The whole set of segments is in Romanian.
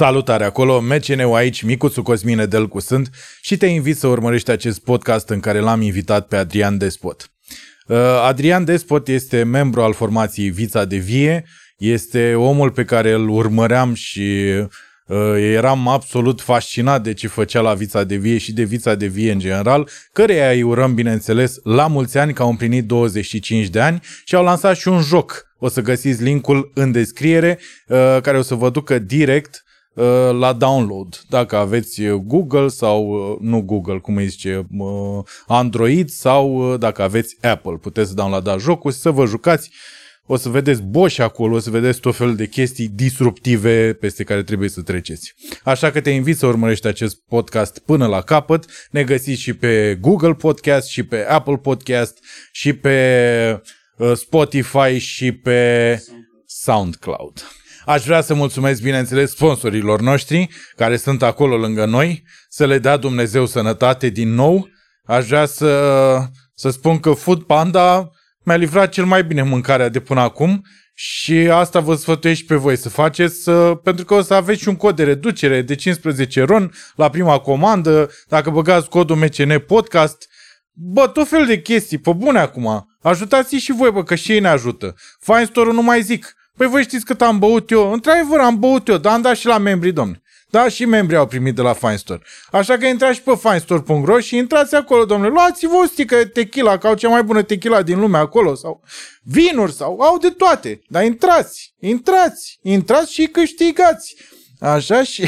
Salutare acolo, MCNU aici, Micuțu Cosmine Delcu sunt și te invit să urmărești acest podcast în care l-am invitat pe Adrian Despot. Uh, Adrian Despot este membru al formației Vița de Vie, este omul pe care îl urmăream și uh, eram absolut fascinat de ce făcea la Vița de Vie și de Vița de Vie în general, căreia îi urăm, bineînțeles, la mulți ani că au împlinit 25 de ani și au lansat și un joc. O să găsiți linkul în descriere, uh, care o să vă ducă direct uh, la download. Dacă aveți Google sau, uh, nu Google, cum îi zice, uh, Android sau uh, dacă aveți Apple, puteți downloada jocul și să vă jucați. O să vedeți boși acolo, o să vedeți tot felul de chestii disruptive peste care trebuie să treceți. Așa că te invit să urmărești acest podcast până la capăt. Ne găsiți și pe Google Podcast, și pe Apple Podcast, și pe uh, Spotify, și pe SoundCloud. Aș vrea să mulțumesc, bineînțeles, sponsorilor noștri care sunt acolo lângă noi, să le dea Dumnezeu sănătate din nou. Aș vrea să, să spun că Food Panda mi-a livrat cel mai bine mâncarea de până acum și asta vă sfătuiesc și pe voi să faceți, să, pentru că o să aveți și un cod de reducere de 15 ron la prima comandă, dacă băgați codul MCN Podcast, Bă, tot fel de chestii, pe bune acum. Ajutați și voi, bă, că și ei ne ajută. Fine Store nu mai zic. Păi voi știți cât am băut eu? Într-adevăr am băut eu, dar am dat și la membrii, domnule. Da, și membrii au primit de la Fine Store. Așa că intrați și pe finestore.ro și intrați acolo, domnule. Luați-vă o stică tequila, că au cea mai bună tequila din lume acolo, sau vinuri, sau au de toate. Dar intrați, intrați, intrați și câștigați. Așa și,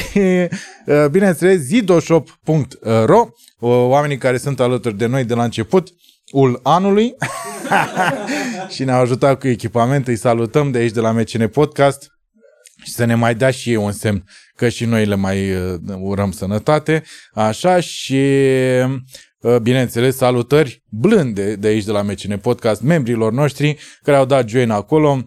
bineînțeles, zidoshop.ro Oamenii care sunt alături de noi de la început ul anului și ne-au ajutat cu echipament. Îi salutăm de aici de la MCN Podcast și să ne mai dea și ei un semn că și noi le mai uh, urăm sănătate. Așa și uh, bineînțeles salutări blânde de aici de la MCN Podcast membrilor noștri care au dat join acolo.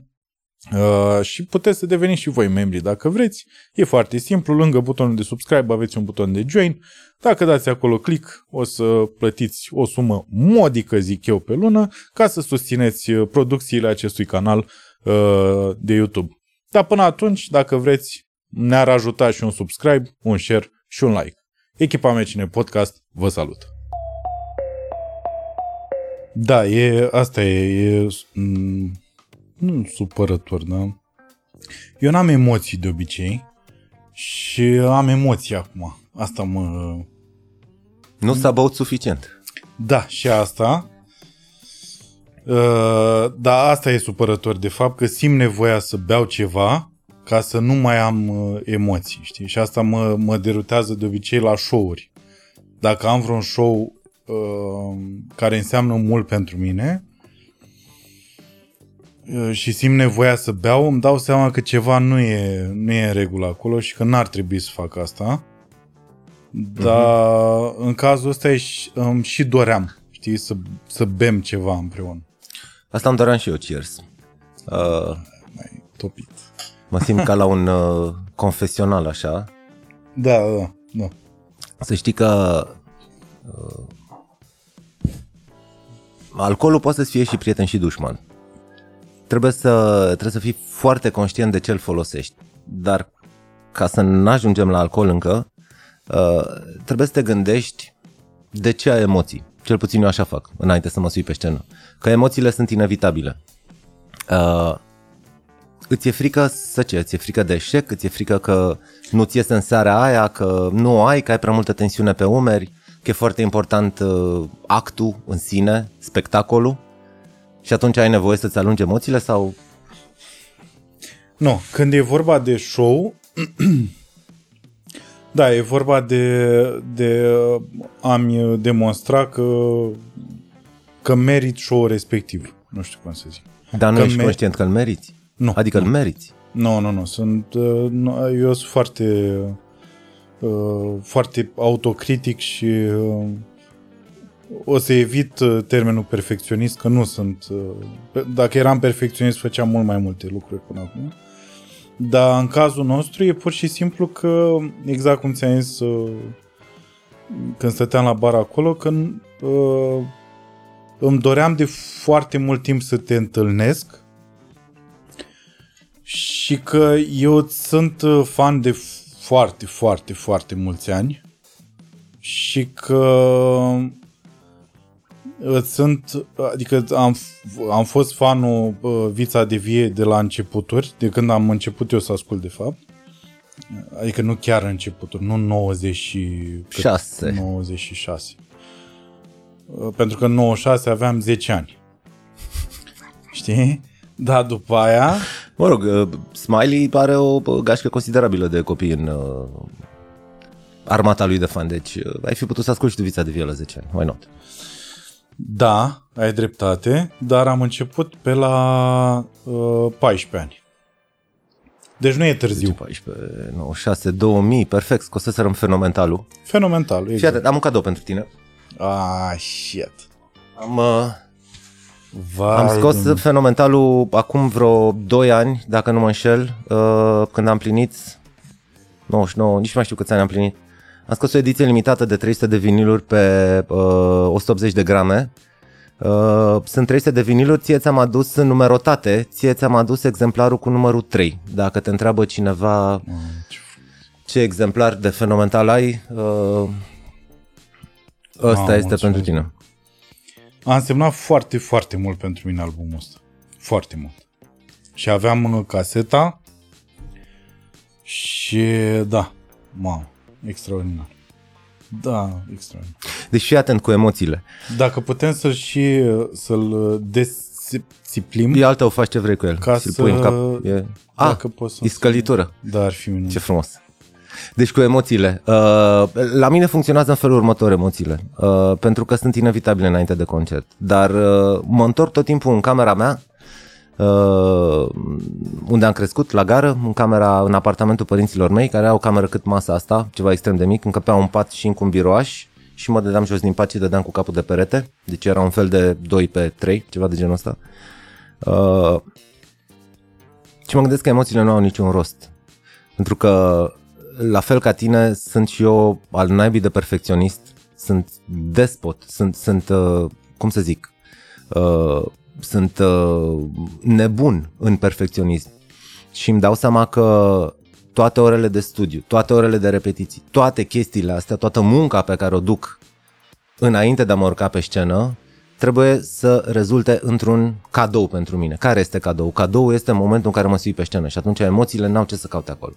Uh, și puteți să deveniți și voi membri dacă vreți. E foarte simplu, lângă butonul de subscribe aveți un buton de join. Dacă dați acolo click, o să plătiți o sumă modică, zic eu, pe lună, ca să susțineți uh, producțiile acestui canal uh, de YouTube. Dar până atunci, dacă vreți, ne-ar ajuta și un subscribe, un share și un like. Echipa mea Cine Podcast vă salut! Da, e, asta e, e m- nu supărător, da? Eu n-am emoții de obicei și am emoții acum. Asta mă... Nu s-a băut suficient. Da, și asta. Uh, da, asta e supărător de fapt, că simt nevoia să beau ceva ca să nu mai am uh, emoții, știi? Și asta mă, mă derutează de obicei la show-uri. Dacă am vreun show uh, care înseamnă mult pentru mine, Uh, și simt nevoia să beau, îmi dau seama că ceva nu e, nu e în regulă acolo și că n-ar trebui să fac asta. Dar uh-huh. în cazul ăsta e, îmi și doream, știi, să, să bem ceva împreună. Asta îmi doream și eu, cheers. Uh, Mai topit. mă simt ca la un uh, confesional, așa. Da, da, da. Să știi că uh, alcoolul poate să fie și prieten și dușman. Trebuie să, trebuie să fii foarte conștient de ce îl folosești. Dar ca să nu ajungem la alcool încă, uh, trebuie să te gândești de ce ai emoții. Cel puțin eu așa fac, înainte să mă sui pe scenă. Că emoțiile sunt inevitabile. Uh, îți e frică să ce? Îți e frică de eșec? Îți e frică că nu ți iese în seara aia? Că nu o ai? Că ai prea multă tensiune pe umeri? Că e foarte important uh, actul în sine, spectacolul? Și atunci ai nevoie să-ți alungi emoțiile sau... Nu, când e vorba de show, da, e vorba de, de a-mi demonstra că, că merit show respectiv. Nu știu cum să zic. Dar nu Că ești me- conștient că îl meriți? Nu. Adică îl meriți. Nu, nu, nu. Sunt, uh, nu, eu sunt foarte uh, foarte autocritic și uh, o să evit uh, termenul perfecționist, că nu sunt... uh, pe- Dacă eram perfecționist, făceam mult mai multe lucruri până acum. Dar în cazul nostru e pur și simplu că, exact cum ți-am zis uh, când stăteam la bar acolo, că uh, îmi doream de foarte mult timp să te întâlnesc și că eu sunt uh, fan de foarte, foarte, foarte mulți ani și că îți sunt, adică am, am fost fanul uh, Vița de Vie de la începuturi, de când am început eu să ascult de fapt. Adică nu chiar începuturi, nu 90 și... cât? 6. 96. Uh, Pentru că în 96 aveam 10 ani. Știi? Da, după aia... Mă rog, uh, Smiley are o uh, gașcă considerabilă de copii în uh, armata lui de fan, deci uh, ai fi putut să asculti și tu Vița de Vie la 10 ani, why not? Da, ai dreptate, dar am început pe la uh, 14 ani. Deci nu e târziu. 14, 96, 2000, perfect, scoseserăm fenomenalul. Fenomenal, Fii exact. atent, am un cadou pentru tine. Ah, shit. Am, uh, Vai am scos de- fenomenalul acum vreo 2 ani, dacă nu mă înșel, uh, când am plinit 99, nici nu mai știu câți ani am plinit. Am scos o ediție limitată de 300 de viniluri pe uh, 180 de grame. Uh, sunt 300 de viniluri, ție ți-am adus în numerotate, ție ți-am adus exemplarul cu numărul 3. Dacă te întreabă cineva Ah, ce ce exemplar de fenomenal ai, uh, ăsta Mamă, este ce pentru fain. tine. A însemnat foarte, foarte mult pentru mine albumul ăsta. Foarte mult. Și aveam uh, caseta și da, mamă, extraordinar. Da, extraordinar. Deci fii atent cu emoțiile. Dacă putem să și să-l desțiplim, E altă o faci ce vrei cu el. Ca Și-l să- pui în cap. E... Ah, dacă poți să... e scălitură. Da, ar fi minunat. Ce frumos. Deci cu emoțiile. Uh, la mine funcționează în felul următor emoțiile. Uh, pentru că sunt inevitabile înainte de concert. Dar uh, mă întorc tot timpul în camera mea uh, unde am crescut, la gară, în camera, în apartamentul părinților mei, care au o cameră cât masa asta, ceva extrem de mic, încăpea un pat și încă un biroaș și mă dădeam jos din pat și dădeam cu capul de perete, deci era un fel de 2 pe 3, ceva de genul ăsta. Uh, și mă gândesc că emoțiile nu au niciun rost. Pentru că, la fel ca tine, sunt și eu al naibii de perfecționist, sunt despot, sunt, sunt uh, cum să zic, uh, sunt uh, nebun în perfecționism. Și îmi dau seama că toate orele de studiu, toate orele de repetiții, toate chestiile astea, toată munca pe care o duc înainte de a mă urca pe scenă, trebuie să rezulte într-un cadou pentru mine. Care este cadou? Cadou este momentul în care mă sui pe scenă și atunci emoțiile n-au ce să caute acolo.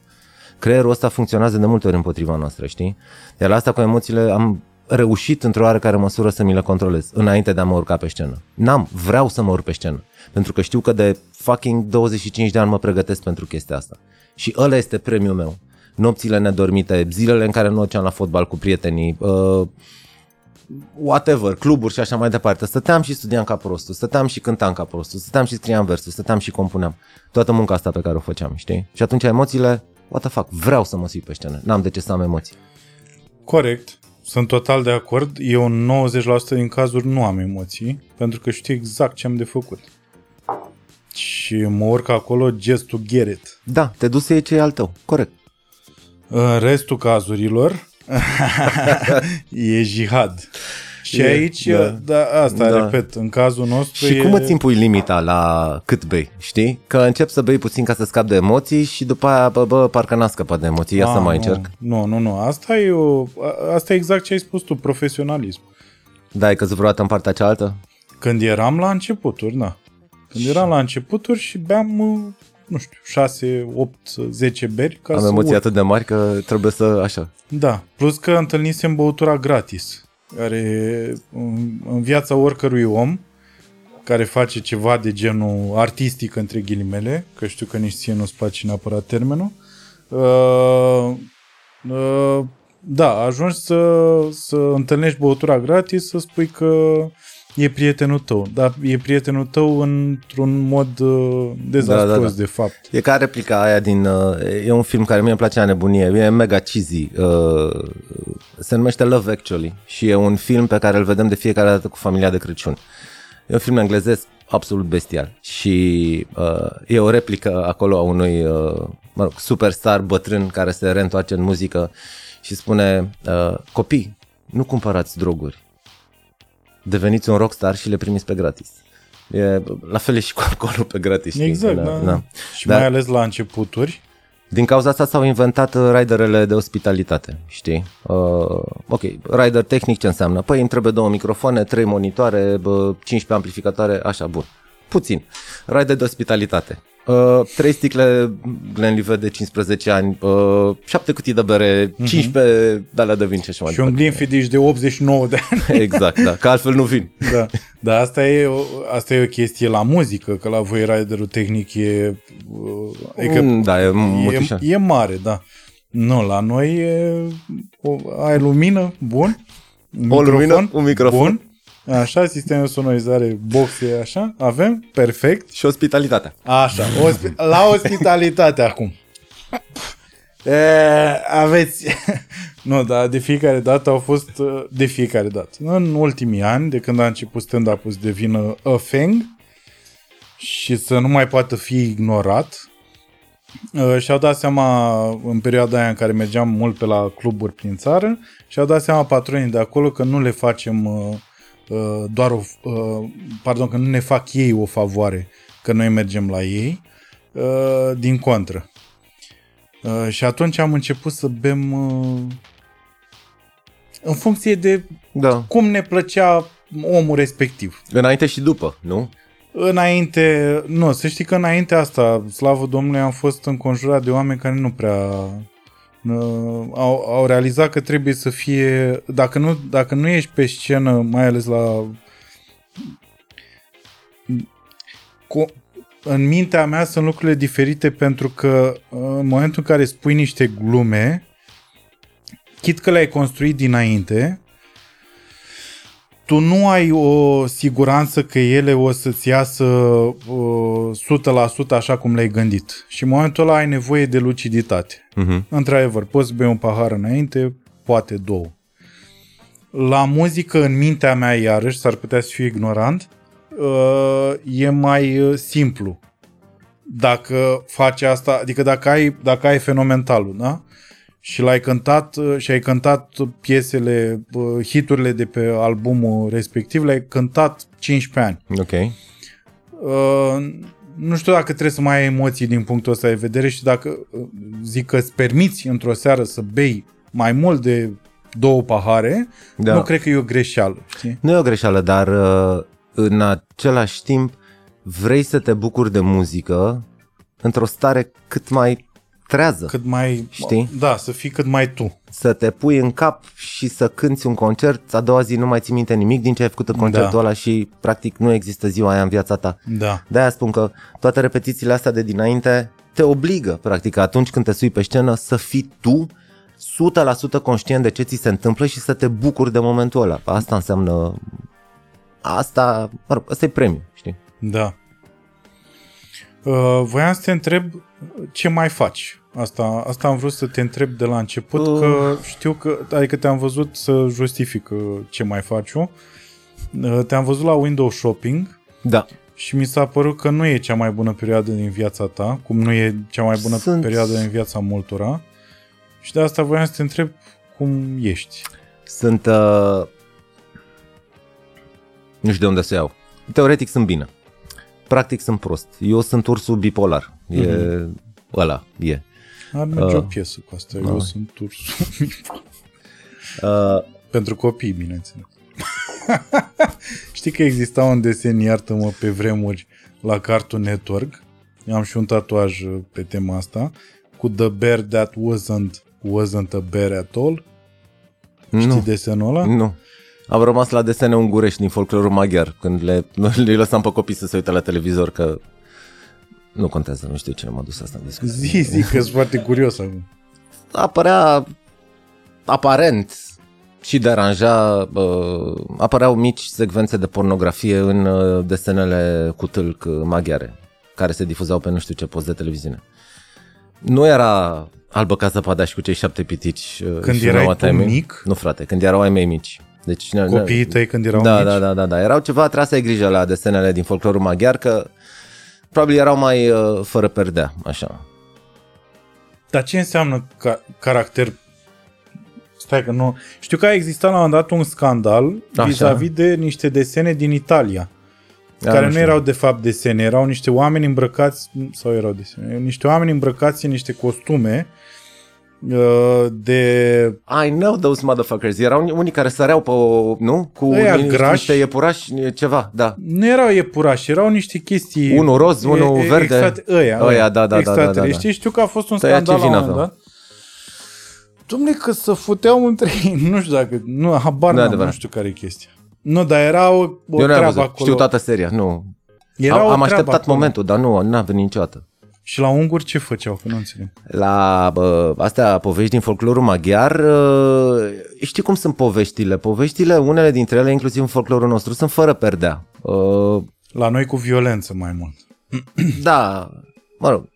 Creierul ăsta funcționează de multe ori împotriva noastră, știi? Iar la asta cu emoțiile am reușit într-o oarecare măsură să mi le controlez înainte de a mă urca pe scenă. N-am, vreau să mă urc pe scenă. Pentru că știu că de fucking 25 de ani mă pregătesc pentru chestia asta. Și ăla este premiul meu. Nopțile nedormite, zilele în care nu mergeam la fotbal cu prietenii, uh, whatever, cluburi și așa mai departe. Stăteam și studiam ca prostul, stăteam și cântam ca prostul, stăteam și scriam versuri, stăteam și compuneam. Toată munca asta pe care o făceam, știi? Și atunci emoțiile, what the fuck, vreau să mă sui pe scenă, n-am de ce să am emoții. Corect. Sunt total de acord. Eu în 90% din cazuri nu am emoții, pentru că știu exact ce am de făcut. Și mă urc acolo just to get it. Da, te duci să iei ce e al tău, corect. În restul cazurilor e jihad. Și E, aici, da. da, da asta, Da. repet, în cazul nostru Și e... cum îți impui limita la cât bei, știi? Că încep să bei puțin ca să scapi de emoții și după aia, bă, bă parcă n-a scăpat de emoții, ia Ah, să mai nu. încerc. Nu, nu, nu. Asta e, o, a- asta e exact ce ai spus tu, profesionalism. Da, ai căzut vreodată în partea cealaltă? Când eram la începuturi, da. Când eram la începuturi și beam, uh, nu știu, 6, 8, 10 beri ca Am să emoții urc. atât de mari că trebuie să, așa. Da, plus că întâlnisem băutura gratis, care în, în viața oricărui om care face ceva de genul artistic între ghilimele, că știu că nici ție nu-ți place neapărat termenul, uh, uh, da, ajungi să, să întâlnești băutura gratis, să spui că e prietenul tău, dar e prietenul tău într-un mod uh, dezastruos, Da, da, da. de fapt. E ca replica aia din... Uh, e un film care mie îmi place la nebunie, e mega cheesy. Uh, se numește Love Actually și e un film pe care îl vedem de fiecare dată cu familia de Crăciun. E un film englezesc absolut bestial și uh, e o replică acolo a unui uh, mă rog, superstar bătrân care se reîntoarce în muzică și spune uh, copii, nu cumpărați droguri, deveniți un rockstar și le primiți pe gratis. E, la fel e și cu alcoolul pe gratis. știi? Exact, da. da. Și Dar- mai ales la începuturi, Din cauza asta s-au inventat uh, riderele de ospitalitate, știi? Uh, ok, rider tehnic ce înseamnă? Păi îmi trebuie două microfoane, trei monitoare, bă, 15 amplificatoare, așa, bun. Puțin. Rider de ospitalitate. Uh, trei sticle Glenlivet de 15 ani, uh, șapte cutii de bere, uh-huh. 15 de alea de vin și așa mai Și un Glenfiddich de 89 de ani. Exact, da, că altfel nu vin. Da, dar asta e, o, asta e o chestie la muzică, că la voi riderul tehnic e... uh, Adică Mm, da, e e, motișan. e mare, da. Nu, la noi e, o, ai lumină, bun. O lumină, un microfon. Bun. Așa, sistem de sonorizare, boxe, așa, avem, perfect. Și ospitalitatea. Așa, ospi- la ospitalitate acum. E, aveți... nu, dar de fiecare dată au fost... uh, De fiecare dată. În ultimii ani, de când a început stand-up-ul să devină a thing și să nu mai poată fi ignorat, uh, și-au dat seama în perioada aia în care mergeam mult pe la cluburi prin țară, și-au dat seama patronii de acolo că nu le facem uh, uh, doar o, uh, pardon, că nu ne fac ei o favoare că noi mergem la ei, uh, din contră. Uh, și atunci am început să bem uh, în funcție de Da. cum ne plăcea omul respectiv. Înainte și după, nu? Înainte, nu, să știi că înainte asta, slavă Domnului, am fost înconjurat de oameni care nu prea uh, au, au realizat că trebuie să fie, dacă nu, dacă nu ești pe scenă, mai ales la cu, în mintea mea sunt lucrurile diferite pentru că uh, în momentul în care spui niște glume, chit că le-ai construit dinainte, tu nu ai o siguranță că ele o să-ți iasă uh, 100% așa cum le-ai gândit. Și în momentul ăla ai nevoie de luciditate. Uh-huh. Într-adevăr, poți să bei un pahar înainte, poate două. La muzică, în mintea mea, iarăși, s-ar putea să fiu ignorant, uh, e mai uh, simplu. Dacă faci asta, adică dacă ai, dacă ai fenomenalul, da? Și l-ai cântat uh, și ai cântat piesele, uh, hiturile de pe albumul respectiv, le-ai cântat 15 ani. Ok. Uh, nu știu dacă trebuie să mai ai emoții din punctul ăsta de vedere și dacă uh, zic că îți permiți într-o seară să bei mai mult de două pahare, Da. nu cred că e o greșeală. Știi? Nu e o greșeală, dar uh, în același timp vrei să te bucuri de muzică într-o stare cât mai trează. Cât mai... Știi? Da, să fii cât mai tu. Să te pui în cap și să cânti un concert, a doua zi nu mai ții minte nimic din ce ai făcut în concertul Da. ăla și practic nu există ziua aia în viața ta. Da. De-aia spun că toate repetițiile astea de dinainte te obligă, practic, atunci când te sui pe scenă să fii tu 100% conștient de ce ți se întâmplă și să te bucuri de momentul ăla. Asta înseamnă... Asta, mă rog, ăsta e premiu, știi? Da. Uh, voiam să te întreb ce mai faci. Asta, asta am vrut să te întreb de la început, Uh. că știu că, adică te-am văzut să justific uh, ce mai faci eu. Uh, Te-am văzut la window shopping Da. și mi s-a părut că nu e cea mai bună perioadă din viața ta, cum nu e cea mai bună Sunt- perioadă din viața multora. Și de asta voiam să te întreb cum ești. Sunt... Uh... Nu știu de unde să iau. Teoretic sunt bine. Practic sunt prost. Eu sunt ursul bipolar. E ăla, e. Ar merge Uh. o piesă cu asta. Eu Ah. sunt ursul. Uh, Pentru copii, bineînțeles. Știi că exista un desen, iartă-mă, pe vremuri la Cartoon Network. Am și un tatuaj uh, pe tema asta cu The Bear That Wasn't Wasn't a Bear at All. Știi nu, desenul ăla? nu. Am rămas la desene ungurești din folclorul maghiar, când le, le lăsam pe copii să se uite la televizor, că nu contează, nu știu cine m-a dus asta în discuție. Zi, zi, că sunt foarte curios acum. apărea aparent și deranja, uh, apăreau mici secvențe de pornografie în uh, desenele cu tâlc uh, maghiare, care se difuzau pe nu știu ce post de televiziune. Nu era albă ca zăpada și cu cei șapte pitici. uh, Când și erai nouă tu ai mei. mic? Nu frate, când erau ai mei mici. Deci, ne- Copiii tăi când erau da, mici? da, da, da, da. Erau ceva, trebuia să ai grijă la desenele din folclorul maghiar, că probabil erau mai uh, fără perdea, așa. Dar ce înseamnă ca- caracter? Stai că nu... Știu că a existat la un moment dat un scandal Așa. vis-a-vis de niște desene din Italia Da, care nu nu știu. erau de fapt desene, erau niște oameni îmbrăcați, sau erau desene, niște oameni îmbrăcați în niște costume uh, de I know those motherfuckers. Erau unii care săreau pe, o- nu? Cu Ăia niște, grași. niște iepurași, ceva, da. Nu erau iepurași, erau niște chestii... Unul roz, unul verde. Exact, ăia. Ăia, da, da, da, da, da, da. Știi, știu că a fost un Tăia scandal la un ce moment vină dat. Dom'le, că să futeau între ei, nu știu dacă, nu, habar Nu n-am, adevărat. nu știu care e chestia. Nu, dar era o, o Eu nu am treabă văzut, acolo. știu toată seria, nu. Era am o am treabă așteptat acolo. momentul, dar nu, n-a venit niciodată. Și la unguri ce făceau? Că nu înțeleg. La bă, astea povești din folclorul maghiar, uh, știi cum sunt poveștile? Poveștile, unele dintre ele, inclusiv în folclorul nostru, sunt fără perdea. Uh, La noi cu violență mai mult. da, mă rog,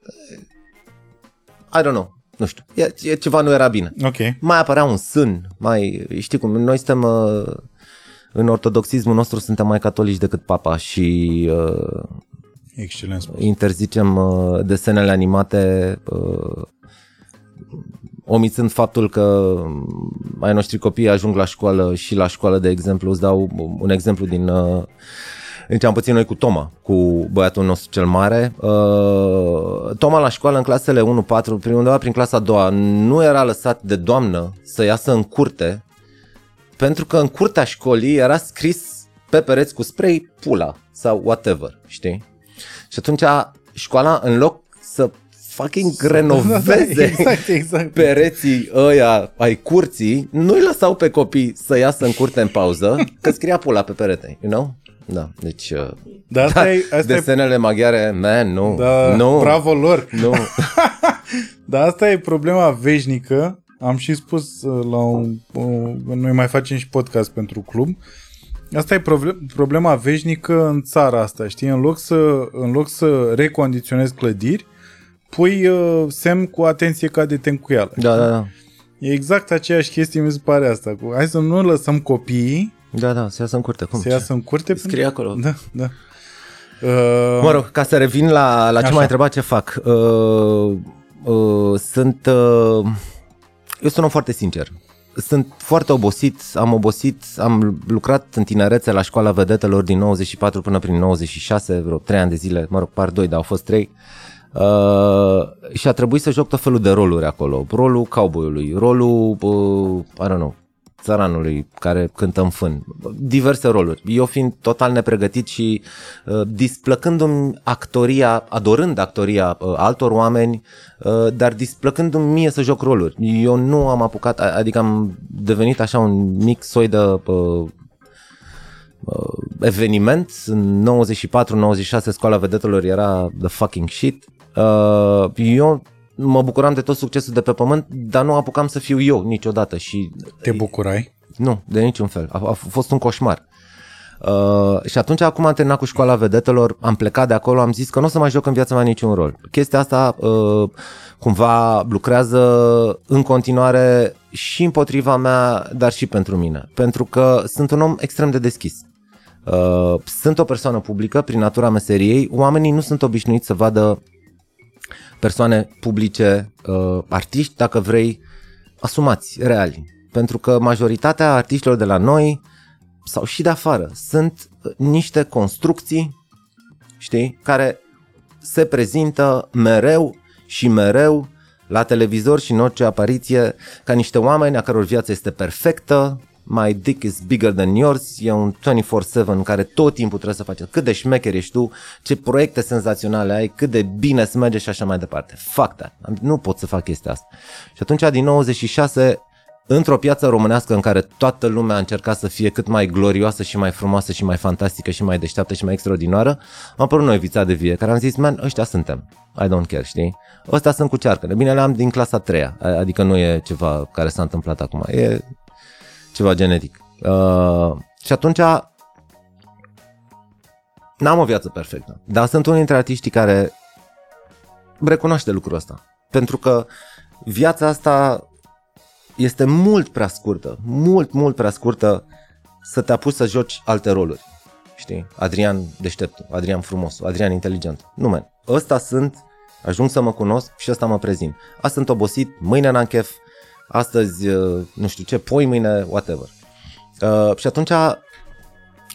I don't know, nu știu, e, e, ceva nu era bine. Ok. Mai apărea un sân, mai, știi cum, noi suntem, uh, în ortodoxismul nostru suntem mai catolici decât papa și uh, Excelent spus. interzicem uh, desenele animate uh, omițând faptul că ai noștri copii ajung la școală și la școală, de exemplu, îți dau un exemplu din uh, din ce am pățit noi cu Toma, cu băiatul nostru cel mare. Uh, Toma la școală în clasele 1-4, prin undeva prin clasa a doua, nu era lăsat de doamnă să iasă în curte, pentru că în curtea școlii era scris pe pereți cu spray pula sau whatever, știi? Și atunci școala, în loc să fucking renoveze exact, exact. pereții ăia ai curții, nu-i lăsau pe copii să iasă în curte în pauză, că scria pula pe perete, you know? Da, deci... Uh, Dar asta da, e, asta e desenele maghiare, man, nu, da, nu, bravo lor. nu. Dar asta e problema veșnică. Am și spus uh, la un, uh, noi mai facem și podcast pentru club. Asta e proble- problema veșnică în țara asta, știi? În loc să, în loc să recondiționezi clădiri, pui uh, semn cu atenție ca de tencuială. Da, da, da. E exact aceeași chestie, mi se pare asta. Cu, hai să nu lăsăm copiii Da, da, să iasă în curte. Cum? să iasă în curte. Scrie acolo. Da, da. Uh, Mă rog, ca să revin la, la ce Așa. m-ai întrebat ce fac. Uh, uh, sunt... Uh, eu sunt om foarte sincer. Sunt foarte obosit, am obosit, am lucrat în tinerețe la școala vedetelor din 94 până prin 96, vreo 3 ani de zile, mă rog, par 2, dar au fost 3. Uh, și a trebuit să joc tot felul de roluri acolo. Rolul cowboyului, rolul, uh, I don't know, țăranului care cântă în fân. Diverse roluri. Eu fiind total nepregătit și uh, displăcându-mi actoria, adorând actoria uh, altor oameni, uh, dar displăcându-mi mie să joc roluri. Eu nu am apucat, a- adică am devenit așa un mic soi de uh, uh, eveniment. În 94-96 școala vedetelor era the fucking shit. Uh, eu mă bucuram de tot succesul de pe pământ, dar nu apucam să fiu eu niciodată și te bucurai? nu, de niciun fel. A, a fost un coșmar. Uh, și atunci, acum am terminat cu școala vedetelor, am plecat de acolo, am zis că nu o să mai joc în viața mea niciun rol. Chestia asta uh, cumva lucrează în continuare și împotriva mea, dar și pentru mine. Pentru că sunt un om extrem de deschis. Uh, sunt o persoană publică prin natura meseriei. Oamenii nu sunt obișnuiți să vadă persoane publice, uh, artiști, dacă vrei, asumați, reali. Pentru că majoritatea artiștilor de la noi sau și de afară sunt uh, niște construcții, știi, care se prezintă mereu și mereu la televizor și în orice apariție ca niște oameni a căror viață este perfectă, my dick is bigger than yours, e un 24-7 în care tot timpul trebuie să faci cât de șmecher ești tu, ce proiecte senzaționale ai, cât de bine îți merge și așa mai departe. Fuck that. Nu pot să fac chestia asta. Și atunci din 96 într-o piață românească în care toată lumea a încercat să fie cât mai glorioasă și mai frumoasă și mai fantastică și mai deșteaptă și mai extraordinară, am apărut noi vița de vie, care am zis, man, ăștia suntem, I don't care, știi? Ăsta sunt cu cearcăne, bine le-am din clasa 3 adică nu e ceva care s-a întâmplat acum, e ceva genetic. Uh, și atunci n-am o viață perfectă, dar sunt unul dintre artiștii care recunoaște lucrul ăsta. Pentru că viața asta este mult prea scurtă, mult, mult prea scurtă să te apuci să joci alte roluri. Știi? Adrian deștept, Adrian frumos, Adrian inteligent. Nu, man. Ăsta sunt, ajung să mă cunosc și ăsta mă prezint. Astăzi sunt obosit, mâine n-am chef, astăzi uh, nu știu ce, poi mâine, whatever. Uh, și atunci,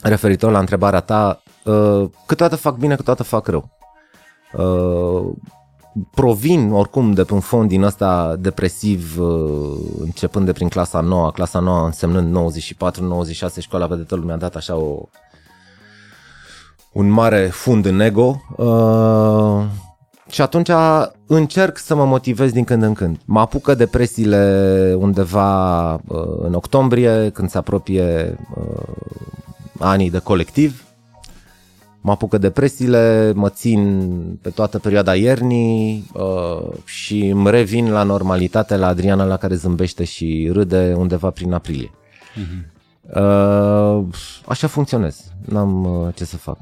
referitor la întrebarea ta, uh, câteodată fac bine, câteodată fac rău. Uh, provin oricum de pe un fond din ăsta depresiv uh, începând de prin clasa 9, clasa 9 însemnând 94-96 școala vedetelor mi-a dat așa o un mare fund în ego uh, și atunci încerc să mă motivez din când în când. Mă apucă depresiile undeva uh, în octombrie când se apropie uh, anii de colectiv mă apucă depresiile, mă țin pe toată perioada iernii uh, și îmi revin la normalitate, la Adriana la care zâmbește și râde undeva prin aprilie. Uh-huh. Uh, așa funcționez, n-am uh, ce să fac.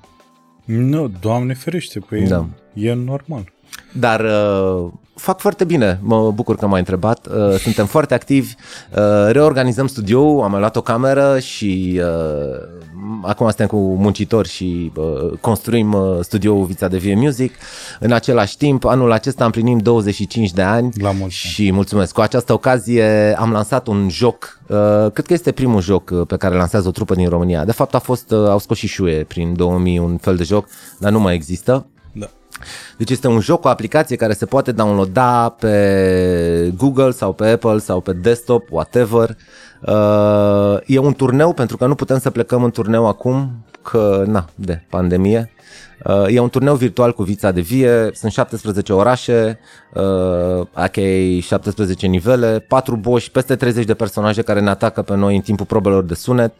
Nu, Doamne ferește, păi da. e normal. Dar uh, fac foarte bine, mă bucur că m-ai întrebat. Uh, suntem foarte activi, uh, reorganizăm studioul, am mai luat o cameră și uh, acum suntem cu muncitori și uh, construim uh, studioul Vița de Vie Music. În același timp, anul acesta împlinim 25 de ani La mulți și mulțumesc. Cu această ocazie am lansat un joc, uh, cred că este primul joc uh, pe care lansează o trupă din România. De fapt a fost, uh, au scos și șue prin 2000 un fel de joc, dar nu mai există. Da. Deci este un joc, o aplicație care se poate downloada pe Google sau pe Apple sau pe desktop, whatever. Uh, e un turneu pentru că nu putem să plecăm în turneu acum, că na, de pandemie. Uh, e un turneu virtual cu Vița de Vie, sunt 17 orașe, uh, ok, 17 nivele, 4 boși, peste 30 de personaje care ne atacă pe noi în timpul probelor de sunet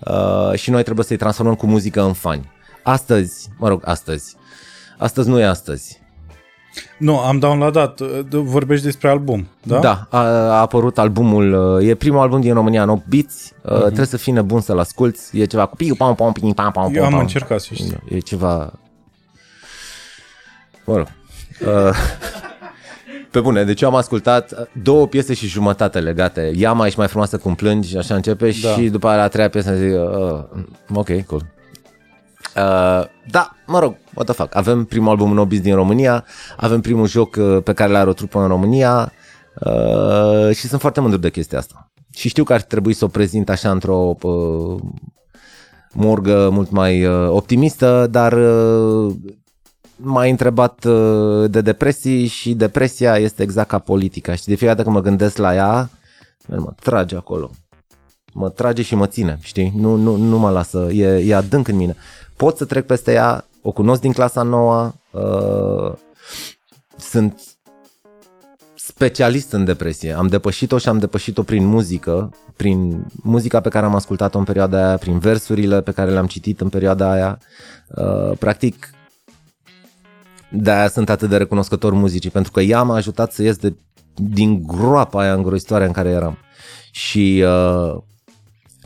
uh, și noi trebuie să-i transformăm cu muzică în fani. Astăzi, mă rog, astăzi, Astăzi nu e astăzi. Nu, am downloadat. Vorbești despre album, da? Da, a, a apărut albumul, e primul album din România în 8 beats, uh-huh. trebuie să fii nebun să-l asculti, e ceva cu piu, pam, pam, pam, pam, pam, Eu am încercat să știu. E ceva... Mă rog. Uh, pe bune, deci eu am ascultat două piese și jumătate legate. Ia mai ești mai frumoasă cum plângi, așa începe da. și după aia la a treia piesă zic, uh, ok, cool. Uh, da, mă rog, what the fuck. Avem primul album Nobis din România, avem primul joc uh, pe care l-are o trupă în România uh, și sunt foarte mândru de chestia asta. Și știu că ar trebui să o prezint așa într-o uh, morgă mult mai uh, optimistă, dar uh, m-ai întrebat uh, de depresii și depresia este exact ca politica. Și de fiecare dată când mă gândesc la ea, mă trage acolo. Mă trage și mă ține, știi? Nu, nu, nu mă lasă, e, e adânc în mine pot să trec peste ea, o cunosc din clasa nouă, uh, sunt specialist în depresie. Am depășit-o și am depășit-o prin muzică, prin muzica pe care am ascultat-o în perioada aia, prin versurile pe care le-am citit în perioada aia. Uh, practic, de-aia sunt atât de recunoscător muzicii, pentru că ea m-a ajutat să ies de, din groapa aia îngrozitoare în care eram. Și uh,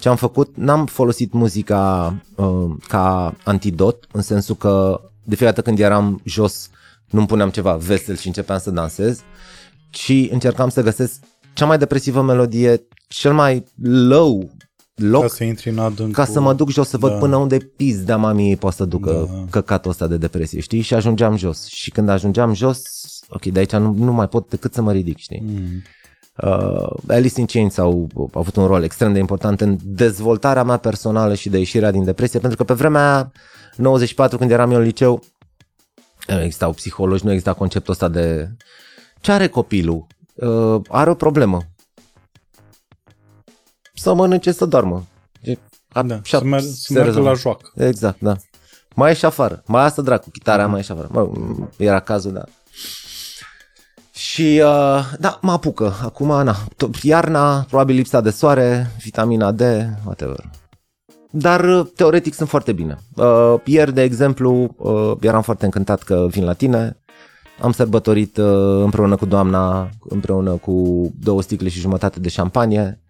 ce am făcut, n-am folosit muzica uh, ca antidot, în sensul că de fiecare dată când eram jos, nu-mi puneam ceva vesel și începeam să dansez, ci încercam să găsesc cea mai depresivă melodie, cel mai low loc ca să, intri în adâncul... ca să mă duc jos să văd da. până unde pis de mami poate să ducă da. căcatul ăsta de depresie, știi? Și ajungeam jos. Și când ajungeam jos, ok, de aici nu, nu mai pot decât să mă ridic, știi? Mm. Uh, Alice in Chains au, au avut un rol extrem de important în dezvoltarea mea personală și de ieșirea din depresie, pentru că pe vremea aia, 94, când eram eu în liceu, nu existau psihologi, nu exista conceptul ăsta de ce are copilul? Uh, are o problemă. Să mănânce, să doarmă. A, da, să, mer- să meargă la joacă. Exact, da. Mai ieși afară. Mai asta dracu, chitarea, mm-hmm. mai ieși afară. Mă, era cazul, da. Și uh, da, mă apucă. Acum, na, iarna, probabil lipsa de soare, vitamina D, whatever. Dar uh, teoretic sunt foarte bine. Uh, ieri, de exemplu, uh, eram foarte încântat că vin la tine. Am sărbătorit uh, împreună cu doamna, împreună cu două sticle și jumătate de șampanie.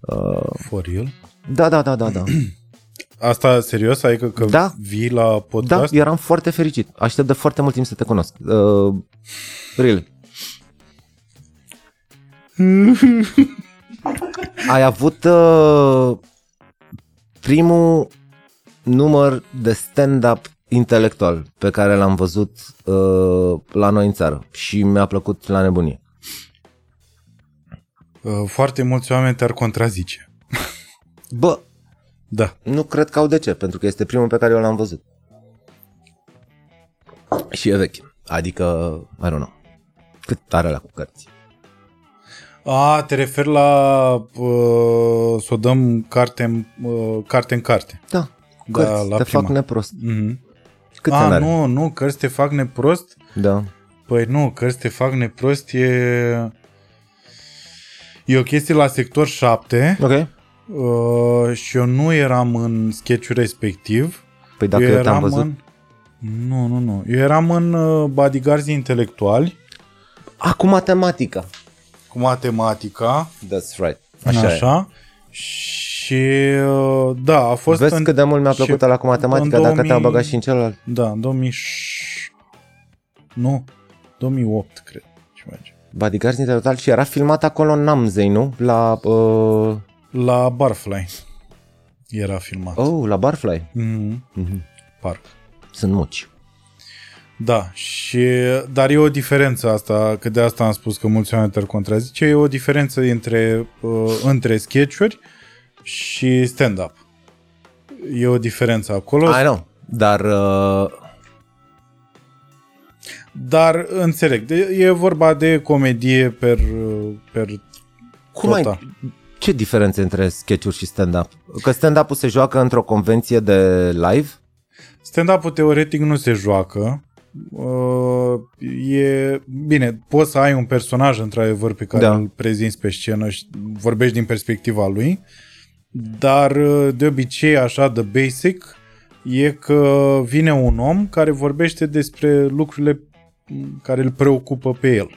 Uh, For real? Da, da, da, da, da. Asta serios? Adică că da. vii la podcast? Da, eram foarte fericit. Aștept de foarte mult timp să te cunosc. Uh, really. Ai avut uh, primul număr de stand-up intelectual pe care l-am văzut uh, la noi în țară și mi-a plăcut la nebunie. Uh, foarte mulți oameni te-ar contrazice. Bă, da. nu cred că au de ce, pentru că este primul pe care eu l-am văzut. Și e vechi. Adică, I don't know. Cât are la cu cărți? A, te referi la uh, să o dăm carte în, uh, carte în carte. Da, Da, cărți la te prima. fac neprost. Mm-hmm. Câți A, ani are? nu, nu, cărți te fac neprost? Da. Păi nu, cărți te fac neprost e... E o chestie la sector 7 Ok. uh, și eu nu eram în sketch respectiv. Păi dacă eu eu eram te-am văzut... În... Nu, nu, nu. Eu eram în uh, bodyguards intelectuali Acum matematica. Cu matematica. That's right. Așa, Așa, Așa. așa. Și uh, da, a fost Vezi în, cât de mult mi-a și- plăcut la cu matematica în dacă te-am 2000 băgat și în celălalt. Da, în 2000 Nu, 2008, cred. Ceva de genul. Bodyguards Intelectual și era filmat acolo în Namzei, nu? La, uh... La Barfly era filmat. oh, la Barfly. Mm-hmm. Mhm. Parc. Sunt muci. Da, și, dar e o diferență asta, că de asta am spus că mulți oameni te contrazice, e o diferență între, uh, între sketch-uri și stand-up. E o diferență acolo, I know. Dar uh, dar înțeleg, de, e vorba de comedie per, uh, per cum total. ai, ce diferențe între sketch-uri și stand-up? Că stand-up-ul se joacă într-o convenție de live? Stand-up-ul teoretic nu se joacă. Uh, e bine, poți să ai un personaj într-adevăr pe care Da. da. îl prezinți pe scenă și vorbești din perspectiva lui, dar uh, de obicei așa de basic e că vine un om care vorbește despre lucrurile care îl preocupă pe el.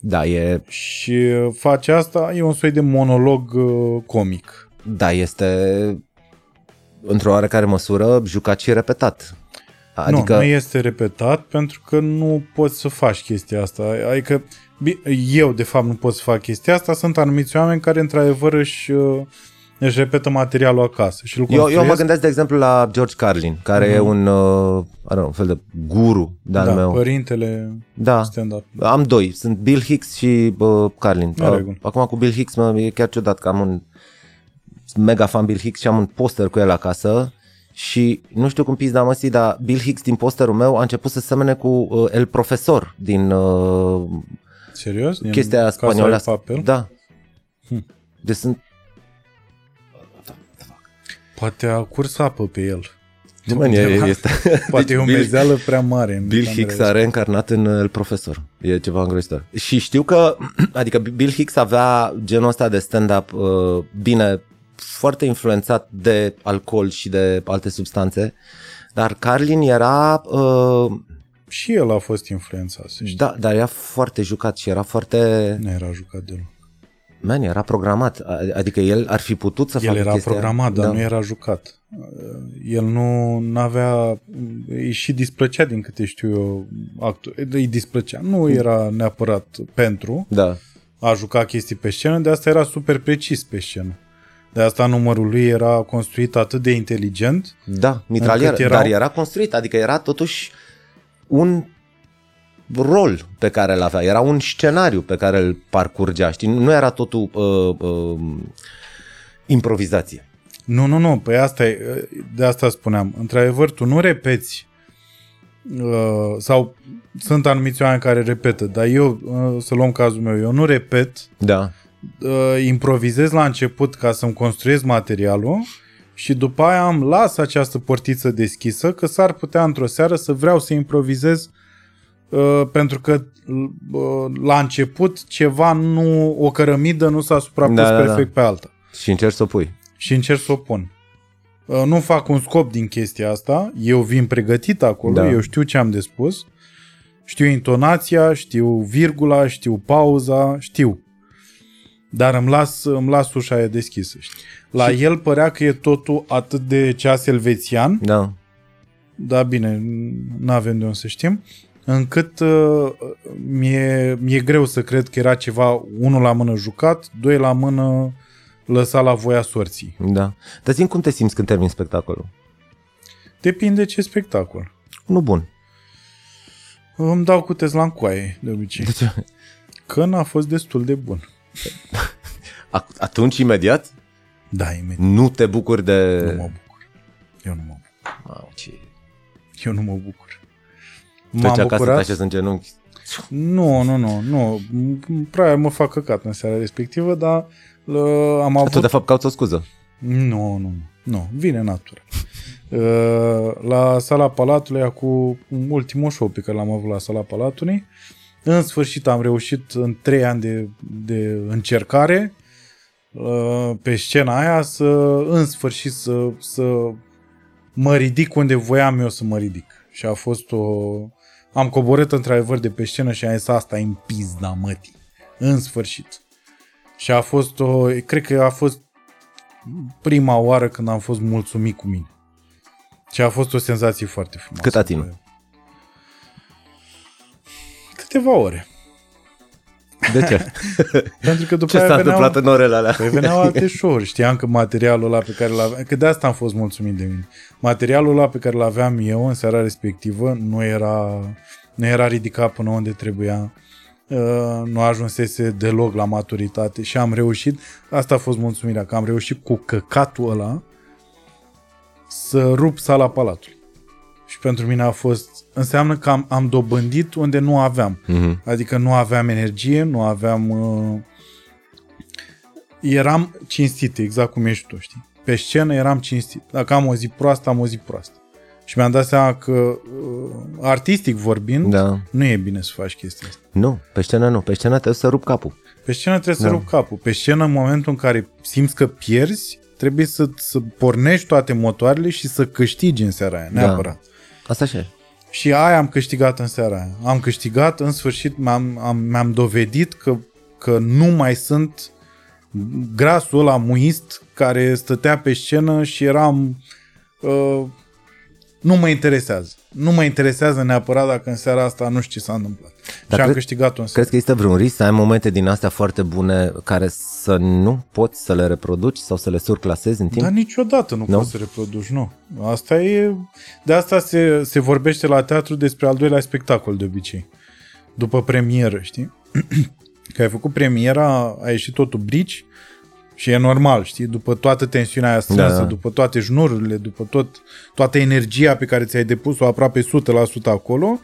Da, e, Și uh, face asta, e un soi de monolog uh, comic. da, este într-o oarecare măsură jucat și repetat. Adică, Nu, nu este repetat pentru că nu poți să faci chestia asta. Adică bi- eu, de fapt, nu pot să fac chestia asta. Sunt anumiți oameni care, într-adevăr, își, uh, își repetă materialul acasă și îl eu, eu mă construiesc. gândesc, de exemplu, la George Carlin, care e un, uh, I don't know, un fel de guru de-al da, meu. părintele Da, stand-up. Am doi, sunt Bill Hicks și uh, Carlin. În Uh, regulă. acum cu Bill Hicks mă, e chiar ciudat că am un sunt mega fan Bill Hicks și am un poster cu el acasă și nu știu cum pizda măsii, dar Bill Hicks din posterul meu a început să semene cu uh, El Profesor din uh, Serios? Din chestia aia Casa de spaniolească. Papel? Da. Deci sunt Poate a curs apă pe el. Nu, man, e, este, Poate e o Bill- mezeală prea mare. în Bill camera Hicks asta. a reîncarnat în uh, El Profesor. E ceva îngrozitor. Și știu că, adică Bill Hicks avea genul ăsta de stand-up uh, bine, foarte influențat de alcool și de alte substanțe, dar Carlin era, uh, Și el a fost influențat, să știi. da, dar era foarte jucat și era foarte, Nu era jucat deloc. man, era programat. Adică el ar fi putut să El facă era chestia. programat, dar da. nu era jucat. El nu avea îi și displăcea din câte știu eu actul. Îi displăcea. Nu era neapărat pentru Da. a juca chestii pe scenă, de asta era super precis pe scenă. De asta numărul lui era construit atât de inteligent. Da, mitralier, Încât erau- dar era construit, adică era totuși un rol pe care îl avea, era un scenariu pe care îl parcurgea, știi? Nu era totul uh, uh, improvizație. Nu, nu, nu, păi asta e, de asta spuneam. Într-adevăr, tu nu repeți uh, sau sunt anumiți oameni care repetă, dar eu, uh, să luăm cazul meu, eu nu repet Da. Uh, improvizez la început ca să-mi construiesc materialul și după aia am las această portiță deschisă că s-ar putea într-o seară să vreau să improvizez uh, pentru că uh, la început ceva nu, o cărămidă nu s-a suprapus Da, da, da. perfect pe alta Și încerci să o pui. și încerc să o pun. Uh, Nu fac un scop din chestia asta, eu vin pregătit acolo, Da. da. eu știu ce am de spus, știu intonația, știu virgula, știu pauza, știu. Dar îmi las, îmi las ușa aia deschisă. Știi? La și... el părea că e totul atât de ceas elvețian, Da. da bine, nu avem de unde să știm, încât uh, mi-e, mi-e greu să cred că era ceva, unul la mână jucat, doi la mână lăsat la voia sorții. Da. Dar zi cum te simți când termin spectacolul? Depinde ce spectacol. Nu bun. Îmi dau cu Tesla în coaie, de obicei. De ce? Că n-a fost destul de bun. Ac- Atunci, imediat, Da, imediat. nu te bucuri de... Nu mă bucur. Eu nu mă bucur. Mamă, ce... Eu nu mă bucur. M-am acasă, bucurat. în genunchi. Nu, nu, nu, nu. Prea mă fac căcat în seara respectivă, dar uh, am avut... Tu de fapt cauți o scuză. Nu, nu, nu. Vine natura. Uh, la sala Palatului, acum ultimul show pe care l-am avut la sala Palatului, în sfârșit am reușit în trei ani de, de încercare uh, pe scena aia să, în sfârșit, să, să mă ridic unde voiam eu să mă ridic. Și a fost o... Am coborât într-adevăr de pe scenă și am zis asta e în pizda mătii. În sfârșit. Și a fost o... Cred că a fost prima oară când am fost mulțumit cu mine. Și a fost o senzație foarte frumoasă. Cât a ținut? Câteva ore. De ce? Pentru că după ce s-a întâmplat în orele alea? Păi veneau alte show Știam că materialul ăla pe care l-aveam... Că de asta am fost mulțumit de mine. Materialul ăla pe care l-aveam eu în seara respectivă nu era, nu era ridicat până unde trebuia. Uh, nu ajunsese deloc la maturitate și am reușit, asta a fost mulțumirea, că am reușit cu căcatul ăla să rup sala palatului. Și pentru mine a fost, înseamnă că am, am dobândit unde nu aveam. Uh-huh. Adică nu aveam energie, nu aveam... Uh, eram cinstit, exact cum ești tu, știi? Pe scenă eram cinstit. Dacă am o zi proastă, am o zi proastă. Și mi-am dat seama că, uh, artistic vorbind, da. nu e bine să faci chestia asta. Nu, pe scenă nu. Pe scenă trebuie să rup capul. Pe scenă trebuie da. să rup capul. Pe scenă, în momentul în care simți că pierzi, trebuie să, să pornești toate motoarele și să câștigi în seara aia, da. neapărat. Da. Asta așa e. Și aia am câștigat în seara aia. Am câștigat, în sfârșit mi-am, am, mi-am dovedit că, că nu mai sunt grasul ăla muist care stătea pe scenă și eram... Uh, nu mă interesează. Nu mă interesează neapărat dacă în seara asta nu știu ce s-a întâmplat. Dar și am câștigat un Crezi că există vreun risc să ai momente din astea foarte bune care să nu poți să le reproduci sau să le surclasezi în timp? Dar niciodată nu, nu? poți să reproduci, nu. Asta e... De asta se, se vorbește la teatru despre al doilea spectacol de obicei. După premieră, știi? că ai făcut premiera, a ieșit totul brici și e normal, știi? După toată tensiunea aia strânsă, da. după toate jnururile, după tot, toată energia pe care ți-ai depus-o aproape 100% acolo,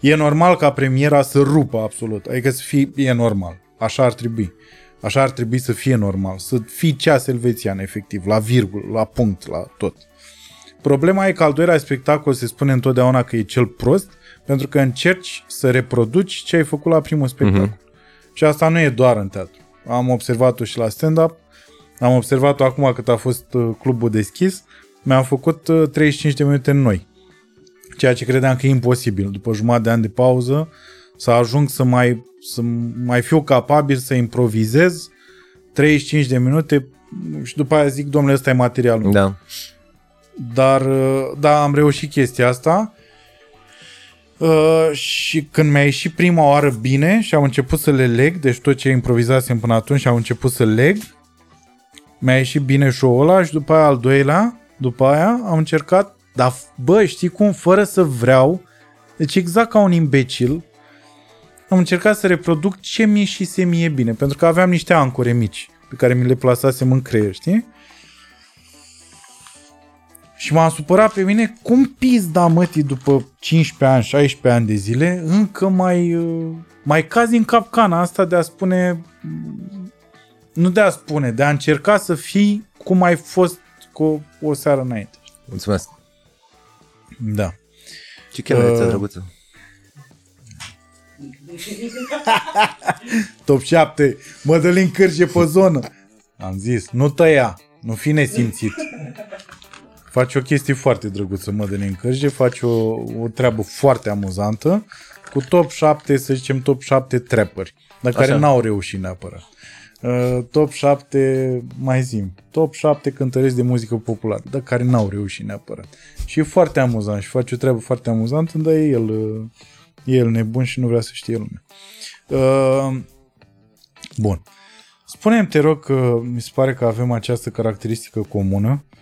e normal ca premiera să rupă absolut. Adică să fie, e normal. Așa ar trebui. Așa ar trebui să fie normal. Să fii ceas elvețian, efectiv, la virgul, la punct, la tot. Problema e că al doilea spectacol se spune întotdeauna că e cel prost, pentru că încerci să reproduci ce ai făcut la primul spectacol. Mm-hmm. Și asta nu e doar în teatru. Am observat-o și la stand-up, am observat-o acum cât a fost uh, clubul deschis, mi-am făcut 35 uh, de minute noi. Ceea ce credeam că e imposibil. După jumătate de ani de pauză, să ajung să mai, să mai fiu capabil să improvizez 35 de minute și după aia zic, domnule, ăsta e materialul. Da. Dar, uh, da, am reușit chestia asta Uh, și când mi-a ieșit prima oară bine și am început să le leg, deci tot ce improvizasem până atunci am început să leg, mi-a ieșit bine show-ul ăla și după aia al doilea, după aia am încercat, dar bă, știi cum, fără să vreau, deci exact ca un imbecil, am încercat să reproduc ce mi ieșise mie bine, pentru că aveam niște ancore mici pe care mi le plasasem în creier, știi? Și m-am supărat pe mine cum pizda mătii după 15 ani, 16 ani de zile, încă mai, uh, mai cazi în capcana asta de a spune, nu de a spune, de a încerca să fii cum ai fost cu o seară înainte. Mulțumesc. Da. Ce chelăreță uh, drăguță. Top 7. Mădălin Cârge pe zonă. Am zis, nu tăia, nu fi nesimțit. Faci o chestie foarte drăguță, Mădălin Cârge, faci o, o treabă foarte amuzantă cu top 7, să zicem top 7 trapperi, dar care Așa. n-au reușit neapărat. Uh, top 7, mai zim, top 7 cântăreți de muzică populară, dar care n-au reușit neapărat. Și e foarte amuzant și face o treabă foarte amuzantă, dar e el, uh, e el nebun și nu vrea să știe lumea. Uh, bun. Spune-mi, te rog, că mi se pare că avem această caracteristică comună Uh,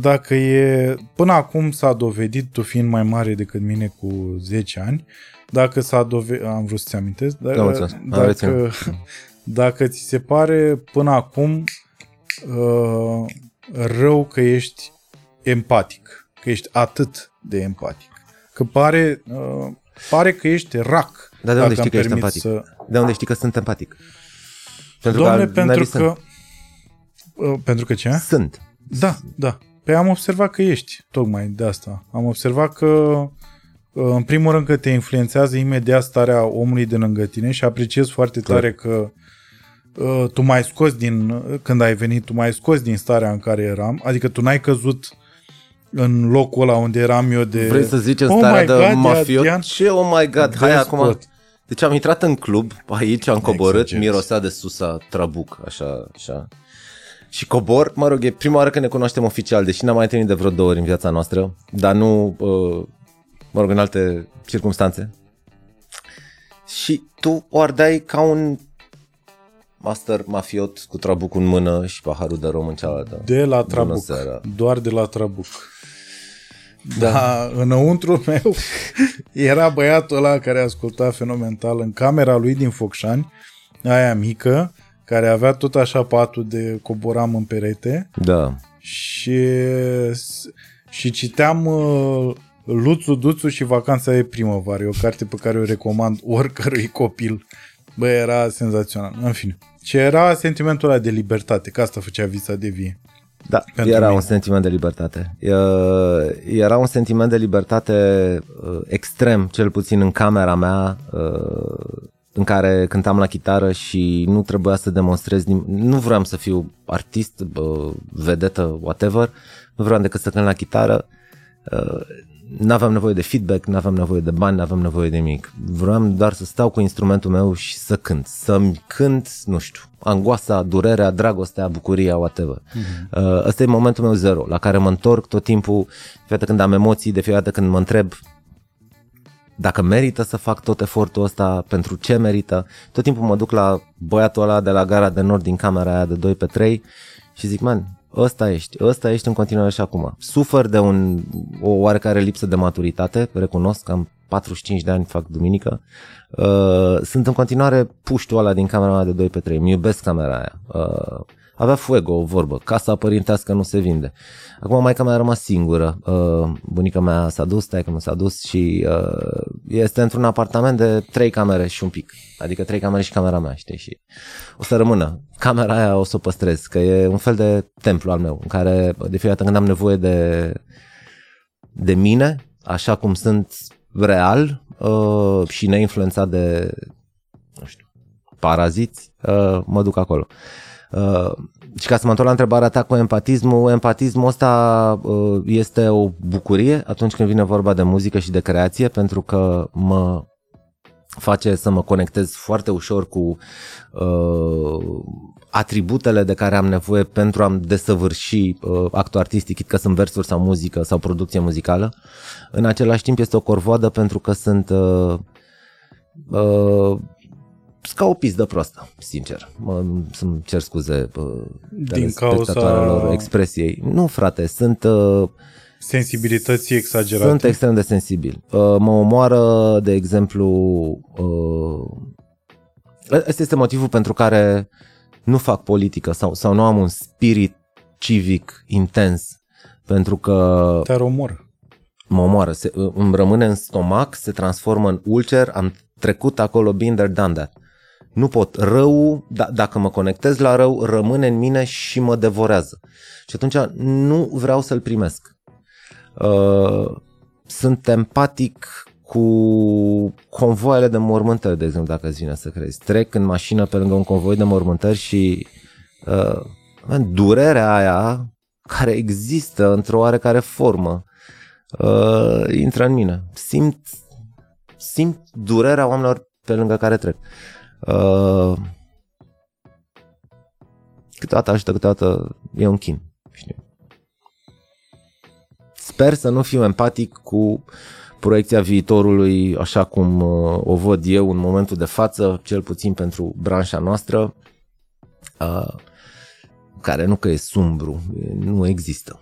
dacă e, până acum s-a dovedit, tu fiind mai mare decât mine cu 10 ani, dacă s-a dovedit, am vrut să-ți amintesc, dar, da, dacă, dacă ți se pare până acum uh, rău că ești empatic, că ești atât de empatic. Că pare, uh, pare că ești rac. Dar de unde dacă știi că îmi ești permiți empatic? Să... De unde știi că sunt empatic? Doamne, că pentru sunt. că... Uh, pentru că ce? Sunt. Da, da. Pe am observat că ești, tocmai de asta. Am observat că, uh, în primul rând, că te influențează imediat starea omului de lângă tine și apreciez foarte Clar. tare că uh, tu mai scos din, când ai venit, tu mai scos din starea în care eram, adică tu n-ai căzut în locul ăla unde eram eu de... Vrei să zici în Oh starea my de God, e mafiot? Adrian Ce, oh my god, hai Despot. acum. Deci am intrat în club, aici am coborât, Exagerezi. mirosea de susa trabuc, așa, așa. Și cobor, mă rog, e prima oară când ne cunoaștem oficial, deși n-am mai întâlnit de vreo două ori în viața noastră, dar nu, uh, mă rog, în alte circunstanțe. Și tu o ardeai ca un master mafiot cu trabuc în mână și paharul de rom în cealaltă. De la Bună Trabuc. seara. Doar de la Trabuc. Da, înăuntru meu era băiatul ăla care asculta fenomenal în camera lui din Focșani, aia mică, care avea tot așa patul de coboram în perete Da. și, și citeam uh, Luțu, Duțu și Vacanța de primăvară. E o carte pe care o recomand oricărui copil. Bă, era senzațional. În fine. Ce era sentimentul ăla de libertate, că asta făcea visa de vie. Da, Pentru era mine. un sentiment de libertate. Uh, Era un sentiment de libertate uh, extrem, cel puțin în camera mea, uh, în care cântam la chitară și nu trebuia să demonstrez, nim- nu vreau să fiu artist, uh, vedetă, whatever, nu vreau decât să cânt la chitară. Uh, N-aveam nevoie de feedback, n-aveam nevoie de bani, n-aveam nevoie de nimic. Vreau doar să stau cu instrumentul meu și să cânt. Să-mi cânt, nu știu, angoasa, durerea, dragostea, bucuria, whatever. Mm-hmm. Uh, ăsta e momentul meu zero, la care mă întorc tot timpul, fiecare când am emoții, de fiecare dată când mă întreb dacă merită să fac tot efortul ăsta, pentru ce merită. Tot timpul mă duc la băiatul ăla de la gara de nord din camera aia de 2 pe 3 și zic, man, ăsta ești, ăsta ești în continuare și acum. Sufăr de un, o oarecare lipsă de maturitate, recunosc, am 45 de ani, fac duminică. Uh, sunt în continuare puștul ăla din camera mea de 2 pe 3, îmi iubesc camera aia. Uh, avea fuego, o vorbă, casa părintească nu se vinde. Acum maica mea a rămas singură, uh, bunica mea s-a dus, taică mi s-a dus și uh, este într-un apartament de trei camere și un pic, adică trei camere și camera mea, știi, și o să rămână. Camera aia o să o păstrez, că e un fel de templu al meu, în care de fiecare dată când am nevoie de, de mine, așa cum sunt real uh, și neinfluențat de, nu știu, paraziți, uh, mă duc acolo. Uh, și ca să mă întorc la întrebarea ta cu empatismul, empatismul ăsta uh, este o bucurie atunci când vine vorba de muzică și de creație, pentru că mă face să mă conectez foarte ușor cu uh, atributele de care am nevoie pentru a-mi desăvârși uh, actul artistic, chit că sunt versuri sau muzică sau producție muzicală. În același timp este o corvoadă pentru că sunt uh, uh, sunt ca o pizdă proastă, sincer. Mă, să-mi cer scuze uh, Din cauza- spectatoarelor expresiei. Nu, frate, sunt... Uh, Sensibilității exagerate. sunt extrem de sensibil. Uh, mă omoară, de exemplu, uh, ăsta este motivul pentru care nu fac politică sau, sau nu am un spirit civic intens, pentru că Te omor. mă omoară, se, îmi rămâne în stomac, se transformă în ulcer, am trecut acolo, been there, done that. Nu pot. Rău, d- dacă mă conectez la rău, rămâne în mine și mă devorează. Și atunci nu vreau să-l primesc. Uh, sunt empatic cu convoaiele de mormântări, de exemplu, dacă îți vine să crezi. Trec în mașină pe lângă un convoi de mormântări și uh, man, durerea aia care există într-o oarecare formă uh, intră în mine. Simt, simt durerea oamenilor pe lângă care trec. Uh, câteodată ajută, câteodată e un chin. Știu. Sper să nu fiu empatic cu proiecția viitorului așa cum uh, o văd eu în momentul de față, cel puțin pentru branșa noastră, uh, care nu că e sumbru, nu există.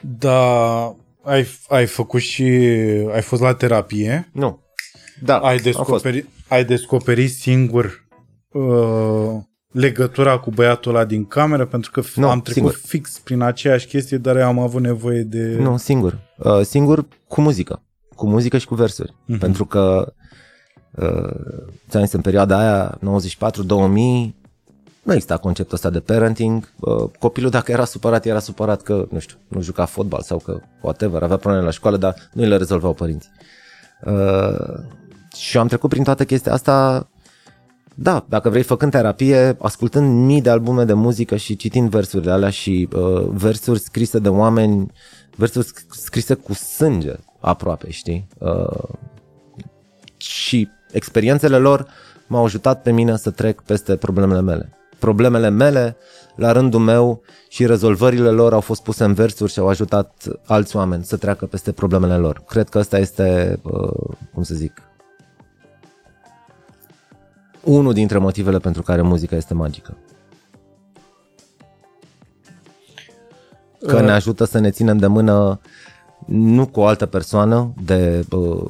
Da, ai, ai făcut și... Ai fost la terapie. Nu. Da, Ai am fost. descoperit, ai descoperit singur uh, legătura cu băiatul ăla din cameră, pentru că Nu, am trecut singur. fix prin aceeași chestie, dar eu am avut nevoie de... Nu, singur. Uh, singur cu muzică. Cu muzică și cu versuri. Mhm. Pentru că uh, ți-am zis, în perioada aia, 94-2000, nu exista conceptul ăsta de parenting. Uh, copilul dacă era supărat, era supărat că, nu știu, nu juca fotbal sau că whatever, avea probleme la școală, dar nu îi le rezolvau părinții. Uh, și am trecut prin toată chestia asta da, dacă vrei, făcând terapie, ascultând mii de albume de muzică și citind versurile alea și uh, versuri scrise de oameni, versuri sc- scrise cu sânge aproape, știi? Uh, și experiențele lor m-au ajutat pe mine să trec peste problemele mele. Problemele mele, la rândul meu, și rezolvările lor au fost puse în versuri și au ajutat alți oameni să treacă peste problemele lor. Cred că ăsta este, uh, cum să zic, unul dintre motivele pentru care muzica este magică. Că ne ajută să ne ținem de mână nu cu o altă persoană de uh,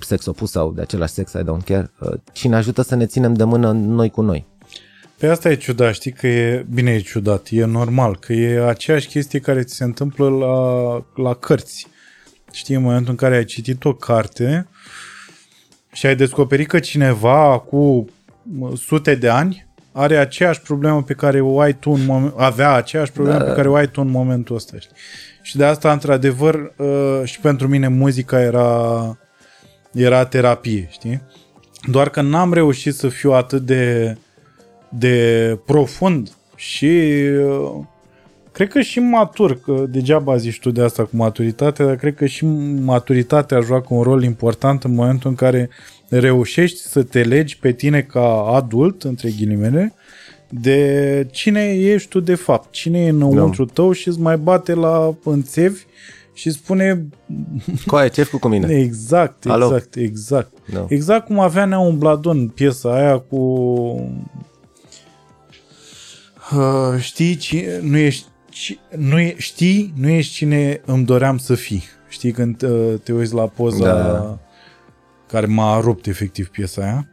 sex opus sau de același sex, I don't care, uh, ci ne ajută să ne ținem de mână noi cu noi. Pe asta e ciudat, știi că e, bine e ciudat, e normal, că e aceeași chestie care ți se întâmplă la, la cărți. Știi, în momentul în care ai citit o carte și ai descoperit că cineva cu mă, sute de ani are aceeași problemă pe care o ai tu în moment, avea aceeași problemă da. pe care o ai tu în momentul ăsta. Știi? Și de asta, într-adevăr, uh, și pentru mine muzica era, era terapie, știi? Doar că n-am reușit să fiu atât de, de profund și uh, cred că și matur, că degeaba zici tu de asta cu maturitate, dar cred că și maturitatea joacă un rol important în momentul în care reușești să te legi pe tine ca adult, între ghilimele, de cine ești tu de fapt, cine e înăuntru da. tău și îți mai bate la înțevi și spune Coaie, ce ai făcut cu mine? exact, Alo? exact, exact. Da. Exact cum avea Nea un Bladon piesa aia cu uh, știi cine, nu ești ci- nu e, știi, nu ești cine îmi doream să fii. Știi când uh, te uiți la poza Da. care m-a rupt efectiv piesa aia.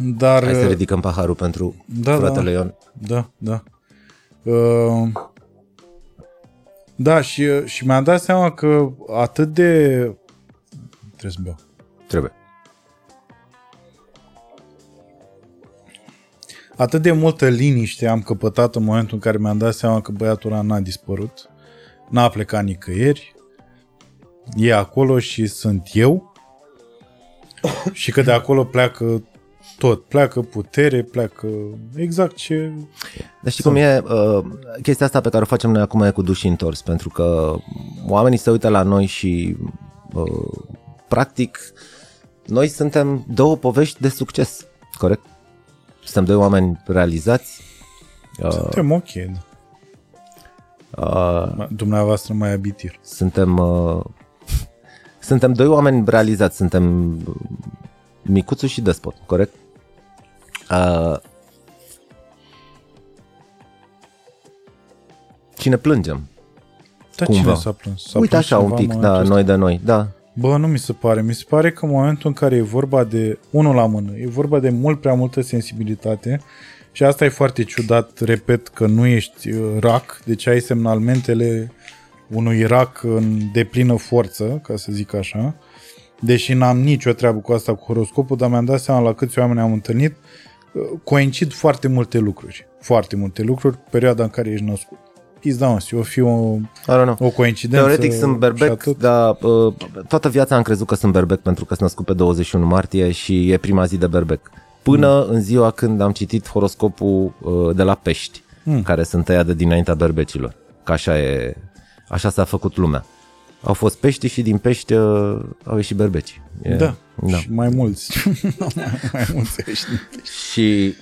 Dar Hai să uh, ridicăm paharul pentru da, fratele da. Ion. Da, da. Uh, da, și, și mi-am dat seama că atât de... Trebuie să beau. Trebuie. Atât de multă liniște am căpătat în momentul în care mi-am dat seama că băiatul ăla n-a dispărut. N-a plecat nicăieri. E acolo și sunt eu. și că de acolo pleacă tot. Pleacă putere, pleacă exact ce... Dar știi cum e uh, chestia asta pe care o facem noi acum e cu duși întors, pentru că oamenii se uită la noi și uh, practic noi suntem două povești de succes, corect? Suntem doi oameni realizați. Uh, Suntem ok. Da. uh, Dumneavoastră mai abitir. suntem uh, suntem doi oameni realizați, suntem Micuțu și Despot, corect? Uh, și ne plângem. Dar Cumva. cine s-a plâns? S-a Uite plâns așa un cineva în pic, momentul da, ăsta? noi de noi, da. Bă, nu mi se pare. Mi se pare că în momentul în care e vorba de unul la mână, e vorba de mult prea multă sensibilitate și asta e foarte ciudat, repet, că nu ești uh, rac, deci ai semnalmentele unui rac în deplină forță, ca să zic așa, deși n-am nicio treabă cu asta cu horoscopul, dar mi-am dat seama la câți oameni am întâlnit, uh, coincid foarte multe lucruri. Foarte multe lucruri cu perioada în care ești născut. Pizda, mă, o fi o, I don't know. o coincidență. Teoretic sunt și berbec, atât. dar uh, toată viața am crezut că sunt berbec pentru că sunt născut pe 21 martie și e prima zi de berbec. Până Mm. în ziua când am citit horoscopul uh, de la pești, Mm. care sunt tăia de dinaintea berbecilor. Că așa e, așa s-a făcut lumea. Au fost pești și din pești uh, au ieșit berbeci. E, Da, da. și mai mulți. mai mulți ești. Și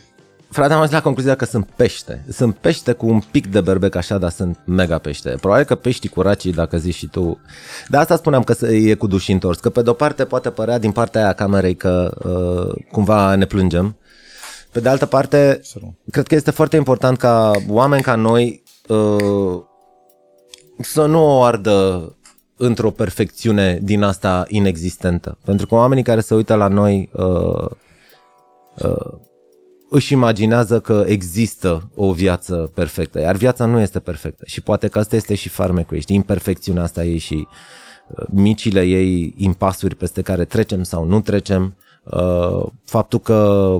frate, am ajuns la concluzia că sunt pește. Sunt pește cu un pic de berbec așa, dar sunt mega pește. Probabil că peștii cu racii, dacă zici și tu. De asta spuneam că e cu duși întors. Că pe de-o parte poate părea din partea aia a camerei că uh, cumva ne plângem. Pe de altă parte, Să cred că este foarte important ca oameni ca noi uh, să nu o ardă într-o perfecțiune din asta inexistentă. Pentru că oamenii care se uită la noi uh, uh, își imaginează că există o viață perfectă, iar viața nu este perfectă și poate că asta este și farmecul ei, știi, imperfecțiunea asta ei și uh, micile ei impasuri peste care trecem sau nu trecem, uh, faptul că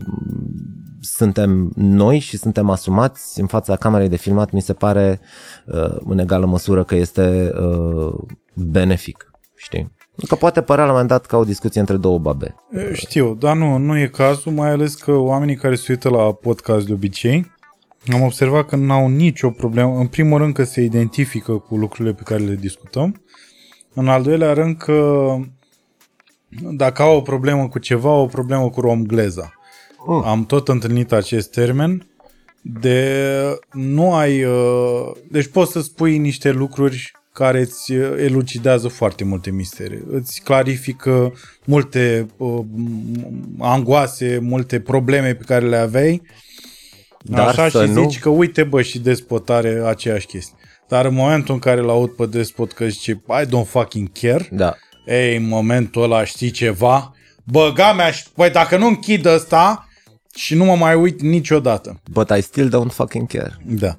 suntem noi și suntem asumați în fața camerei de filmat mi se pare uh, în egală măsură că este uh, benefic, știi? Că poate părea la un moment dat ca o discuție între două babe. E, Știu, dar nu, nu e cazul, mai ales că oamenii care se uită la podcast de obicei, am observat că n-au nicio problemă. În primul rând că se identifică cu lucrurile pe care le discutăm. În al doilea rând că dacă au o problemă cu ceva, au o problemă cu romgleza. Mm. Am tot întâlnit acest termen de nu ai... uh, Deci poți să spui niște lucruri care îți uh, elucidează foarte multe misteri. Îți clarifică multe uh, angoase, multe probleme pe care le aveai. Dar Așa să și nu- zici că uite bă și despot are aceeași chestie. Dar în momentul în care l-aud pe despot că zice I don't fucking care, Da. ei, în momentul ăla știi ceva, băga mea și, păi dacă nu închid ăsta și nu mă mai uit niciodată. But I still don't fucking care. Da.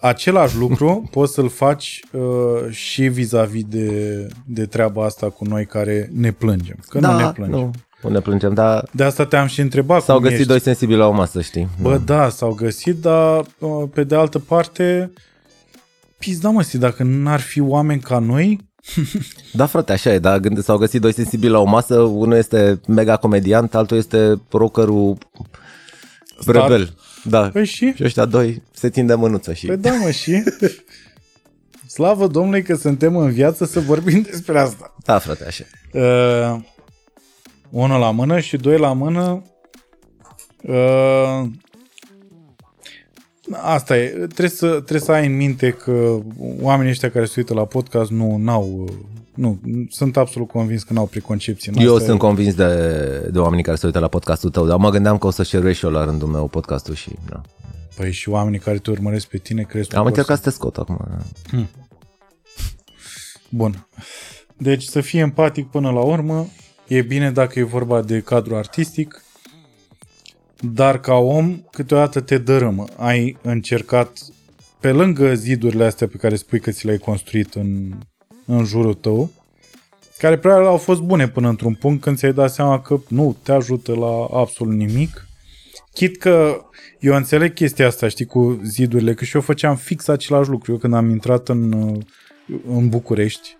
Același lucru poți să-l faci uh, și vis-a-vis de, de treaba asta cu noi care ne plângem. Că da, nu ne plângem. nu, nu ne plângem, dar De asta te-am și întrebat s-au cum găsit ești. doi sensibili la o masă, știi? Bă, da, s-au găsit, dar uh, pe de altă parte, pizda mă, știi, dacă n-ar fi oameni ca noi, Da, frate, așa e, dar gând s-au găsit doi sensibili la o masă, unul este mega comediant, altul este rockerul Star. rebel. Da. păi și? Și ăștia doi se țin de mânuță și... Păi da, mă, și? Slavă Domnului că suntem în viață să vorbim despre asta. Da, frate, așa. Uh, unul la mână și doi la mână. Uh, asta e. Trebuie să, trebuie să ai în minte că oamenii ăștia care se uită la podcast nu n-au... uh, Nu, sunt absolut convins că n-au preconcepții. Eu Asta sunt e- convins de, de oamenii care se uită la podcastul tău, dar mă gândeam că o să share și eu la rândul meu podcastul și... Da. Păi și oamenii care te urmăresc pe tine crezi tu Am că o încercat să- să te scot acum. da. Bun. Deci să fii empatic până la urmă. E bine dacă e vorba de cadru artistic, dar ca om câteodată te dărâmă. Ai încercat, pe lângă zidurile astea pe care spui că ți le-ai construit în, în jurul tău, care probabil au fost bune până într-un punct când ți-ai dat seama că nu te ajută la absolut nimic. Chit că eu înțeleg chestia asta, știi, cu zidurile, că și eu făceam fix același lucru. Eu când am intrat în, uh, în București,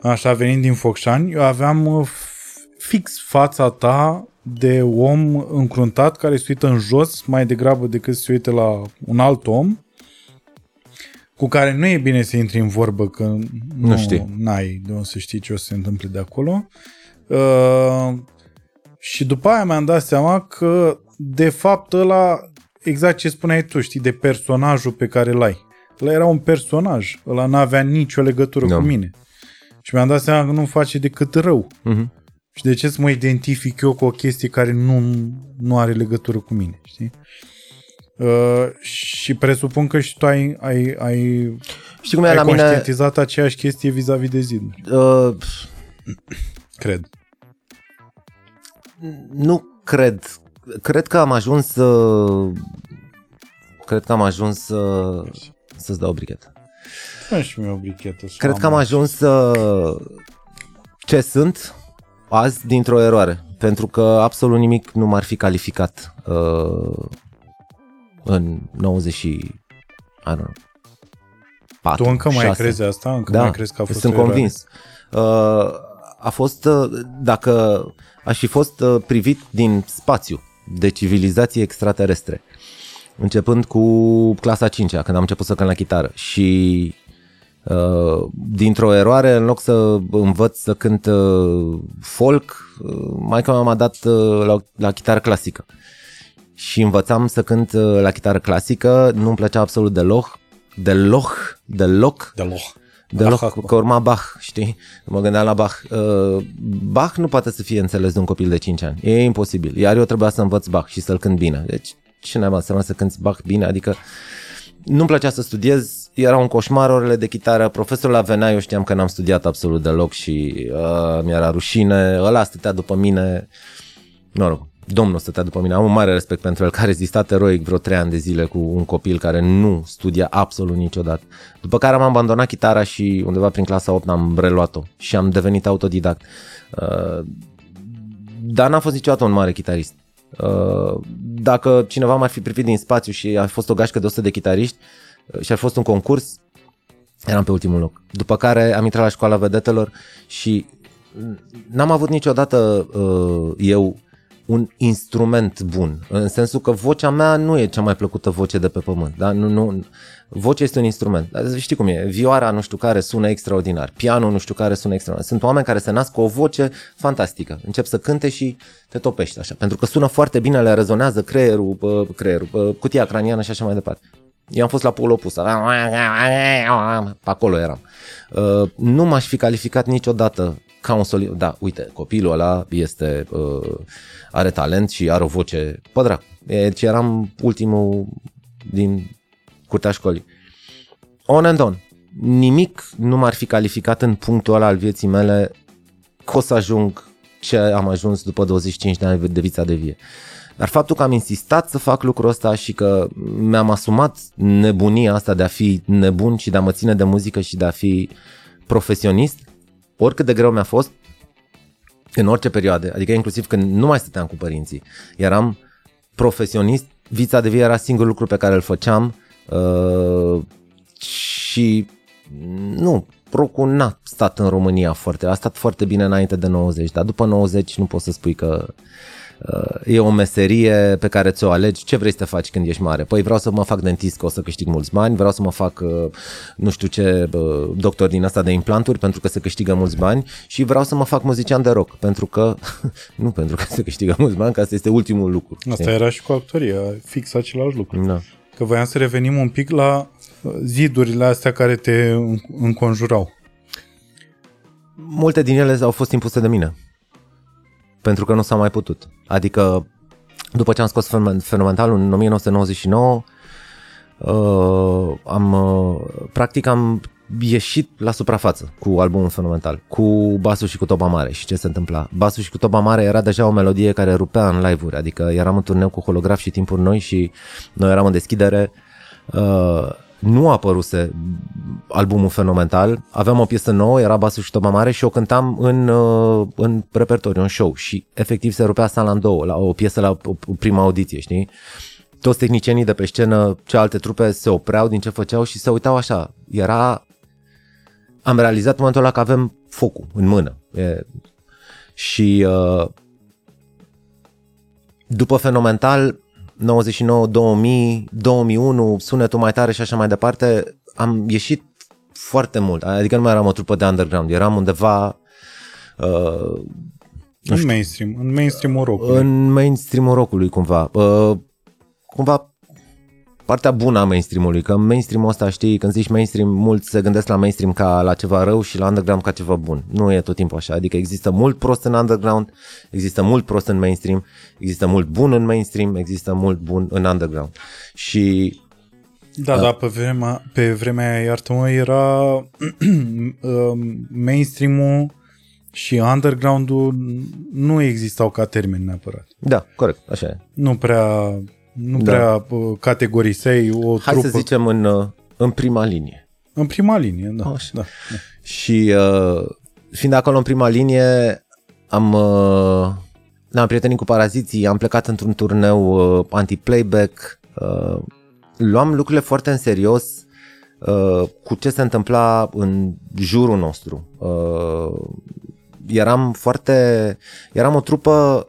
așa venind din Focșani, eu aveam uh, f- fix fața ta de om încruntat care se uită în jos mai degrabă decât să se uite la un alt om cu care nu e bine să intri în vorbă că nu, Nu știi. n-ai de unde să știi ce o să se întâmple de acolo. Uh, și după aia mi-am dat seama că de fapt ăla, exact ce spuneai tu, știi, de personajul pe care îl ai. Ăla era un personaj, ăla n-avea nicio legătură Da. cu mine. Și mi-am dat seama că nu face decât rău. Mhm. Și de ce să mă identific eu cu o chestie care nu, nu are legătură cu mine, știi? Uh, și presupun că și tu ai, ai, ai, Știi cum e ai la mine? conștientizat aceeași chestie vis-a-vis de ziduri, Uh, cred. nu cred. Cred că am ajuns să... Cred că am ajuns să... Să-ți dau o brichetă. Dă și mie o brichetă. să Cred că am ajuns să... Ce sunt azi dintr-o eroare. Pentru că absolut nimic nu m-ar fi calificat uh, în 90 și... I don't know, 4, Tu încă mai 6. crezi asta? Încă da, mai crezi că a fost sunt o eroare? convins. Uh, a fost, uh, dacă aș fi fost uh, privit din spațiu de civilizații extraterestre, începând cu clasa 5 când am început să cânt la chitară și uh, dintr-o eroare, în loc să învăț să cânt uh, folk, uh, maica mea m-a dat uh, la, la chitară clasică. Și învățam să cânt uh, la chitară clasică, nu-mi plăcea absolut deloc, deloc, deloc, Deloc. Deloc, Bach, că urma Bach, știi? Mă gândeam la Bach. Uh, Bach nu poate să fie înțeles de un copil de 5 ani. E imposibil. Iar eu trebuia să învăț Bach și să-l cânt bine. Deci, ce n-ai înseamnă să cânti Bach bine? Adică nu-mi plăcea să studiez, era un coșmar orele de chitară, profesorul la venea, eu știam că n-am studiat absolut deloc și uh, mi-era rușine, ăla stătea după mine, noroc. Domnul stătea după mine, am un mare respect pentru el, care a rezistat eroic vreo trei ani de zile cu un copil care nu studia absolut niciodată. După care am abandonat chitara și undeva prin clasa 8 am reluat-o și am devenit autodidact. Uh, dar n-am fost niciodată un mare chitarist. Uh, dacă cineva m-ar fi privit din spațiu și a fost o gașcă de 100 de chitariști uh, și ar fost un concurs, eram pe ultimul loc. După care am intrat la școala vedetelor și n-am avut niciodată uh, eu un instrument bun, în sensul că vocea mea nu e cea mai plăcută voce de pe pământ, da? nu, nu, vocea este un instrument, dar știi cum e, vioara nu știu care sună extraordinar, pianul nu știu care sună extraordinar, sunt oameni care se nasc cu o voce fantastică, încep să cânte și te topești așa, pentru că sună foarte bine, le rezonează creierul, creierul, cutia craniană și așa mai departe. Eu am fost la polul opus, acolo eram. Uh, nu m-aș fi calificat niciodată ca un solist. Da, uite, copilul ăla este, uh, are talent și are o voce pădra. Deci eram ultimul din curtea școlii. On and on. Nimic nu m-ar fi calificat în punctul ăla al vieții mele că o să ajung ce am ajuns după 25 de ani de vița de vie. Dar faptul că am insistat să fac lucrul ăsta și că mi-am asumat nebunia asta de a fi nebun și de a mă ține de muzică și de a fi profesionist, oricât de greu mi-a fost, în orice perioadă, adică inclusiv când nu mai stăteam cu părinții, eram profesionist, vița de vie era singurul lucru pe care îl făceam uh, și nu, Procul n-a stat în România foarte, a stat foarte bine înainte de 90, dar după 90 nu poți să spui că e o meserie pe care ți-o alegi, ce vrei să te faci când ești mare? Păi vreau să mă fac dentist, că o să câștig mulți bani, vreau să mă fac uh, nu știu ce uh, doctor din asta de implanturi pentru că se câștigă mulți bani și vreau să mă fac muzician de rock pentru că, nu pentru că se câștigă mulți bani, că asta este ultimul lucru. Asta era și cu actoria, fix același lucru. Da. Că voiam să revenim un pic la uh, zidurile astea care te înconjurau. Multe din ele au fost impuse de mine pentru că nu s-a mai putut. Adică, după ce am scos Fenomenalul în 1999, uh, am, uh, practic am ieșit la suprafață cu albumul Fenomenal, cu basul și cu toba mare și ce se întâmpla. Basul și cu toba mare era deja o melodie care rupea în live-uri, adică eram în turneu cu holograf și timpuri noi și noi eram în deschidere. Uh, nu a apăruse albumul fenomenal, aveam o piesă nouă, era basul și toba mare și o cântam în, uh, în repertoriu, în show și efectiv se rupea sala în două, la o piesă la prima audiție, știi? Toți tehnicienii de pe scenă, cealaltă trupe se opreau din ce făceau și se uitau așa. Era... Am realizat în momentul ăla că avem focul în mână. E... Și uh, după Fenomenal 99, 2000, 2001, sunetul mai tare și așa mai departe, am ieșit foarte mult. Adică nu mai eram o trupă de underground, eram undeva... Uh, în mainstream, în mainstream rockului. În mainstream rockului cumva. Uh, cumva partea bună a mainstream-ului, că mainstream-ul ăsta, știi, când zici mainstream, mulți se gândesc la mainstream ca la ceva rău și la underground ca ceva bun. Nu e tot timpul așa, adică există mult prost în underground, există mult prost în mainstream, există mult bun în mainstream, există mult bun în underground. Și da, da, pe vremea, pe vremea aia, iartă-mă, era um, mainstream-ul și underground-ul nu existau ca termen neapărat. Da, corect, așa e. Nu prea nu da. prea uh, categoriseai o Hai trupă. să zicem în, uh, în prima linie. În prima linie, da. Așa. da, da. Și uh, fiind acolo în prima linie, am, uh, am prietenit cu paraziții, am plecat într-un turneu uh, anti-playback, uh, luam lucrurile foarte în serios uh, cu ce se întâmpla în jurul nostru. Uh, eram foarte, eram o trupă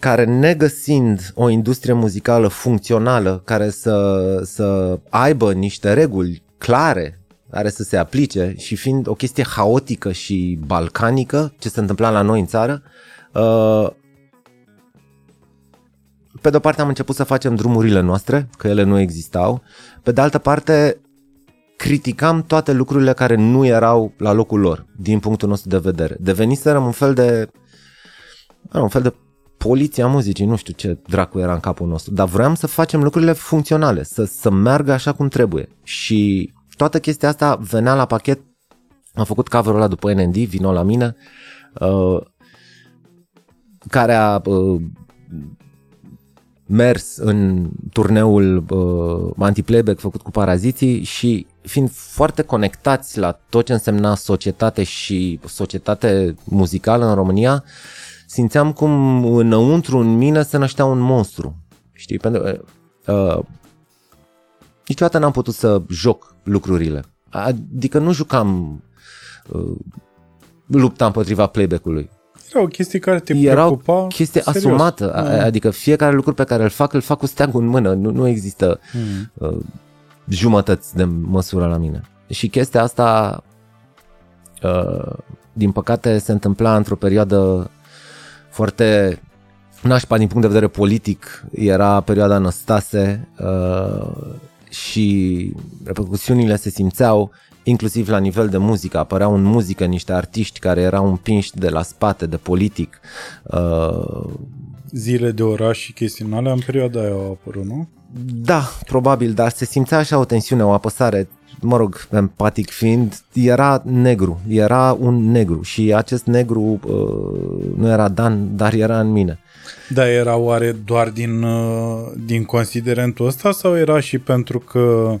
care negăsind o industrie muzicală funcțională care să, să aibă niște reguli clare care să se aplice și fiind o chestie haotică și balcanică, ce se întâmpla la noi în țară, uh, pe de o parte am început să facem drumurile noastre, că ele nu existau, pe de altă parte criticam toate lucrurile care nu erau la locul lor, din punctul nostru de vedere. Deveniserăm un fel de un fel de poliția muzicii, nu știu ce dracu era în capul nostru, dar vreau să facem lucrurile funcționale, să, să meargă așa cum trebuie. Și toată chestia asta venea la pachet, am făcut cover-ul ăla după NND, vino la mine, uh, care a uh, mers în turneul uh, anti-playback făcut cu paraziții și fiind foarte conectați la tot ce însemna societate și societate muzicală în România, simțeam cum înăuntru în mine se năștea un monstru. Știi? Pentru uh, uh, niciodată n-am putut să joc lucrurile. Adică nu jucam uh, lupta împotriva playback-ului. Era o chestie care te Era o preocupa chestie serios. asumată, Da. adică fiecare lucru pe care îl fac, îl fac cu steagul în mână, nu, nu există Mm. uh, jumătăți de măsură la mine. Și chestia asta, uh, din păcate, se întâmpla într-o perioadă foarte nașpa din punct de vedere politic. Era perioada Năstase uh, și repercusiunile se simțeau inclusiv la nivel de muzică. Apăreau în muzică niște artiști care erau împinși de la spate, de politic. Uh, Zile de oraș și chestii în alea în perioada aia au apărut, nu? Da, probabil, dar se simțea așa o tensiune, o apăsare, mă rog, empatic fiind, era negru, era un negru și acest negru uh, nu era Dan, dar era în mine. Da, era oare doar din, uh, din considerentul ăsta sau era și pentru că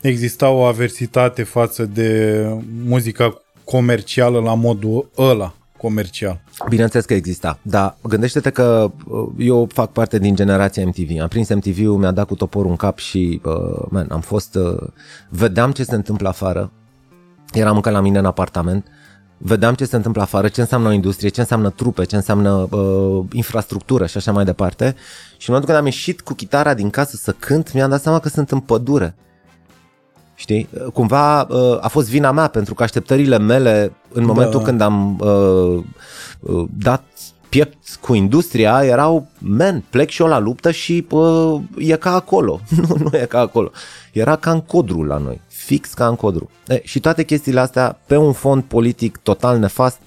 exista o aversitate față de muzica comercială la modul ăla comercial? Bineînțeles că exista, dar gândește-te că uh, eu fac parte din generația MTV. Am prins MTV-ul, mi-a dat cu toporul în cap și, uh, man, am fost, uh, vedeam ce se întâmplă afară, eram încă la mine în apartament, vedeam ce se întâmplă afară, ce înseamnă o industrie, ce înseamnă trupe, ce înseamnă uh, infrastructură și așa mai departe. Și în momentul când am ieșit cu chitara din casă să cânt, mi-am dat seama că sunt în pădure. Știi? Cumva uh, a fost vina mea pentru că așteptările mele în momentul Da. când am uh, uh, dat piept cu industria erau, man, plec și eu la luptă și uh, e ca acolo. nu, nu e ca acolo. Era ca în codru la noi. Fix ca în codru. E, și toate chestiile astea pe un fond politic total nefast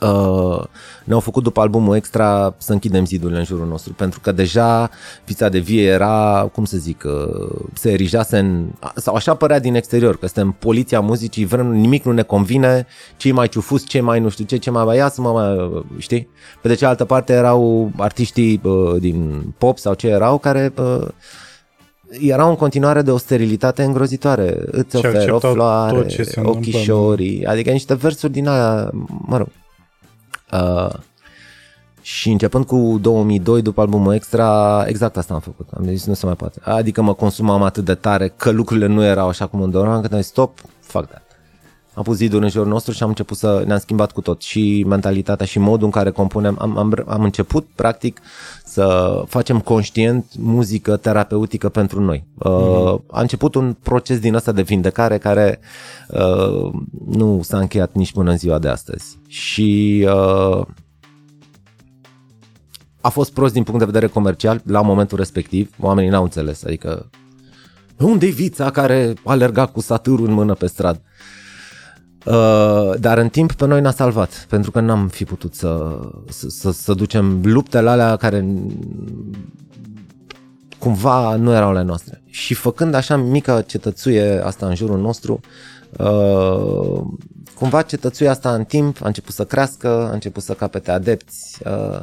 Uh, ne-au făcut după albumul extra să închidem zidurile în jurul nostru pentru că deja Pița de Vie era, cum să zic, uh, se erijase în, sau așa părea din exterior, că suntem poliția muzicii, vrem, nimic nu ne convine, cei mai ciufus, cei mai nu știu ce, ce mai mai ia să mă mai, știi? Pe de cealaltă parte erau artiștii uh, din pop sau ce erau care uh, erau în continuare de o sterilitate îngrozitoare. Îți Și ofer o acceptau floare, tot ce se întâmplă, ochișorii, adică niște versuri din aia, mă rog. Uh, și începând cu 2002, după albumul Extra, exact asta am făcut. Am zis, nu se mai poate. Adică mă consumam atât de tare că lucrurile nu erau așa cum îmi doream, că am zis, stop, fac that. Am pus ziduri în jurul nostru și am început să ne-am schimbat cu tot și mentalitatea și modul în care compunem. Am, am, am început, practic, să facem conștient muzică terapeutică pentru noi. Uh, a început un proces din ăsta de vindecare care uh, nu s-a încheiat nici până în ziua de astăzi. Și uh, a fost prost din punct de vedere comercial la momentul respectiv. Oamenii n-au înțeles, adică unde-i vița care alerga cu satârul în mână pe stradă? Uh, dar în timp pe noi ne-a salvat, pentru că n-am fi putut să, să, să, să ducem luptele alea care cumva nu erau ale noastre. Și făcând așa mică cetățuie asta în jurul nostru, uh, cumva cetățuia asta în timp a început să crească, a început să capete adepți. Uh,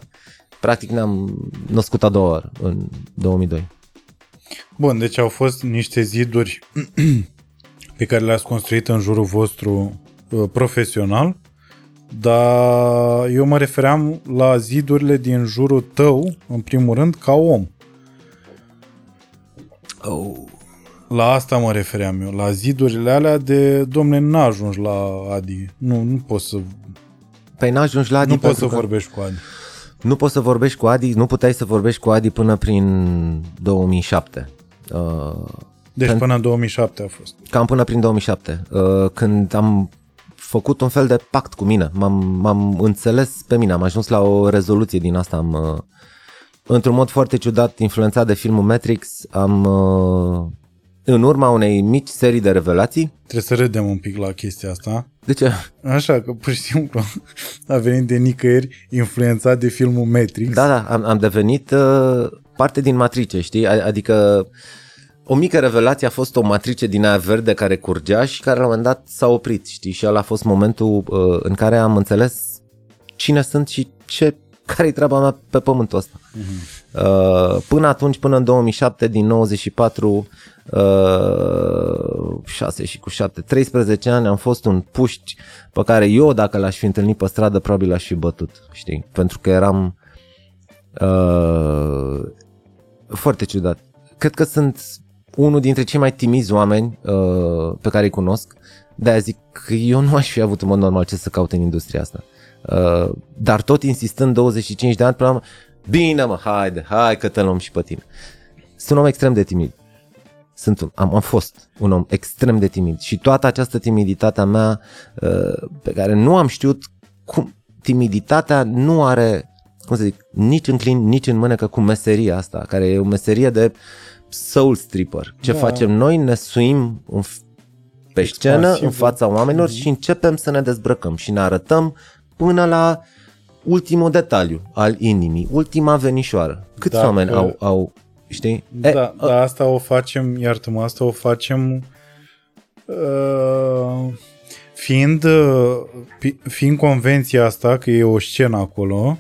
practic ne-am născut a doua oară, în 2002. Bun, deci au fost niște ziduri pe care le-ați construit în jurul vostru uh, profesional, dar eu mă refeream la zidurile din jurul tău, în primul rând, ca om. Oh. La asta mă refeream eu, la zidurile alea de, domne, n-ajungi la Adi. Nu, nu poți să, Păi n-ajungi la Adi nu poți să pentru că- vorbești cu Adi. Nu poți să vorbești cu Adi, nu puteai să vorbești cu Adi până prin 2007. Uh, Deci Pen- până în 2007 a fost. cam până prin 2007, uh, când am făcut un fel de pact cu mine, m-am, m-am înțeles pe mine, am ajuns la o rezoluție din asta, am, uh, într-un mod foarte ciudat, influențat de filmul Matrix, am, uh, în urma unei mici serii de revelații, Trebuie să râdem un pic la chestia asta. de ce? Așa, că pur și simplu a venit de nicăieri influențat de filmul Matrix. Da, da, am, am devenit uh, parte din matrice, știi? A- Adică o mică revelație a fost o matrice din aia verde care curgea și care la un moment dat s-a oprit, știi? Și ăla a fost momentul uh, în care am înțeles cine sunt și ce care-i treaba mea pe pământul ăsta? Uh, până atunci, până în 2007, din 94, uh, 6 și cu 7, 13 ani, am fost un puști pe care eu, dacă l-aș fi întâlnit pe stradă, probabil l-aș fi bătut, știi? Pentru că eram uh, foarte ciudat. Cred că sunt unul dintre cei mai timizi oameni uh, pe care îi cunosc, de-aia zic că eu nu aș fi avut în mod normal ce să caut în industria asta. Uh, dar tot insistând 25 de ani, până la urmă, bine mă, haide, hai că te luăm și pe tine. Sunt un om extrem de timid. Sunt un, am, am fost un om extrem de timid și toată această timiditate a mea uh, pe care nu am știut cum timiditatea nu are cum să zic, nici în clin, nici în mânecă cu meseria asta, care e o meserie de soul stripper. Ce Da. facem noi? Ne suim în, pe scenă, Expansiv. în fața oamenilor și începem să ne dezbrăcăm și ne arătăm până la ultimul detaliu al inimii, ultima venișoară. Câți Dacă- oameni au, au știi? Da, dar asta o facem, iartă-mă, asta o facem uh, fiind, uh, pi- fiind convenția asta, că e o scenă acolo,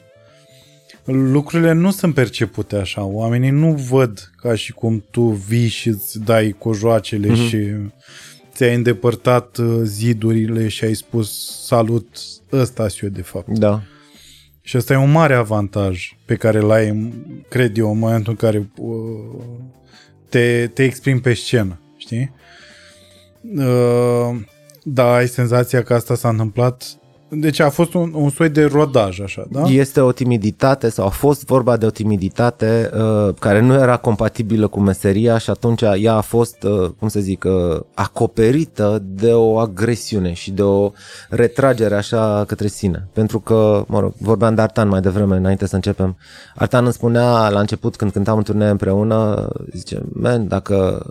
lucrurile nu sunt percepute așa. Oamenii nu văd ca și cum tu vii și îți dai cojoacele Mhm. mm-hmm. și ți-ai îndepărtat uh, zidurile și ai spus salut, ăsta eu de fapt. Da. Și ăsta e un mare avantaj pe care îl ai, cred eu, în momentul în care uh, te, te exprimi pe scenă, știi? Uh, da, ai senzația că asta s-a întâmplat. Deci a fost un, un soi de rodaj, așa, da? Este o timiditate sau a fost vorba de o timiditate uh, care nu era compatibilă cu meseria și atunci ea a fost, uh, cum să zic, uh, acoperită de o agresiune și de o retragere așa către sine. Pentru că, mă rog, vorbeam de Artan mai devreme, înainte să începem. Artan îmi spunea la început când cântam în turnee împreună, zice, man, dacă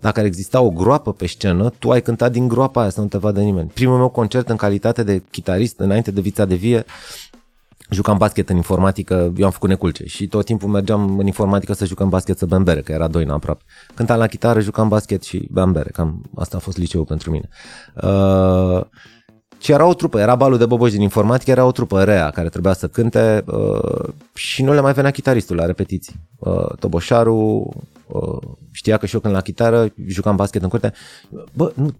dacă ar exista o groapă pe scenă, tu ai cântat din groapa aia să nu te vadă nimeni. Primul meu concert în calitate de chitarist, înainte de Vița de Vie, jucam basket în informatică, eu am făcut neculce și tot timpul mergeam în informatică să jucăm basket să bem bere, că era doina aproape. Cântam la chitară, jucam basket și beam bere, cam asta a fost liceul pentru mine. Uh, și era o trupă, era balul de boboși din informatică, era o trupă rea care trebuia să cânte uh, și nu le mai venea chitaristul la repetiții. Uh, Toboșaru uh, știa că și eu când la chitară jucam basket în curte. Bă, nu,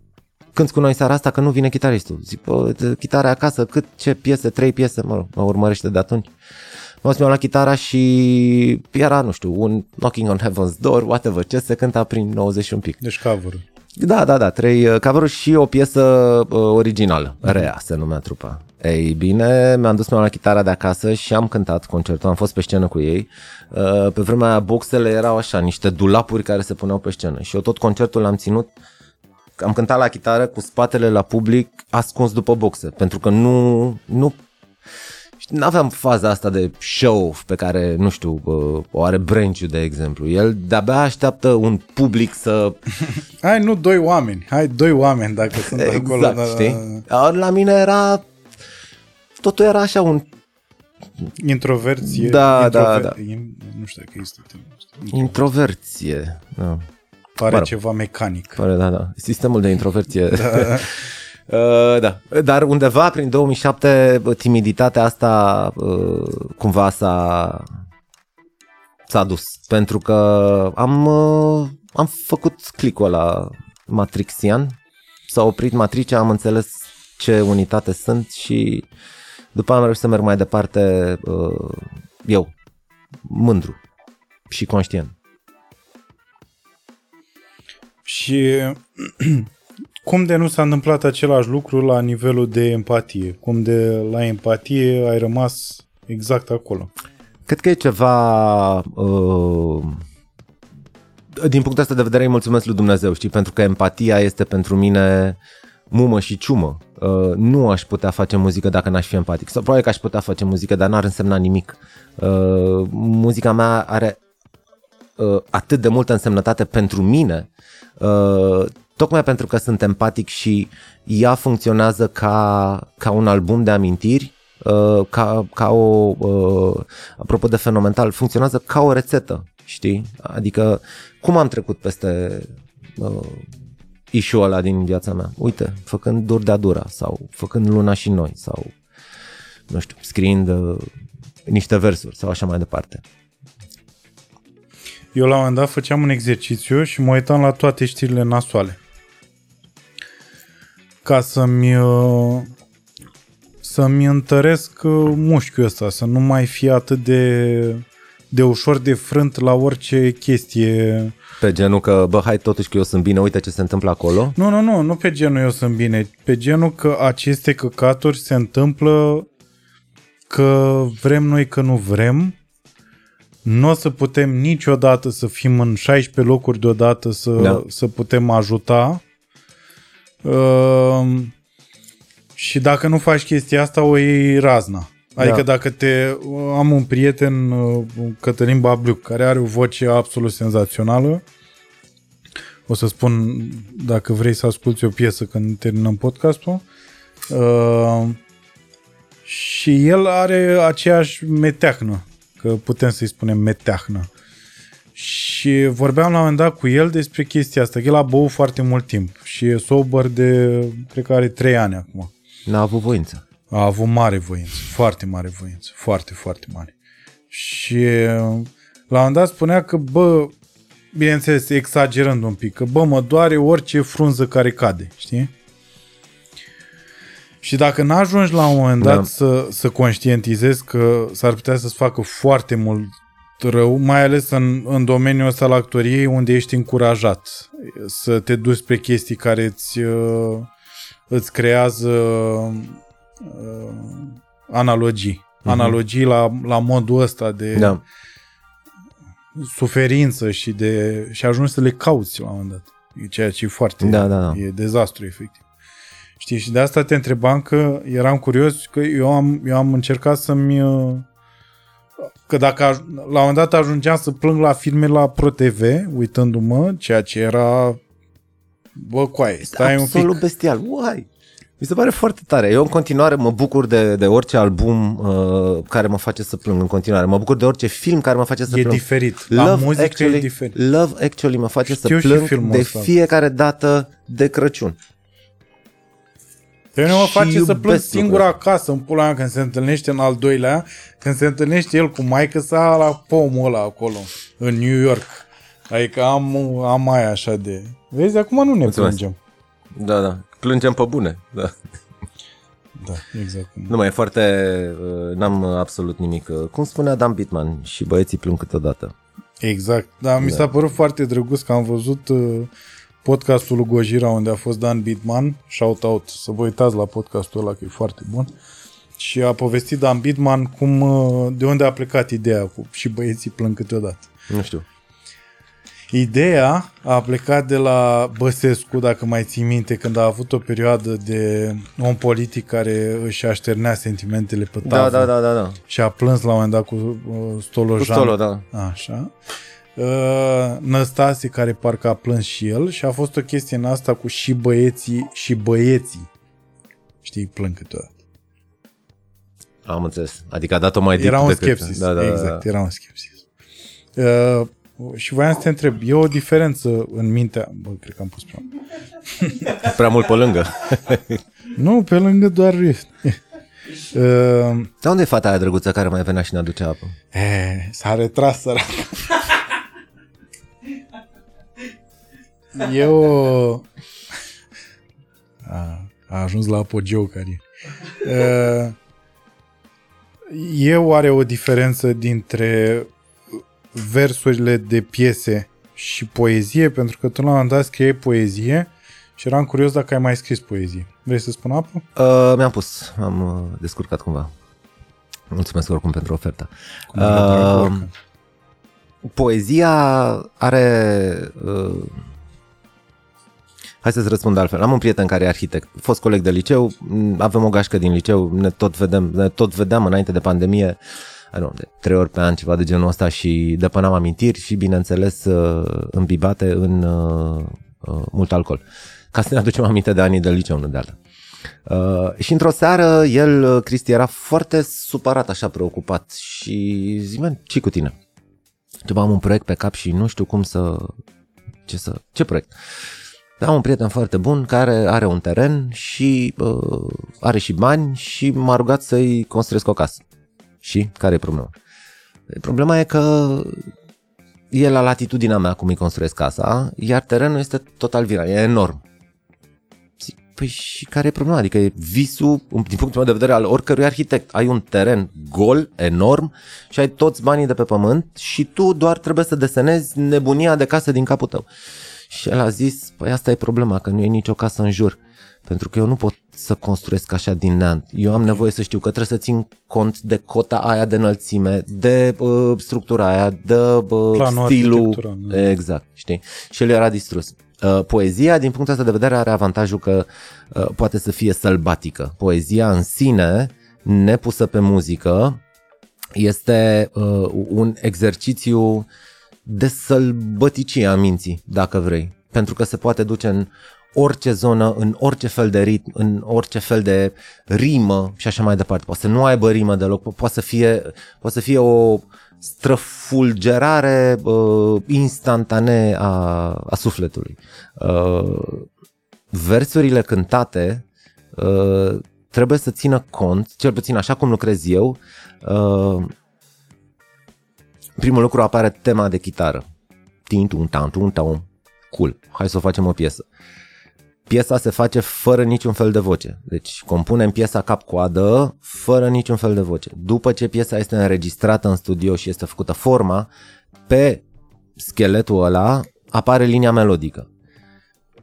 cânti cu noi seara asta că nu vine chitaristul. Zic, bă, de- chitara e acasă, cât, ce piese, trei piese, mă rog, mă urmărește de atunci. M-am dus la chitara și era, nu știu, un Knocking on Heaven's Door, whatever, ce se cânta prin 90 și un pic. Deci cover Da, da, da, trei uh, cover și o piesă uh, originală, Rea se numea trupa. Ei bine, mi-am dus la chitara de acasă și am cântat concertul, am fost pe scenă cu ei. Uh, Pe vremea aia boxele erau așa, niște dulapuri care se puneau pe scenă și eu tot concertul l-am ținut am cântat la chitară cu spatele la public ascuns după boxe, pentru că nu, nu nu aveam faza asta de show pe care, nu știu, uh, o are Brenciu, de exemplu. El de-abia așteaptă un public să Hai, nu doi oameni, hai doi oameni dacă sunt acolo. Exact, da, știi? Ori la mine era... Totul era așa un Introverție. Da, da, introver- da. in- Nu știu dacă este termenul ăsta. introverție. Da, Pare Mă rog. ceva mecanic. pare, da, da. Sistemul de introverție. Da. Uh, da. Dar undeva prin 2007 bă, timiditatea asta uh, cumva s-a s-a dus. Pentru că am, uh, am făcut clicul la Matrixian, s-a oprit matricea, am înțeles ce unitate sunt și după am reușit să merg mai departe uh, eu, mândru și conștient. Și cum de nu s-a întâmplat același lucru la nivelul de empatie? Cum de la empatie ai rămas exact acolo? Cred că e ceva... Uh, din punctul ăsta de vedere îi mulțumesc lui Dumnezeu, știi? Pentru că empatia este pentru mine mumă și ciumă. Uh, nu aș putea face muzică dacă n-aș fi empatic. Sau probabil că aș putea face muzică, dar n-ar însemna nimic. Uh, muzica mea are uh, atât de multă însemnătate pentru mine, uh, tocmai pentru că sunt empatic și ea funcționează ca, ca un album de amintiri, uh, ca, ca o, uh, apropo de fenomenal, funcționează ca o rețetă, știi? Adică cum am trecut peste uh, issue ăla din viața mea? Uite, făcând dur de dura sau făcând luna și noi sau nu știu, scriind uh, niște versuri sau așa mai departe. Eu la un moment dat făceam un exercițiu și mă uitam la toate știrile nasoale. Ca să-mi uh, să-mi întăresc uh, mușchiul ăsta, să nu mai fie atât de, de ușor de frânt la orice chestie. Pe genul că, bă, hai totuși că eu sunt bine, uite ce se întâmplă acolo? Nu, nu, nu, nu pe genul eu sunt bine, pe genul că aceste căcaturi se întâmplă că vrem noi că nu vrem, nu o să putem niciodată să fim în 16 locuri deodată să, da. să putem ajuta. Uh, și dacă nu faci chestia asta, o iei razna. Adică da. dacă te... Am un prieten, uh, Cătălin Babliuc, care are o voce absolut senzațională. O să spun, dacă vrei să asculti o piesă când terminăm podcastul. Uh, și el are aceeași meteahnă, că putem să-i spunem meteahnă. Și vorbeam la un moment dat cu el despre chestia asta, că el a băut foarte mult timp și e sober de, cred că are 3 ani acum. N-a avut voință. A avut mare voință, foarte mare voință, foarte, foarte mare. Și la un moment dat spunea că, bă, bineînțeles, exagerând un pic, că, bă, mă doare orice frunză care cade, știi? Și dacă n-ajungi la un moment dat da. să, să conștientizezi că s-ar putea să-ți facă foarte mult rău, mai ales în, în domeniul ăsta al actoriei, unde ești încurajat să te duci spre chestii care îți, uh, îți creează uh, analogii. Uh-huh. Analogii la, la modul ăsta de da. suferință și de și ajungi să le cauți la un moment dat. E ceea ce e foarte... Da, da, da. E dezastru, efectiv. Știi, și de asta te întrebam că eram curios, că eu am, eu am încercat să-mi... Că dacă la un moment dat ajungeam să plâng la filme la ProTV, uitându-mă, ceea ce era... Bă, coaie, stai un pic. Absolut bestial. Uai! Mi se pare foarte tare. Eu în continuare mă bucur de, de orice album uh, care mă face să plâng în continuare. Mă bucur de orice film care mă face să e plâng. E diferit. La Love muzică actually, e diferit. Love Actually mă face Știu să plâng de ăsta. fiecare dată de Crăciun. Pe mine mă face să plâng singur acasă în pula mea când se întâlnește în al doilea, când se întâlnește el cu maică sa la pomul ăla acolo, în New York. Adică am, am mai așa de... Vezi, acum nu ne Mulțumesc. plângem. Da, da. Plângem pe bune. Da. Da, exact. Nu mai e foarte... Uh, n-am absolut nimic. Uh, cum spunea Dan Bitman, și băieții plâng câteodată. Exact. Da, mi da. s-a părut foarte drăguț că am văzut uh, podcastul lui Gojira unde a fost Dan Bitman, shout out, să vă uitați la podcastul ăla că e foarte bun. Și a povestit Dan Bitman cum, de unde a plecat ideea cu și băieții plâng câteodată. Nu știu. Ideea a plecat de la Băsescu, dacă mai ții minte, când a avut o perioadă de om politic care își așternea sentimentele pe tavă. Da, da, da, da, da. Și a plâns la un moment dat cu uh, Stolojan. Cu Stolo, da. Așa. Uh, Năstase, care parcă a plâns și el și a fost o chestie în asta cu și băieții și băieții. Știi, plâng câteodată. Am înțeles. Adică a dat-o mai Era un skepsis. Da, da, exact, da, da. era un skepsis. Uh, și voiam să te întreb, e o diferență în mintea... Bă, cred că am pus prea mult. prea mult pe lângă. nu, pe lângă doar... uh, Dar unde e fata aia drăguță care mai venea și ne aducea apă? E, s-a retras sărac. Eu... A, a ajuns la apogeu care... Uh, eu are o diferență dintre versurile de piese și poezie, pentru că tu la un moment dat scriei poezie și eram curios dacă ai mai scris poezie. Vrei să spun apă? Uh, mi-am pus, am uh, descurcat cumva. Mulțumesc oricum pentru oferta. Uh, poezia are... Uh, Hai să-ți răspund altfel. Am un prieten care e arhitect, fost coleg de liceu, avem o gașcă din liceu, ne tot, vedem, ne tot vedeam înainte de pandemie, nu, de trei ori pe an, ceva de genul ăsta și depănam amintiri și, bineînțeles, uh, îmbibate în uh, uh, mult alcool. Ca să ne aducem aminte de anii de liceu, nu de altă. Uh, și într-o seară, el, Cristi, era foarte supărat, așa preocupat și zic, ce cu tine? Ceva am un proiect pe cap și nu știu cum să... Ce, să... ce proiect? Am un prieten foarte bun care are un teren și uh, are și bani și m-a rugat să-i construiesc o casă. Și care e problema? Problema e că e la latitudinea mea cum îi construiesc casa, iar terenul este total viral, e enorm. Zic, păi și care e problema? Adică e visul, din punctul meu de vedere, al oricărui arhitect. Ai un teren gol, enorm, și ai toți banii de pe pământ și tu doar trebuie să desenezi nebunia de casă din capul tău. Și el a zis, păi asta e problema, că nu e nicio casă în jur. Pentru că eu nu pot să construiesc așa din neant. Eu am nevoie să știu că trebuie să țin cont de cota aia de înălțime, de uh, structura aia, de uh, stilul. Da. Exact, știi? Și el era distrus. Uh, poezia, din punctul ăsta de vedere, are avantajul că uh, poate să fie sălbatică. Poezia în sine, nepusă pe muzică, este uh, un exercițiu de sălbăticie a minții, dacă vrei. Pentru că se poate duce în orice zonă, în orice fel de ritm, în orice fel de rimă și așa mai departe. Poate să nu aibă rimă deloc, poate să fie, poate să fie o străfulgerare uh, instantanee a, a sufletului. Uh, versurile cântate uh, trebuie să țină cont, cel puțin așa cum lucrez eu, uh, primul lucru apare tema de chitară. Tin, tun, tan, tun, tan. Cool, hai să o facem o piesă. Piesa se face fără niciun fel de voce. Deci compunem piesa cap-coadă fără niciun fel de voce. După ce piesa este înregistrată în studio și este făcută forma, pe scheletul ăla apare linia melodică.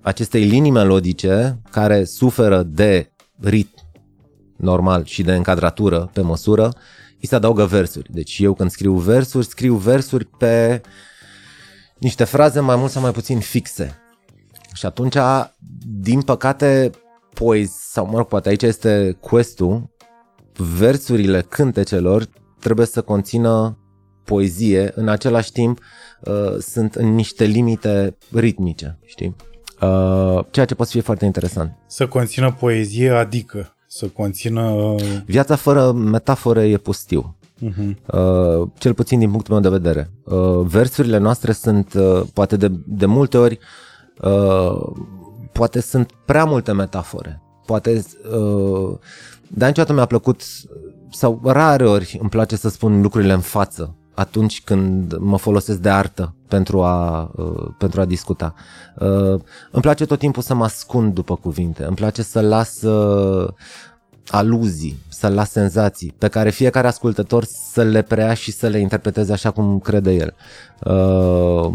Acestei linii melodice care suferă de ritm normal și de încadratură pe măsură, îi se adaugă versuri. Deci eu când scriu versuri, scriu versuri pe niște fraze mai mult sau mai puțin fixe. Și atunci, din păcate, poezi, sau mă rog, poate aici este questul, versurile cântecelor trebuie să conțină poezie, în același timp uh, sunt în niște limite ritmice, știi? Uh, ceea ce poate fi foarte interesant. Să conțină poezie, adică să conțină... Viața fără metaforă e pustiu. Uh-huh. Uh, cel puțin din punctul meu de vedere. Uh, versurile noastre sunt, uh, poate de, de multe ori, uh, poate sunt prea multe metafore. Poate, uh, dar niciodată mi-a plăcut, sau rare ori îmi place să spun lucrurile în față atunci când mă folosesc de artă pentru a, uh, pentru a discuta. Uh, îmi place tot timpul să mă ascund după cuvinte, îmi place să las uh, aluzii, să las senzații pe care fiecare ascultător să le preia și să le interpreteze așa cum crede el. Uh,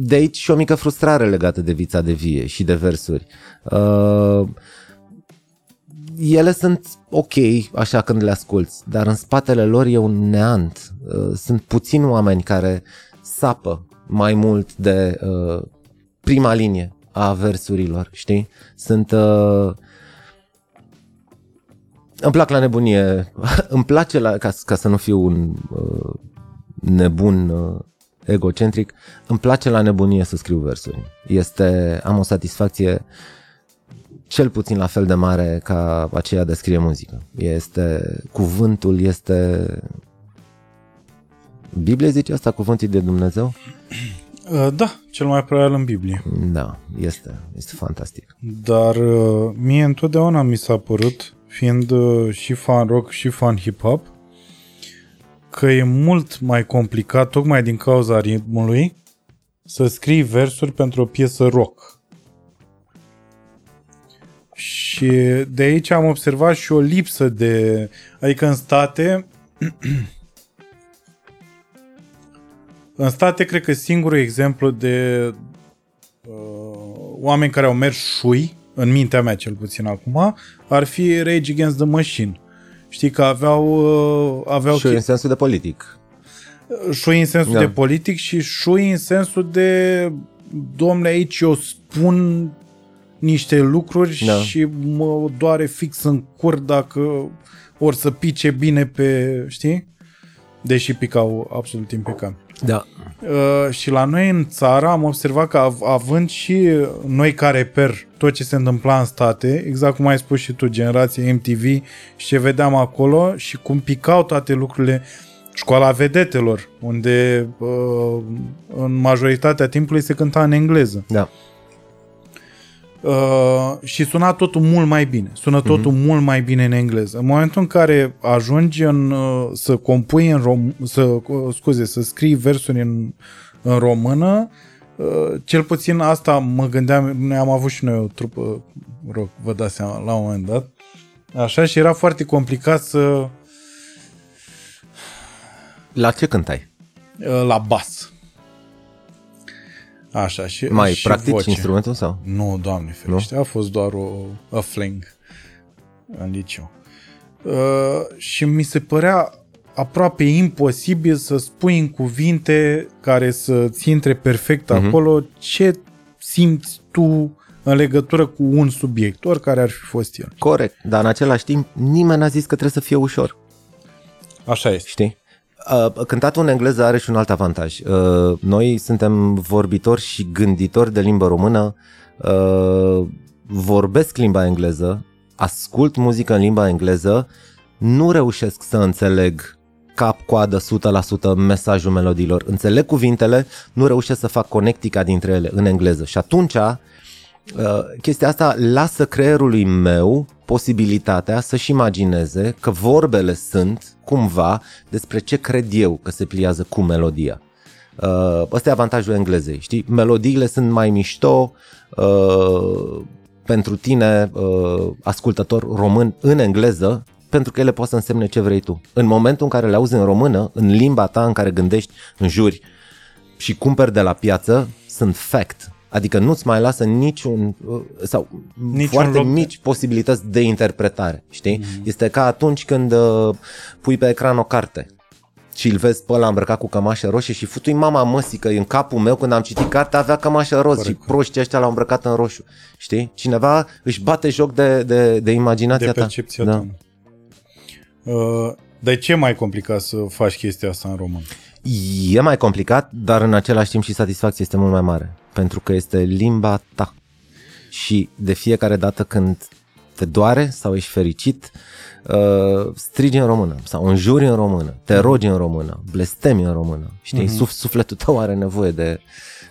de aici și o mică frustrare legată de vița de vie și de versuri. Uh, ele sunt ok așa când le asculți, dar în spatele lor e un neant. Uh, sunt puțini oameni care sapă mai mult de uh, prima linie a versurilor, știi? Sunt... Uh, îmi plac la nebunie, îmi place la, ca, ca să nu fiu un uh, nebun uh, egocentric, îmi place la nebunie să scriu versuri. Este, am o satisfacție cel puțin la fel de mare ca aceea de scrie muzică. Este, cuvântul este... Biblia zice asta, cuvântul de Dumnezeu? Uh, da, cel mai probabil în Biblie. Da, este, este fantastic. Dar uh, mie întotdeauna mi s-a părut, fiind uh, și fan rock și fan hip-hop, că e mult mai complicat, tocmai din cauza ritmului, să scrii versuri pentru o piesă rock. Și de aici am observat și o lipsă de... Adică în state... în state, cred că singurul exemplu de uh, oameni care au mers șui, în mintea mea cel puțin acum, ar fi Rage Against the Machine. Știi că aveau... Uh, aveau și în sensul de politic. Șui în sensul da. de politic și șui în sensul de domnule, aici eu spun niște lucruri da. și mă doare fix în cur dacă or să pice bine pe, știi? Deși picau absolut impecam. Da. Uh, și la noi în țară am observat că av- având și noi care per tot ce se întâmpla în state, exact cum ai spus și tu, generația MTV și ce vedeam acolo și cum picau toate lucrurile școala vedetelor, unde uh, în majoritatea timpului se cânta în engleză. Da. Uh, și suna totul mult mai bine. Sună totul mm-hmm. mult mai bine în engleză. În momentul în care ajungi în, uh, să compui în rom, să, uh, scuze, să scrii versuri în, în română, uh, cel puțin asta mă gândeam, noi am avut și noi o trupă rock, vă dați seama, la un moment dat. Așa și era foarte complicat să La ce cântai? uh, la bas. Așa, și, Mai și practici voce. instrumentul sau? Nu, doamne ferește, a fost doar o a fling în liceu. Uh, și mi se părea aproape imposibil să spui în cuvinte care să-ți intre perfect Mhm. acolo ce simți tu în legătură cu un subiect, oricare ar fi fost el. Corect, dar în același timp nimeni n-a zis că trebuie să fie ușor. Așa este. Știi? Uh, Cântatul în engleză are și un alt avantaj. Uh, Noi suntem vorbitori și gânditori de limbă română, uh, vorbesc limba engleză, ascult muzică în limba engleză, nu reușesc să înțeleg cap-coadă 100% mesajul melodiilor. Înțeleg cuvintele, nu reușesc să fac conectica dintre ele în engleză. Și atunci Uh, chestia asta lasă creierului meu posibilitatea să-și imagineze că vorbele sunt cumva despre ce cred eu că se pliază cu melodia. Uh, ăsta e avantajul englezei, știi? Melodiile sunt mai mișto uh, pentru tine, uh, ascultător român, în engleză, pentru că ele pot să însemne ce vrei tu. În momentul în care le auzi în română, în limba ta în care gândești, înjuri și cumperi de la piață, sunt fact. Adică nu-ți mai lasă niciun, uh, sau Niciun foarte loc de- mici posibilități de interpretare, știi? Mm-hmm. Este ca atunci când uh, pui pe ecran o carte și îl vezi pe ăla îmbrăcat cu cămașă roșie și futui mama măsii că în capul meu când am citit cartea avea cămașă roz și proștii ăștia l-au îmbrăcat în roșu, știi? Cineva își bate joc de, de, de imaginația De ta. percepția da. ta. Uh, de ce e mai complicat să faci chestia asta în român? E mai complicat, dar în același timp și satisfacția este mult mai mare, pentru că este limba ta. Și de fiecare dată când te doare sau ești fericit, uh, strigi în română sau înjuri în română, te rogi în română, blestemi în română. Știi, mm-hmm. sufletul tău are nevoie de,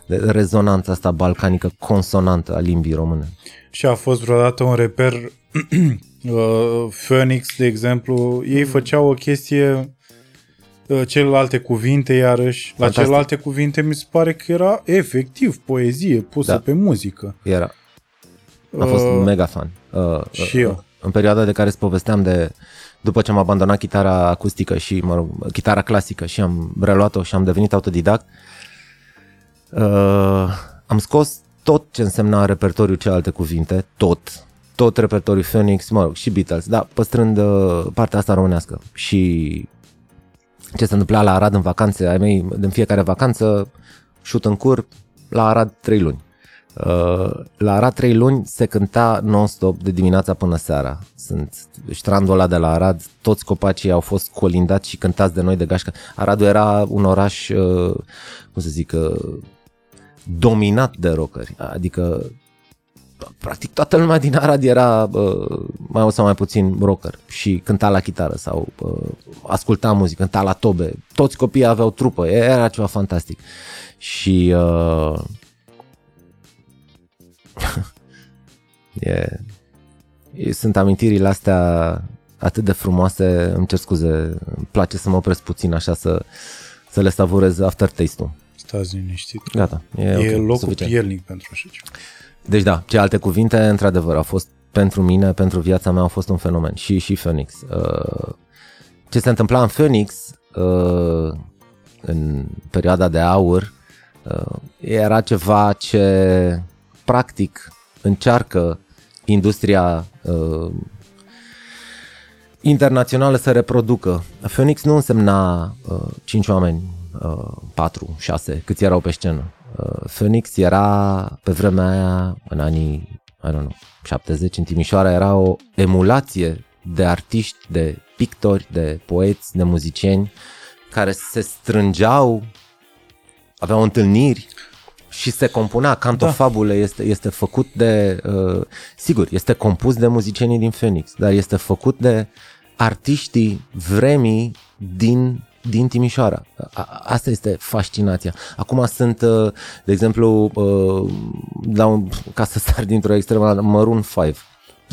de rezonanța asta balcanică consonantă a limbii române. Și a fost vreodată un reper uh, Phoenix, de exemplu, ei făceau o chestie uh, celelalte cuvinte, iarăși, la Fantastic. celelalte cuvinte mi se pare că era efectiv poezie pusă Da. pe muzică. Era. Am fost Uh, mega fan. Uh, și eu. În perioada de care îți povesteam de după ce am abandonat chitara acustică și, mă rog, chitara clasică și am reluat-o și am devenit autodidact, uh, am scos tot ce însemna repertoriu celelalte cuvinte, tot, tot repertoriul Phoenix, mă rog, și Beatles, da, păstrând uh, partea asta românească. Și ce se întâmpla la Arad în vacanțe, ai mei, în fiecare vacanță, șut în cur, la Arad trei luni. Uh, la Arad trei luni se cânta non-stop de dimineața până seara. Sunt strandul ăla de la Arad, toți copacii au fost colindați și cântați de noi de gașcă. Aradul era un oraș, uh, cum să zic, uh, dominat de rockeri, adică practic toată lumea din Arad era uh, mai mult sau mai puțin rocker și cânta la chitară sau uh, asculta muzică, cânta la tobe. Toți copiii aveau trupă, era ceva fantastic. Și uh, e, e, sunt amintirile astea atât de frumoase, îmi cer scuze, îmi place să mă opresc puțin așa să, să le savurez aftertaste-ul. Stați liniștit. Gata, e, E ok, locul suficient. prielnic pentru așa ceva. Deci da, ce alte cuvinte, într-adevăr, au fost pentru mine, pentru viața mea, au fost un fenomen. Și și Phoenix. Uh, Ce se întâmpla în Phoenix uh, în perioada de aur uh, era ceva ce practic încearcă industria uh, internațională să reproducă. Phoenix nu însemna uh, 5 oameni, uh, 4, 6, câți erau pe scenă. Uh, Phoenix era pe vremea aia, în anii, I don't know, 70, în Timișoara, era o emulație de artiști, de pictori, de poeți, de muzicieni care se strângeau, aveau întâlniri și se compunea. Cantofabule da. este, este făcut de, uh, sigur, este compus de muzicienii din Phoenix, dar este făcut de artiștii vremii din din Timișoara. A- asta este fascinația. Acum sunt, uh, de exemplu, uh, la un, ca să sar dintr-o extremă, Maroon 5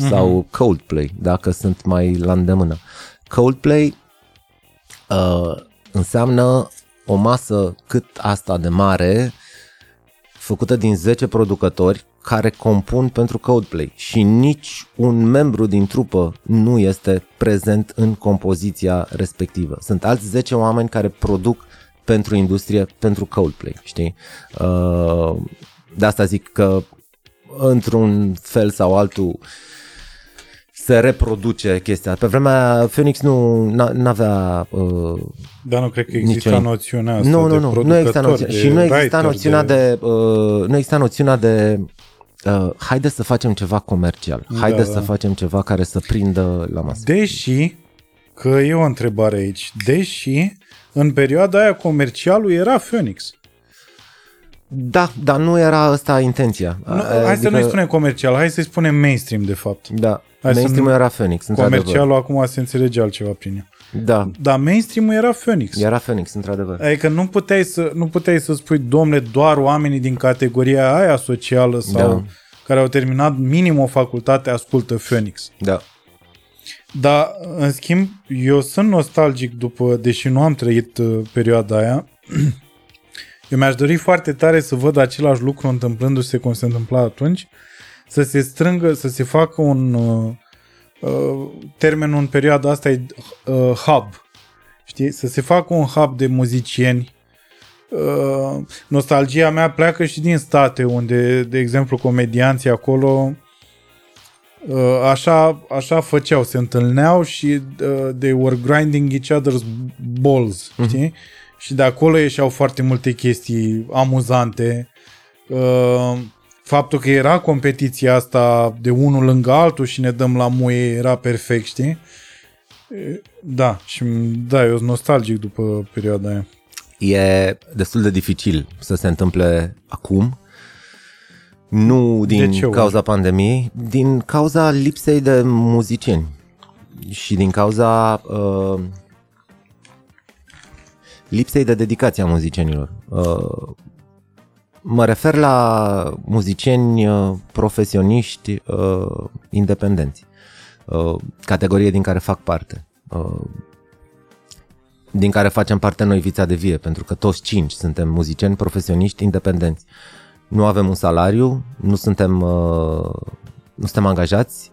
sau Coldplay, dacă sunt mai la îndemână. Coldplay uh, înseamnă o masă cât asta de mare, făcută din 10 producători care compun pentru Coldplay și nici un membru din trupă nu este prezent în compoziția respectivă. Sunt alți 10 oameni care produc pentru industrie, pentru Coldplay, știi? Uh, de asta zic că într-un fel sau altul se reproduce chestia. Pe vremea Phoenix nu n-avea uh, Dar nu cred că exista Nicio- noțiunea asta nu, de nu, nu, nu producător, exista noțiunea. de Și nu exista writer, noțiunea de, uh, nu exista noțiunea de uh, haide să facem ceva comercial. Haide Da, să da. facem ceva care să prindă la masă. Deși, că e o întrebare aici, deși în perioada aia comercialul era Phoenix. Da, dar nu era asta intenția. Nu, hai să nu-i spunem comercial, hai să-i spunem mainstream de fapt. Da, Hai să mainstream nu- era Phoenix, într-adevăr. Comercialul acum se înțelege altceva prin el. Da, Dar mainstream era Phoenix. era Phoenix, într-adevăr. Adică nu puteai să, nu puteai să spui, domnule, doar oamenii din categoria aia socială sau Da. care au terminat minim o facultate ascultă Phoenix. Da. Dar, în schimb, eu sunt nostalgic după, deși nu am trăit uh, perioada aia, eu mi-aș dori foarte tare să văd același lucru întâmplându-se cum se întâmpla atunci, să se strângă, să se facă un uh, uh, termenul în perioada asta e uh, hub. Știi? Să se facă un hub de muzicieni. Uh, nostalgia mea pleacă și din state, unde, de exemplu, comedianții acolo uh, așa, așa făceau, se întâlneau și uh, they were grinding each other's balls, știi? Și de acolo ieșeau foarte multe chestii amuzante. Uh, faptul că era competiția asta de unul lângă altul și ne dăm la muie era perfect, știi? Uh, Da, și da, eu sunt nostalgic după perioada aia. E destul de dificil să se întâmple acum, nu din ce, oare? cauza pandemiei, din cauza lipsei de muzicieni și din cauza uh, lipsei de dedicație a muzicienilor. Uh, mă refer la muzicieni uh, profesioniști uh, independenți, uh, categorie din care fac parte. Uh, din care facem parte noi Vița de Vie, pentru că toți cinci suntem muzicieni profesioniști independenți. Nu avem un salariu, nu suntem, uh, nu suntem angajați,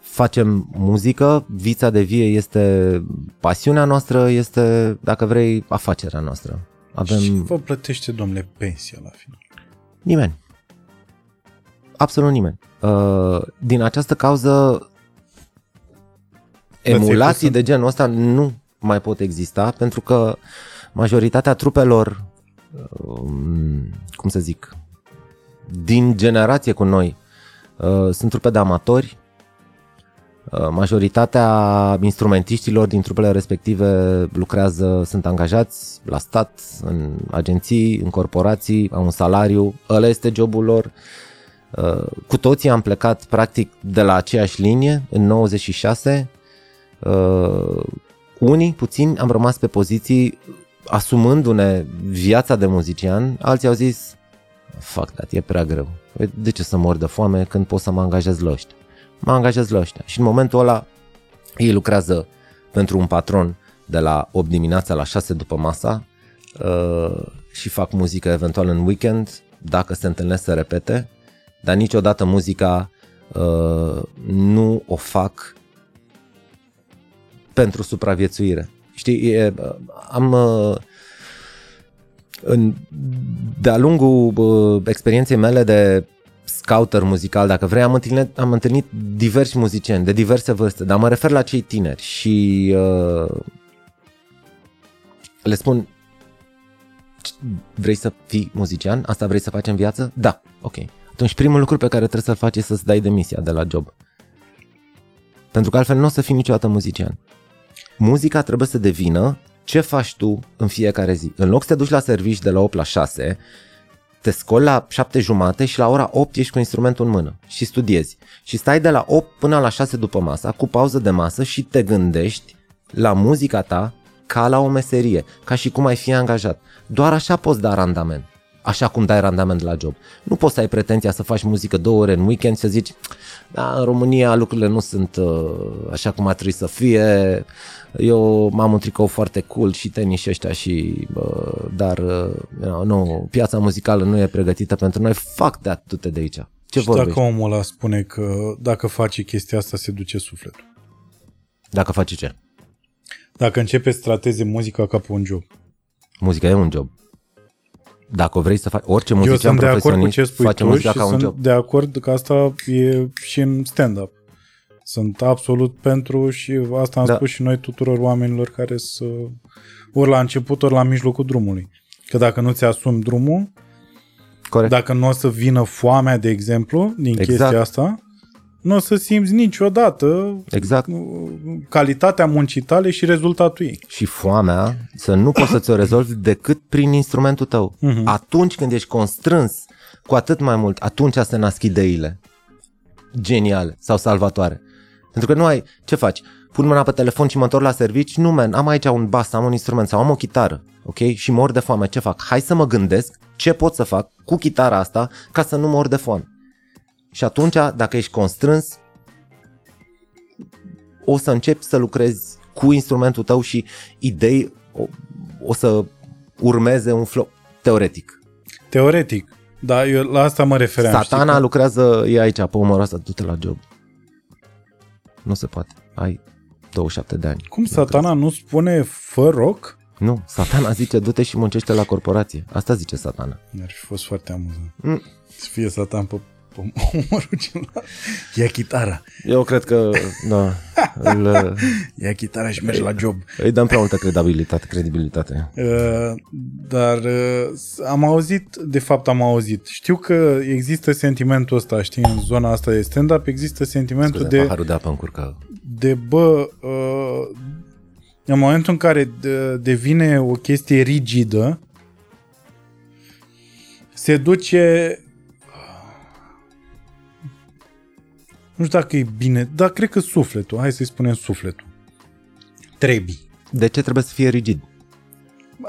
facem muzică, Vița de Vie este pasiunea noastră, este, dacă vrei, afacerea noastră. Avem Și vă plătește, domnule, pensia la final. Nimeni. Absolut nimeni. Uh, din această cauză, emulații pus de genul ăsta nu mai pot exista pentru că majoritatea trupelor, um, cum să zic, din generație cu noi, uh, sunt trupe de amatori. Uh, Majoritatea instrumentiștilor din trupele respective lucrează, sunt angajați la stat, în agenții, în corporații, au un salariu, ăla este jobul lor. Uh, Cu toții am plecat practic de la aceeași linie în 96. Uh, Unii, puțini, am rămas pe poziții asumându-ne viața de muzician, alții au zis fuck that, e prea greu. De ce să mor de foame când pot să mă angajez la ăștia? Mă angajez la ăștia. Și în momentul ăla ei lucrează pentru un patron de la 8 dimineața la 6 după masa uh, și fac muzică eventual în weekend, dacă se întâlnesc să repete, dar niciodată muzica uh, nu o fac pentru supraviețuire. Știi, e, am uh, în, de-a lungul uh, experienței mele de scouter muzical, dacă vrei, am întâlnit, am întâlnit diversi muzicieni de diverse vârste, dar mă refer la cei tineri și uh, le spun vrei să fii muzician? Asta vrei să faci în viață? Da, ok. Atunci primul lucru pe care trebuie să-l faci e să-ți dai demisia de la job. Pentru că altfel nu o să fii niciodată muzician. Muzica trebuie să devină ce faci tu în fiecare zi. În loc să te duci la servici de la 8 la 6, te scoli la 7 jumate și la ora 8 ești cu instrumentul în mână și studiezi. Și stai de la 8 până la 6 după masa, cu pauză de masă și te gândești la muzica ta ca la o meserie, ca și cum ai fi angajat. Doar așa poți da randament. Așa cum dai randament la job. Nu poți să ai pretenția să faci muzică două ore în weekend și să zici da, în România lucrurile nu sunt uh, așa cum ar trebui să fie. Eu m-am un tricou foarte cool și tenis și ăștia și uh, dar uh, nu, piața muzicală nu e pregătită pentru noi. Fuck that, tu te de aici. Ce și vorbești? dacă omul ăla spune că dacă face chestia asta se duce sufletul. Dacă faci ce? Dacă începe să trateze muzica ca pe un job. Muzica e un job. Dacă vrei să faci orice Eu muzician sunt de acord cu profesionist ce spui face tu muzica și ca un sunt job. de acord că asta e și în stand-up. Sunt absolut pentru și asta am Da. spus și noi tuturor oamenilor care să ori la început, ori la mijlocul drumului. Că dacă nu ți asumi drumul, Corect. dacă nu o să vină foamea, de exemplu, din Exact. chestia asta, nu o să simți niciodată Exact. calitatea muncii tale și rezultatul ei. Și foamea să nu poți să ți-o rezolvi decât prin instrumentul tău. Mhm. Atunci când ești constrâns, cu atât mai mult, atunci se nasc ideile geniale sau salvatoare. Pentru că nu ai, ce faci? Pun mâna pe telefon și mă întorc la servici? Nu, man, am aici un bas, am un instrument sau am o chitară, ok? Și mor de foame. Ce fac? Hai să mă gândesc ce pot să fac cu chitara asta ca să nu mor de foame. Și atunci, dacă ești constrâns, o să începi să lucrezi cu instrumentul tău și idei o, o să urmeze un flow teoretic. Teoretic. Da, eu la asta mă refeream. Satana știi? lucrează, e aici, pe umărul ăsta, du-te la job. Nu se poate. Ai 27 de ani. Cum satana nu spune fă rock? Nu, satana zice du-te și muncește la corporație. Asta zice satana. Ar fi fost foarte amuzant. Mm. Să fie satan pe, pe umărul celălalt. Ia chitara. Eu cred că, da, îl, Ia chitara și mergi la job. îi dăm prea multă credibilitate, credibilitate. Uh, dar uh, am auzit, de fapt am auzit, știu că există sentimentul ăsta, știi, în zona asta de stand-up, există sentimentul Scuze, de, paharul de apă încurcă. de bă, uh, în momentul în care de, devine o chestie rigidă, se duce nu știu dacă e bine, dar cred că sufletul, hai să-i spunem sufletul. Trebuie. De ce trebuie să fie rigid?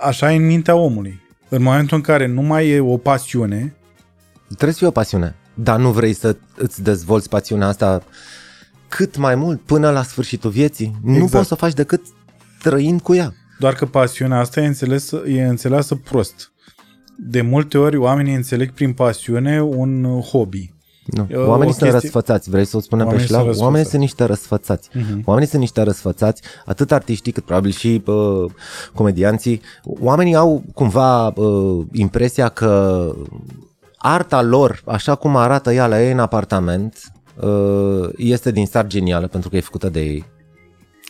Așa e în mintea omului. În momentul în care nu mai e o pasiune, Trebuie să fie o pasiune, dar nu vrei să îți dezvolți pasiunea asta cât mai mult până la sfârșitul vieții. Nu Exact. poți să o faci decât trăind cu ea. doar că pasiunea asta e, înțeles, e înțeleasă prost. De multe ori oamenii înțeleg prin pasiune un hobby. Nu. E o Oamenii sunt chestie- răsfățați, vrei să o spunem pe Oamenii șlav? sunt Oamenii răsfățați. sunt niște răsfățați. Mhm. Oamenii sunt niște răsfățați, atât artiștii cât probabil și uh, comedianții. Oamenii au cumva uh, impresia că arta lor, așa cum arată ea la ei în apartament, uh, este din start genială pentru că e făcută de ei.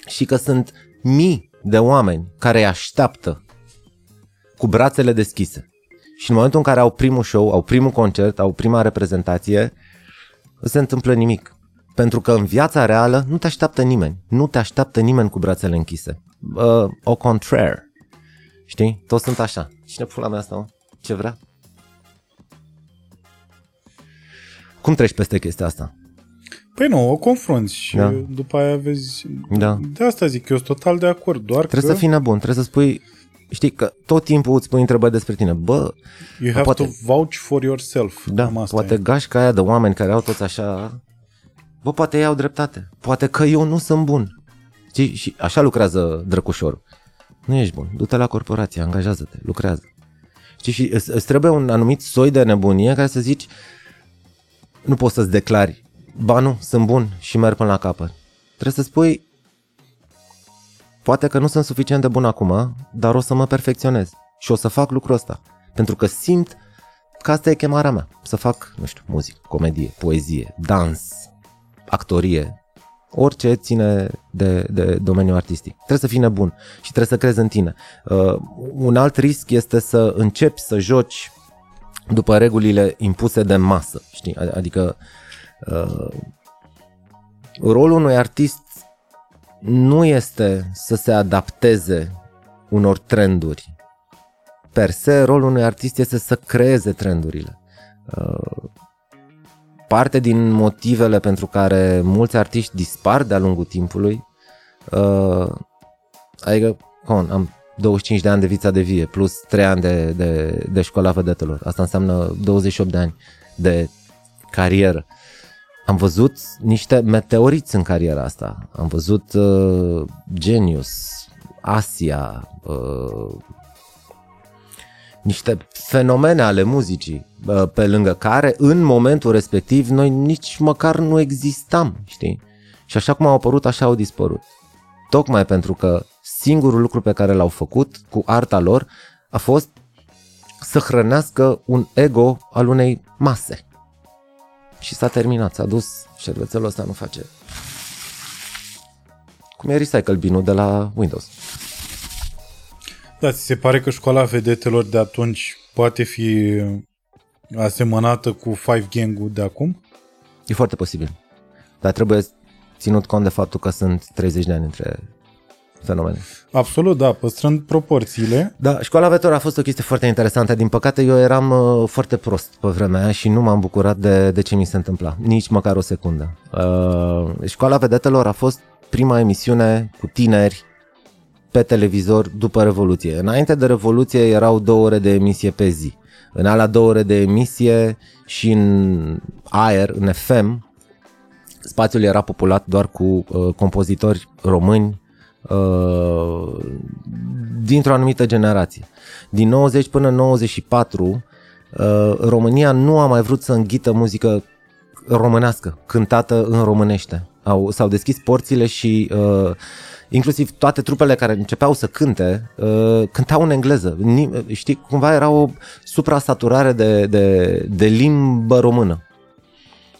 Și că sunt mii de oameni care îi așteaptă cu brațele deschise. Și în momentul în care au primul show, au primul concert, au prima reprezentație, nu se întâmplă nimic. Pentru că în viața reală nu te așteaptă nimeni. Nu te așteaptă nimeni cu brațele închise. Uh, au contraire. Știi? Toți sunt așa. Cine pula mea asta, mă? Ce vrea? Cum treci peste chestia asta? Păi nu, o confrunți și Da. după aia vezi... Da. De asta zic, eu sunt total de acord, doar Trebuie că să fii nebun, trebuie să spui... Știi că tot timpul îți pui întrebări despre tine. Bă, you have poate- to vouch for yourself. Da, Cam asta poate e. gașca aia de oameni care au toți așa... Bă, poate ei au dreptate. Poate că eu nu sunt bun. Știi? Și așa lucrează drăcușorul. Nu ești bun. Du-te la corporație, angajează-te, lucrează. Știi? Și îți, îți trebuie un anumit soi de nebunie care să zici nu poți să-ți declari ba nu, sunt bun și merg până la capăt. Trebuie să spui poate că nu sunt suficient de bun acum, dar o să mă perfecționez și o să fac lucrul ăsta. Pentru că simt că asta e chemarea mea. Să fac, nu știu, muzică, comedie, poezie, dans, actorie, orice ține de, de domeniul artistic. Trebuie să fii nebun și trebuie să crezi în tine. Uh, un alt risc este să începi să joci după regulile impuse de masă, știi? Adică uh, rolul unui artist nu este să se adapteze unor trenduri. Per se, rolul unui artist este să creeze trendurile. Uh, parte din motivele pentru care mulți artiști dispar de-a lungul timpului, uh, adică on, am 25 de ani de vița de vie, plus 3 ani de, de, de școala vedetelor. Asta înseamnă 28 de ani de carieră. Am văzut niște meteoriți în cariera asta. Am văzut uh, Genius, Asia, uh, niște fenomene ale muzicii uh, pe lângă care în momentul respectiv noi nici măcar nu existam, știi? Și așa cum au apărut, așa au dispărut. Tocmai pentru că singurul lucru pe care l-au făcut cu arta lor a fost să hrănească un ego al unei mase. Și s-a terminat, s-a dus, șervețelul ăsta nu face. Cum e recycle binul de la Windows. Da, ți se pare că școala vedetelor de atunci poate fi asemănată cu Five Gang-ul de acum? E foarte posibil. Dar trebuie ținut cont de faptul că sunt 30 de ani între fenomene. Absolut, da, păstrând proporțiile. Da, școala vetor a fost o chestie foarte interesantă. Din păcate, eu eram uh, foarte prost pe vremea aia și nu m-am bucurat de, de ce mi se întâmpla. Nici măcar o secundă. Uh, școala vedetelor a fost prima emisiune cu tineri pe televizor după Revoluție. Înainte de Revoluție erau două ore de emisie pe zi. În alea două ore de emisie și în aer, în FM, spațiul era populat doar cu uh, compozitori români uh, dintr-o anumită generație. Din 90 până 94, uh, România nu a mai vrut să înghită muzică românească, cântată în românește. Au, s-au deschis porțile și uh, inclusiv toate trupele care începeau să cânte, uh, cântau în engleză. Știi, cumva era o suprasaturare de, de, de limbă română.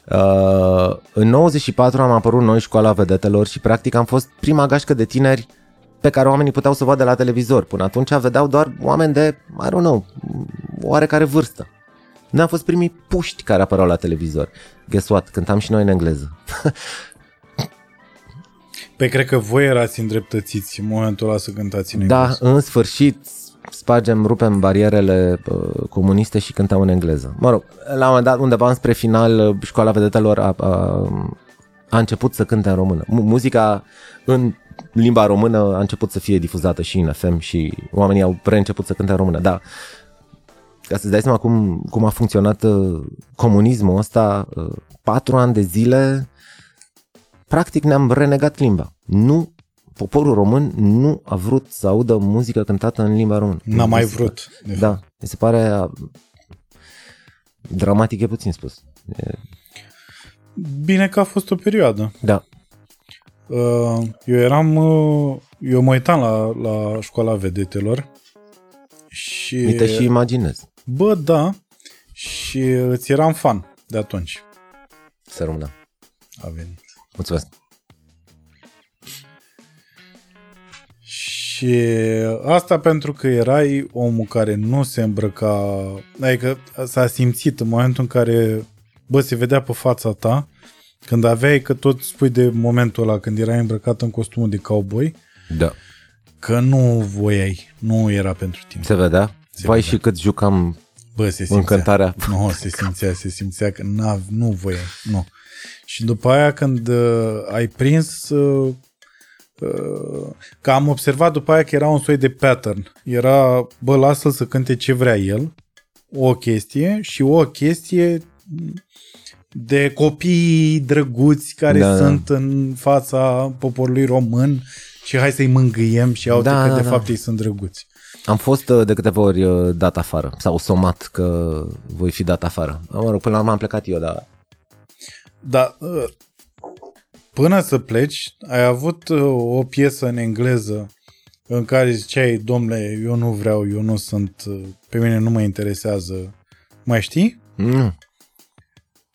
Uh, în 94 am apărut noi școala vedetelor și practic am fost prima gașcă de tineri pe care oamenii puteau să vadă la televizor. Până atunci vedeau doar oameni de, I don't know, oarecare vârstă. Noi am fost primii puști care apăreau la televizor. Guess what? Cântam și noi în engleză. Pe cred că voi erați îndreptățiți în momentul ăla să cântați în Da, engleză. în sfârșit spargem, rupem barierele uh, comuniste și cântăm în engleză. Mă rog, la un moment dat, undeva înspre final, uh, școala vedetelor a, a, a început să cânte în română. Mu- muzica în limba română a început să fie difuzată și în FM și oamenii au reînceput să cânte în română. Da, ca să-ți dai seama cum, cum a funcționat uh, comunismul ăsta, uh, patru ani de zile, practic ne-am renegat limba. Nu, poporul român nu a vrut să audă muzică cântată în limba română. N-a mai Mi se vrut. de pare- fapt. Da, mi se pare a, dramatic e puțin spus. E, Bine că a fost o perioadă. Da, Uh, Eu eram, uh, eu mă uitam la, la școala vedetelor și, uite și imaginez. bă, da, și îți eram fan de atunci. Să rămână. A venit. Mulțumesc. Și asta pentru că erai omul care nu se îmbrăca, adică s-a simțit în momentul în care, bă, se vedea pe fața ta, când aveai, că tot spui de momentul ăla, când erai îmbrăcat în costumul de cowboy, Da. că nu voiai, nu era pentru tine. Se vedea? Se Vai vedea. și cât jucam Bă, se simțea. în cântarea. Nu, se simțea, se simțea că n nu voiai, nu. Și după aia când uh, ai prins, uh, uh, că am observat după aia că era un soi de pattern. Era, bă, lasă-l să cânte ce vrea el, o chestie și o chestie de copii drăguți care Da, da. sunt în fața poporului român și hai să-i mângâiem și iau Da, că da, de da. fapt ei sunt drăguți. Am fost uh, de câteva ori uh, dat afară sau somat că voi fi dat afară. Mă rog, până la urmă am plecat eu, dar Dar uh, până să pleci, ai avut uh, o piesă în engleză în care ziceai, domnule, eu nu vreau, eu nu sunt, uh, pe mine nu mă interesează. Mai știi? mm,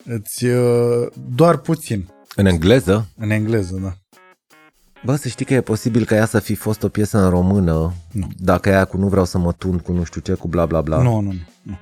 Îți, uh, doar puțin, în engleză. în engleză, da. Bă, să știi că e posibil ca ea să fi fost o piesă în română, Nu. dacă ea cu nu vreau să mă tund cu nu știu ce, cu bla bla bla. Nu, nu, nu.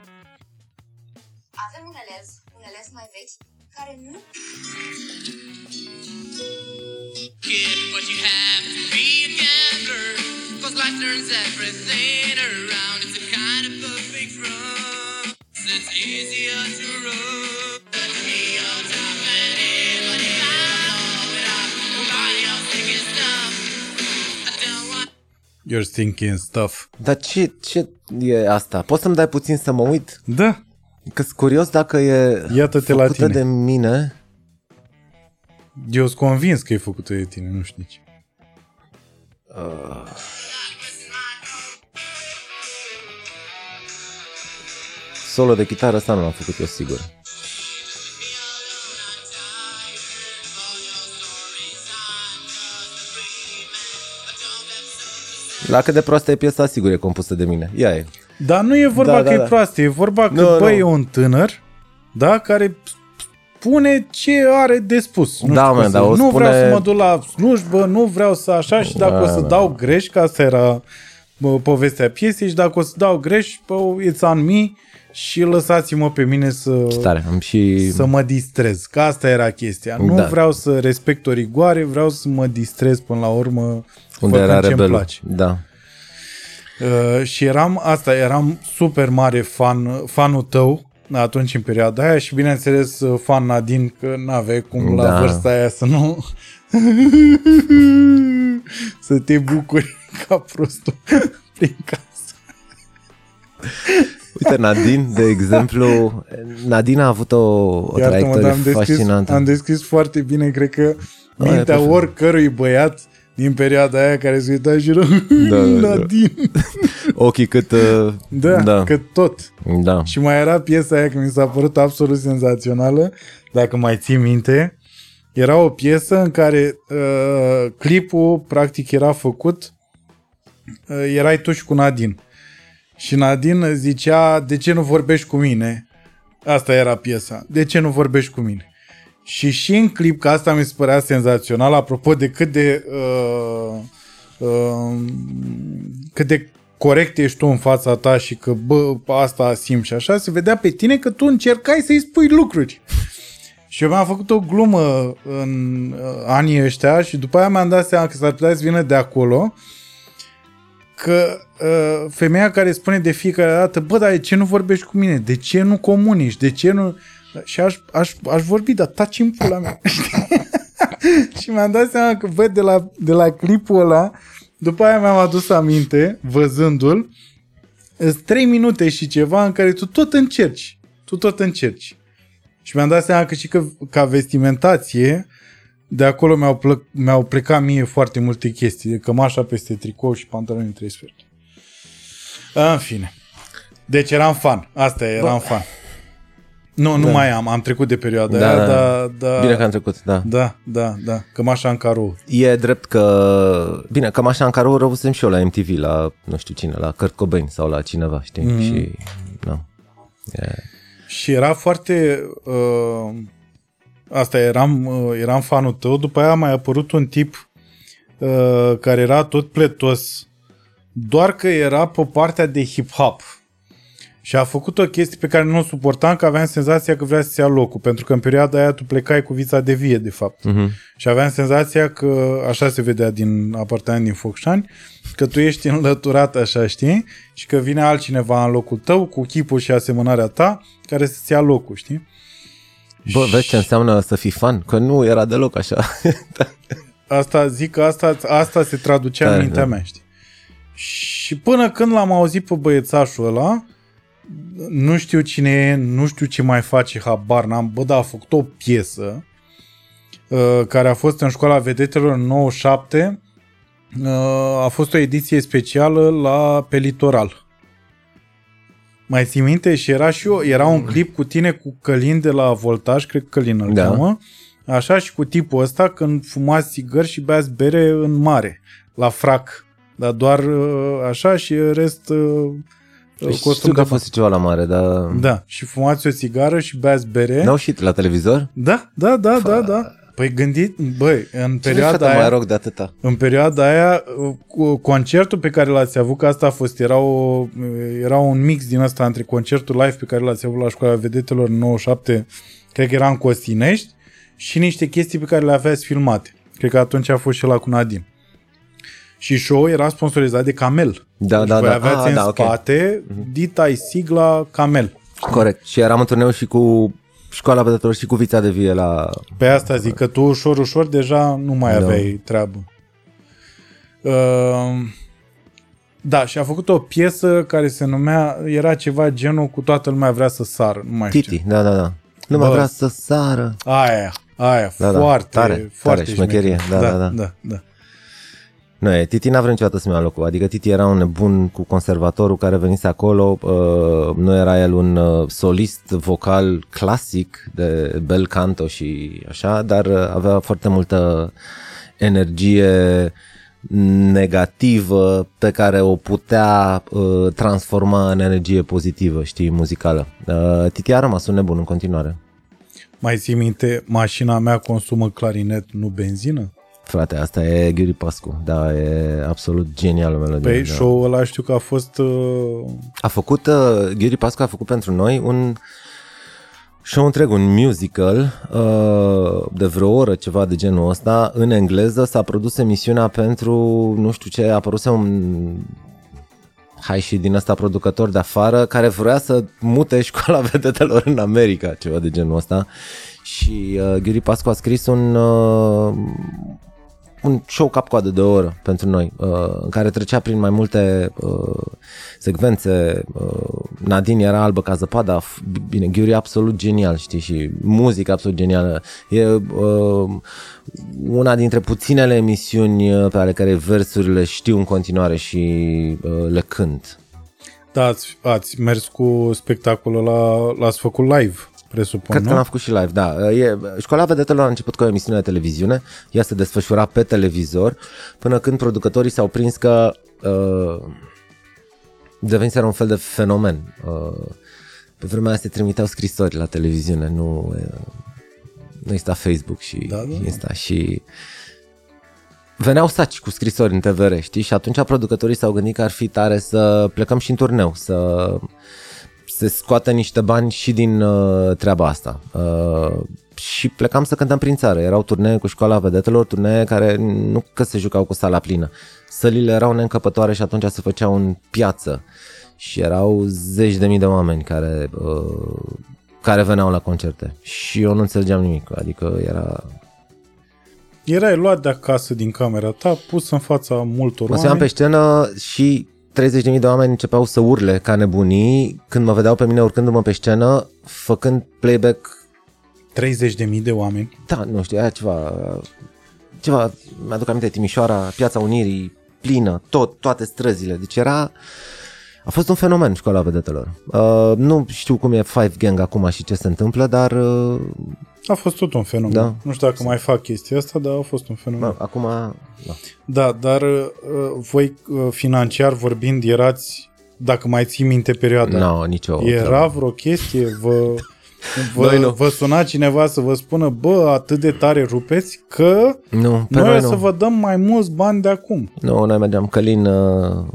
Cause life turns everything around. It's a kind of perfect run. It's easier to run. than to be on top of it, but if I blow it up, nobody else taking stuff. I don't want You're thinking stuff. Dar ce, ce e asta? Poți să-mi dai puțin să mă uit? Da. că sunt curios dacă e Iată-te la făcută tine. de mine. Eu sunt convins că e făcută de tine, nu știu nici. Solo de chitară asta nu l-am făcut eu sigur. La cât de proastă e piesa, sigur e compusă de mine. Ia e. Dar nu e vorba Da, că da, e da. proastă, e vorba că, Nu, băi, nu. e un tânăr, da, care spune ce are de spus. Nu Da, știu cum mă, să dar zic. o Nu vreau spune- să mă duc la slujbă, nu vreau să așa și dacă Da, o să da. dau greș, că asta era bă, povestea piesei și dacă o să dau greș, bă, it's on me și lăsați-mă pe mine să, Tare. Am și... să mă distrez. Că asta era chestia. Nu Da. vreau să respect o rigoare, vreau să mă distrez până la urmă Unde făcând era ce-mi rebelul. place. Da. Uh, și eram, asta, eram super mare fan, fanul tău atunci în perioada aia și bineînțeles uh, fan Nadine că n-aveai cum la Da. vârsta aia să nu să te bucuri ca prostul prin casă. Uite, Nadine, de exemplu, Nadine a avut o, o Iartă-mă, traiectorie dar am descris, fascinantă. am descris foarte bine, cred că Da, e mintea perfect. oricărui băiat din perioada aia care se uita și era Da, da, da. Nadine. Ochii cât... uh, Da, da. da, că tot. da. Și mai era piesa aia că mi s-a părut absolut senzațională, dacă mai ții minte. Era o piesă în care uh, clipul practic era făcut, uh, erai tu și cu Nadine. Și Nadine zicea, de ce nu vorbești cu mine? Asta era piesa. De ce nu vorbești cu mine? Și și în clip, că asta mi se părea senzațional, apropo de cât de uh, uh, cât de corect ești tu în fața ta și că, bă, asta simți și așa, se vedea pe tine că tu încercai să-i spui lucruri. Și eu mi-am făcut o glumă în uh, anii ăștia și după aia mi-am dat seama că s-ar putea să vină de acolo că uh, femeia care spune de fiecare dată, bă, dar de ce nu vorbești cu mine? De ce nu comunici? De ce nu... Și aș, aș, aș vorbi, dar taci în pula mea. și mi-am dat seama că, bă, de la, de la clipul ăla, după aia mi-am adus aminte, văzându-l, sunt trei minute și ceva în care tu tot încerci. Tu tot încerci. Și mi-am dat seama că și că, ca vestimentație, de acolo mi-au, plăc, mi-au plecat mie foarte multe chestii. De cămașa peste tricou și pantaloni trei sferturi. În fine. Deci eram fan. Asta e, eram fan. Nu, nu Da. mai am. Am trecut de perioada Da, aia, da. dar... Da, Bine că am trecut, da. Da, da, da. Cămașa în carou. E drept că... Bine, cam așa în care o răvusem și eu la MTV, la nu știu cine, la Kurt Cobain sau la cineva, știi? Mhm. Mm-hmm. Și... Da. E, Și era foarte... Uh, asta, eram, uh, eram fanul tău. După aia a mai apărut un tip uh, care era tot pletos, doar că era pe partea de hip-hop. Și a făcut o chestie pe care nu o suportam, că aveam senzația că vrea să-ți ia locul, pentru că în perioada aia tu plecai cu vița de vie, de fapt. Mhm. Și aveam senzația că, așa se vedea din apartament din Focșani, că tu ești înlăturat așa, știi? Și că vine altcineva în locul tău, cu chipul și asemănarea ta, care să-ți ia locul, știi? Bă, vezi ce înseamnă să fii fan? Că nu era deloc așa. Asta zic că asta, asta se traducea Da, în mintea da. mea, știi? Și până când l-am auzit pe băiețașul ăla, nu știu cine e, nu știu ce mai face, habar n-am, bă, dar a făcut o piesă uh, care a fost în școala vedetelor în 97, uh, a fost o ediție specială la pe litoral. Mai ții minte? Și era și eu, era un clip cu tine cu Călin de la Voltaj, cred că Călin îl Da. cheamă, așa și cu tipul ăsta când fumați țigări și beați bere în mare, la frac. Dar doar uh, așa și rest uh, Știu că a de fost ceva la mare, dar... Da, și fumați o țigară și beați bere. N-au și la televizor? Da, da, da, da, da. Păi gândit, băi, în Ce perioada fata aia, mai rog de atâta? în perioada aia, uh, cu- concertul pe care l-ați avut, că asta a fost, era, o, uh, era un mix din asta între concertul live pe care l-ați avut la școala vedetelor în 97, cred că era în Costinești, și niște chestii pe care le aveați filmate. Cred că atunci a fost și la cu Nadine. Și show era sponsorizat de Camel. Da, deci da, voi da. aveați Ah, în da, ok. spate dita sigla Camel. Corect. Și eram în turneu și cu școala vedetelor și cu vița de vie la... Pe asta zic că tu ușor, ușor deja nu mai Da. aveai treabă. Uh, Da, și a făcut o piesă care se numea, era ceva genul cu toată lumea vrea să sară, nu mai știu. Titi, da, da, da. Nu mai Bă. vrea să sară. Aia, aia, Da, da, foarte, tare, foarte tare, șmecherie, șmecher. da, da, da. da, da. Nu, e, Titi n-a vrut niciodată să-mi ia locul. Adică Titi era un nebun cu conservatorul care venise acolo. Uh, nu era el un uh, solist vocal clasic de bel canto și așa, dar uh, avea foarte multă energie negativă pe care o putea uh, transforma în energie pozitivă, știi, muzicală. Uh, Titi a rămas un nebun în continuare. Mai ții minte, mașina mea consumă clarinet, nu benzină? Frate, asta e Ghiuri Pascu. Da, e absolut genial o melodie. Pe da. show-ul ăla știu că a fost... Uh, A făcut, uh, Ghiuri Pascu a făcut pentru noi un show întreg, un musical uh, de vreo oră, ceva de genul ăsta, în engleză. S-a produs emisiunea pentru, nu știu ce, a apărut un hai și din ăsta producător de afară care vrea să mute școala vedetelor în America, ceva de genul ăsta. Și uh, Ghiuri Pascu a scris un, uh, un show cap-coadă de o oră pentru noi, uh, în care trecea prin mai multe uh, secvențe. Uh, Nadine era albă ca zăpada, f- bine, Ghiuri e absolut genial, știi, și muzică absolut genială. E uh, una dintre puținele emisiuni uh, pe ale care versurile știu în continuare și uh, le cânt. da, ați, ați mers cu spectacolul ăla, l-ați făcut live, presupun, Cred nu? că l-am făcut și live, da. E, școala vedetelor a început cu o emisiune de televiziune, ea se desfășura pe televizor, până când producătorii s-au prins că uh, deveniseră un fel de fenomen. Uh, pe vremea aia se trimiteau scrisori la televiziune, nu, uh, nu exista Facebook și Da, da. Insta și veneau saci cu scrisori în TVR, știi? Și atunci producătorii s-au gândit că ar fi tare să plecăm și în turneu, să se scoată niște bani și din uh, treaba asta. Uh, și plecam să cântăm prin țară. Erau turnee cu școala vedetelor, turnee care nu că se jucau cu sala plină. Sălile erau neîncăpătoare și atunci se făceau în piață. Și erau zeci de mii de oameni care, uh, care veneau la concerte. Și eu nu înțelegeam nimic. Adică era... Erai luat de acasă din camera ta, pus în fața multor Mă oameni. suiam pe scenă și 30.000 de oameni începeau să urle ca nebunii când mă vedeau pe mine urcându-mă pe scenă, făcând playback 30.000 de oameni. Da, nu știu, era ceva, ceva, mi-aduc aminte, Timișoara, Piața Unirii, plină, tot, toate străzile, deci era, a fost un fenomen școala vedetelor. Uh, nu știu cum e Five Gang acum și ce se întâmplă, dar uh, A fost tot un fenomen. Da. Nu știu dacă mai fac chestia asta, dar a fost un fenomen. uh, acum, da. Da, dar uh, voi uh, financiar vorbind erați, dacă mai ții minte perioada, nu, nicio era treabă. vreo chestie? Vă, Noi vă, nu. vă suna cineva să vă spună, bă, atât de tare rupeți că Nu, pe noi, noi o nu. să vă dăm mai mulți bani de acum. Nu, noi mergeam, Călin, uh,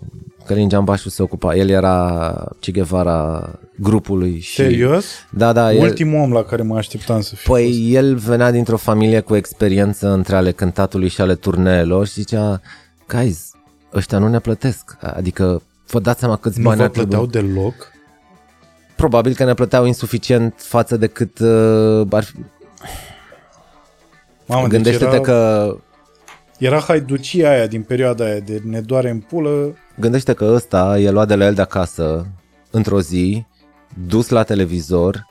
Călin Giambașu se ocupa, el era Che Guevara grupului și... Serios? Da, da, el, Ultimul om la care mă așteptam să fiu. Păi el venea dintr-o familie cu experiență între ale cântatului și ale turneelor și zicea, guys, ăștia nu ne plătesc. Adică vă dați seama câți nu bani vă ar trebui. plăteau deloc? Probabil că ne plăteau insuficient față de cât uh, ar fi. Mamă, Gândește-te deci era, că era haiducia aia din perioada aia de ne doare în pulă. Gândește că ăsta e luat de la el de acasă într-o zi, dus la televizor,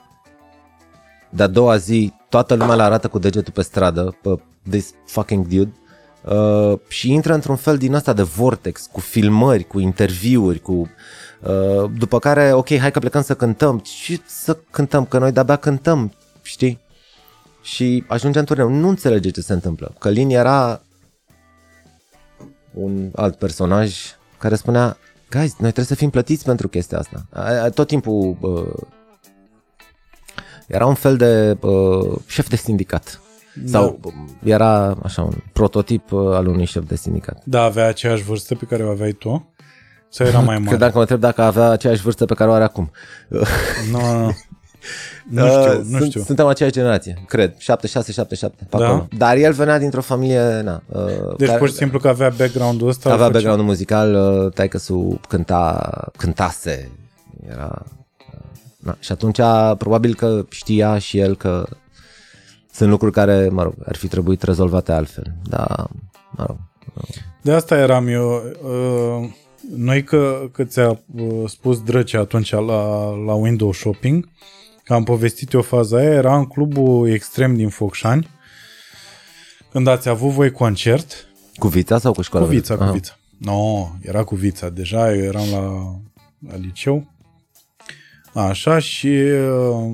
de-a doua zi toată lumea le arată cu degetul pe stradă, pe this fucking dude, uh, și intră într-un fel din asta de vortex, cu filmări, cu interviuri, cu... Uh, după care, ok, hai că plecăm să cântăm. Și să cântăm, că noi de-abia cântăm, știi? Și ajunge în turneu. Nu înțelege ce se întâmplă. Călin era un alt personaj care spunea Guys, noi trebuie să fim plătiți pentru chestia asta. A- a- Tot timpul uh, era un fel de uh, șef de sindicat. Sau uh, era așa un prototip uh, al unui șef de sindicat. Da, avea aceeași vârstă pe care o aveai tu? Sau era mai Că mare? dacă mă întreb dacă avea aceeași vârstă pe care o are acum. Nu, nu, nu. Nu Uh, știu, nu sunt, știu. Suntem aceeași generație, cred. 76, 77, pe Da? acolo. Dar el venea dintr-o familie, na, uh, Deci care pur și simplu că avea background-ul ăsta. avea făcea- background muzical, uh, taică su cânta, cântase. Era, uh, na. Și atunci probabil că știa și el că sunt lucruri care, mă rog, ar fi trebuit rezolvate altfel. Da, mă rog. De asta eram eu. Uh, noi că, că ți-a uh, spus Drăcea atunci la, la window shopping, că am povestit eu faza aia, era în clubul extrem din Focșani, când ați avut voi concert, Cu Vița sau cu școala? cu Vița, cu Ah. Vița. No, era cu Vița. Deja eu eram la, la liceu. Așa și uh,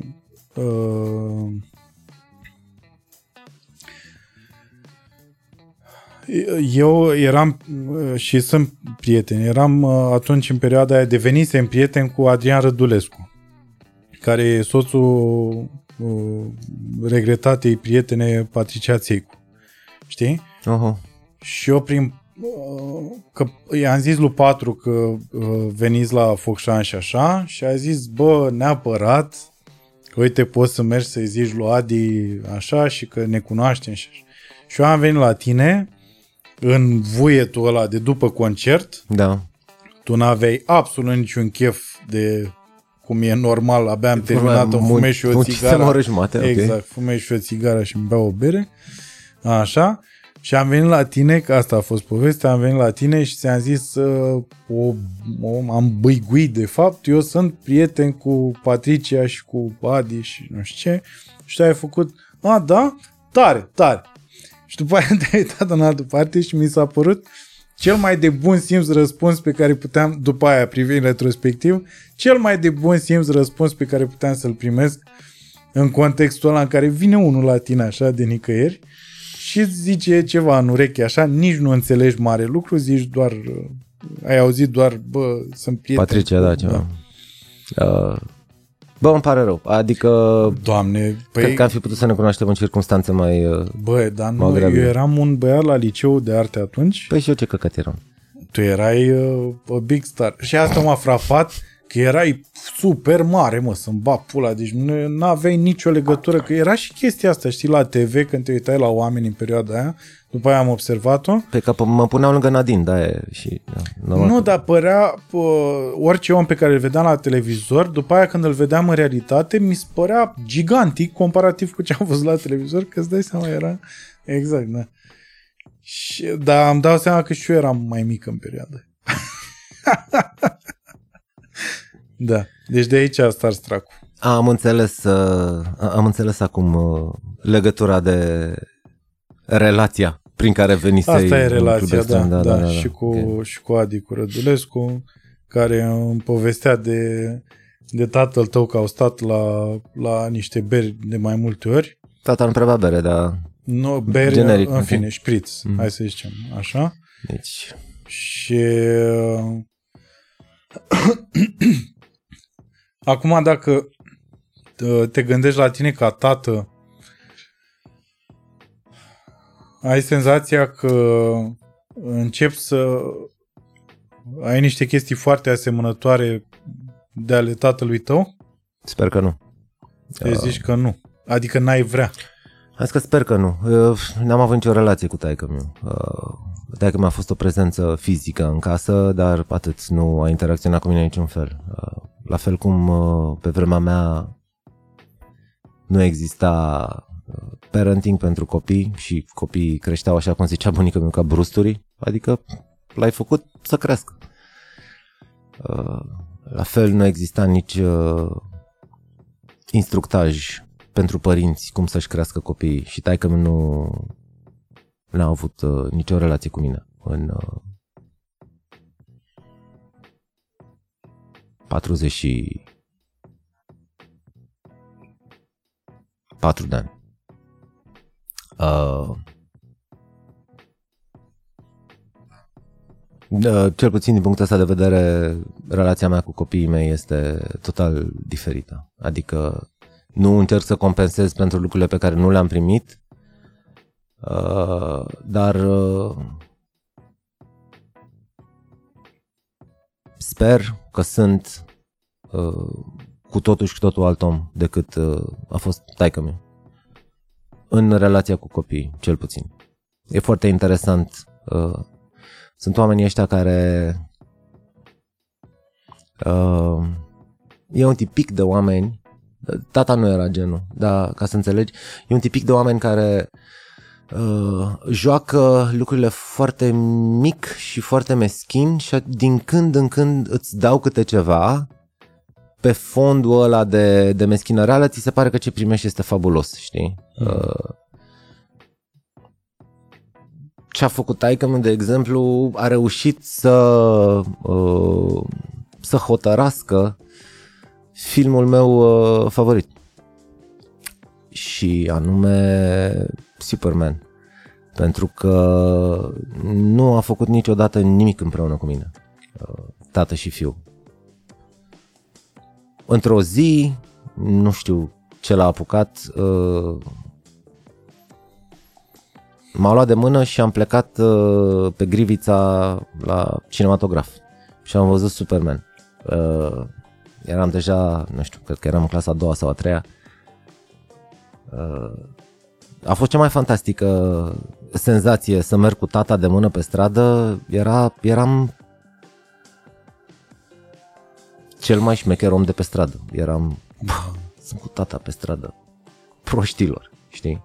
uh, eu eram uh, și sunt prieten. Eram uh, atunci în perioada aia devenisem prieten cu Adrian Rădulescu, care e soțul uh, regretatei prietene Patricia Țeicu. Știi? Oho. Și eu prin uh, că i-am zis lui Patru că uh, veniți la Focșan și așa și a zis, bă, neapărat că uite poți să mergi să-i zici lui Adi așa și că ne cunoaștem și așa. Și eu am venit la tine în vuietul ăla de după concert, Da. tu n-aveai absolut niciun chef de cum e normal, abia am terminat, îmi fumei și o Munchisem țigară. o oră jumate, ok. Exact, fumei și o țigară și îmi beau o bere. Așa. Și am venit la tine, că asta a fost povestea, am venit la tine și ți-am zis uh, o, o, am băiguit de fapt, eu sunt prieten cu Patricia și cu Adi și nu știu ce și tu ai făcut, a, da? Tare, tare. Și după aia te-ai uitat în altă parte și mi s-a părut cel mai de bun simț răspuns pe care puteam, după aia privind retrospectiv, cel mai de bun simț răspuns pe care puteam să-l primesc în contextul ăla în care vine unul la tine așa de nicăieri și îți zice ceva în ureche așa, nici nu înțelegi mare lucru, zici doar, uh, ai auzit doar, bă, sunt prieten. Patricia, cu- da, ceva. Uh, bă, îmi pare rău. Adică Doamne, păi... cred că am fi putut să ne cunoaștem în circunstanțe mai... Uh... Bă, dar Mă nu, eu grabie. eram un băiat la liceu de arte atunci Păi și eu ce căcat eram. tu erai uh, a big star. Și asta m-a frapat că erai super mare, mă, să-mi bat pula. Deci nu aveai nicio legătură. Că era și chestia asta, știi, la TV, când te uitai la oameni în perioada aia. După aia am observat-o. Pe că mă puneau lângă Nadine, da, e, și... Da, normal Nu, că- dar părea pă, orice om pe care îl vedeam la televizor, după aia când îl vedeam în realitate, mi se părea gigantic comparativ cu ce am văzut la televizor, că îți dai seama, era exact, da. Și, dar îmi dau seama că și eu eram mai mic în perioadă. da, deci de aici a Starstruck. Am înțeles, uh, am înțeles acum uh, legătura de relația prin care venise Asta e relația, da, da, da, da, și, cu, ok. și cu Adi cu Rădulescu, care îmi povestea de, de tatăl tău că au stat la, la niște beri de mai multe ori. Tata nu prea bea bere, dar Nu, beri, Generic, în în fine, fine. șpriț, Mhm. hai să zicem, așa. deci... Și acum dacă uh, te gândești la tine ca tată, ai senzația că începi să ai niște chestii foarte asemănătoare de ale tatălui tău? Sper că nu. Te zici că nu. Adică n-ai vrea. Hai că sper că nu. Uh, N-am avut nicio relație cu taică meu. Taică mi a fost o prezență fizică în casă, dar atât, nu a interacționat cu mine niciun fel. Uh, La fel cum uh, pe vremea mea nu exista uh, parenting pentru copii și copiii creșteau așa cum zicea bunica meu ca brusturi, adică l-ai făcut să crească. Uh, La fel nu exista nici uh, instructaj pentru părinți cum să-și crească copiii și taică nu n-a avut uh, nicio relație cu mine în uh, 40 și 4 de ani. Uh, da, cel puțin din punctul ăsta de vedere, relația mea cu copiii mei este total diferită. Adică nu încerc să compensez pentru lucrurile pe care nu le-am primit, uh, dar uh, sper că sunt uh, cu totul și cu totul alt om decât uh, a fost taică meu. În relația cu copiii, cel puțin. E foarte interesant. Uh, sunt oamenii ăștia care uh, e un tipic de oameni Tata nu era genul, dar ca să înțelegi, e un tipic de oameni care uh, joacă lucrurile foarte mic și foarte meschin și din când în când îți dau câte ceva pe fondul ăla de, de meschinăreală, ți se pare că ce primești este fabulos, știi? Uh, ce a făcut taică de exemplu, a reușit să uh, să hotărască filmul meu uh, favorit. Și anume Superman. Pentru că nu a făcut niciodată nimic împreună cu mine uh, tată și fiu într-o zi nu știu ce l-a apucat uh, m-a luat de mână și am plecat uh, pe Grivița la cinematograf și am văzut Superman. Uh, eram deja, nu știu, cred că eram în clasa a doua sau a treia. Uh, a fost cea mai fantastică senzație să merg cu tata de mână pe stradă. Era, eram cel mai șmecher om de pe stradă. Eram, sunt cu tata pe stradă. Proștilor, știi?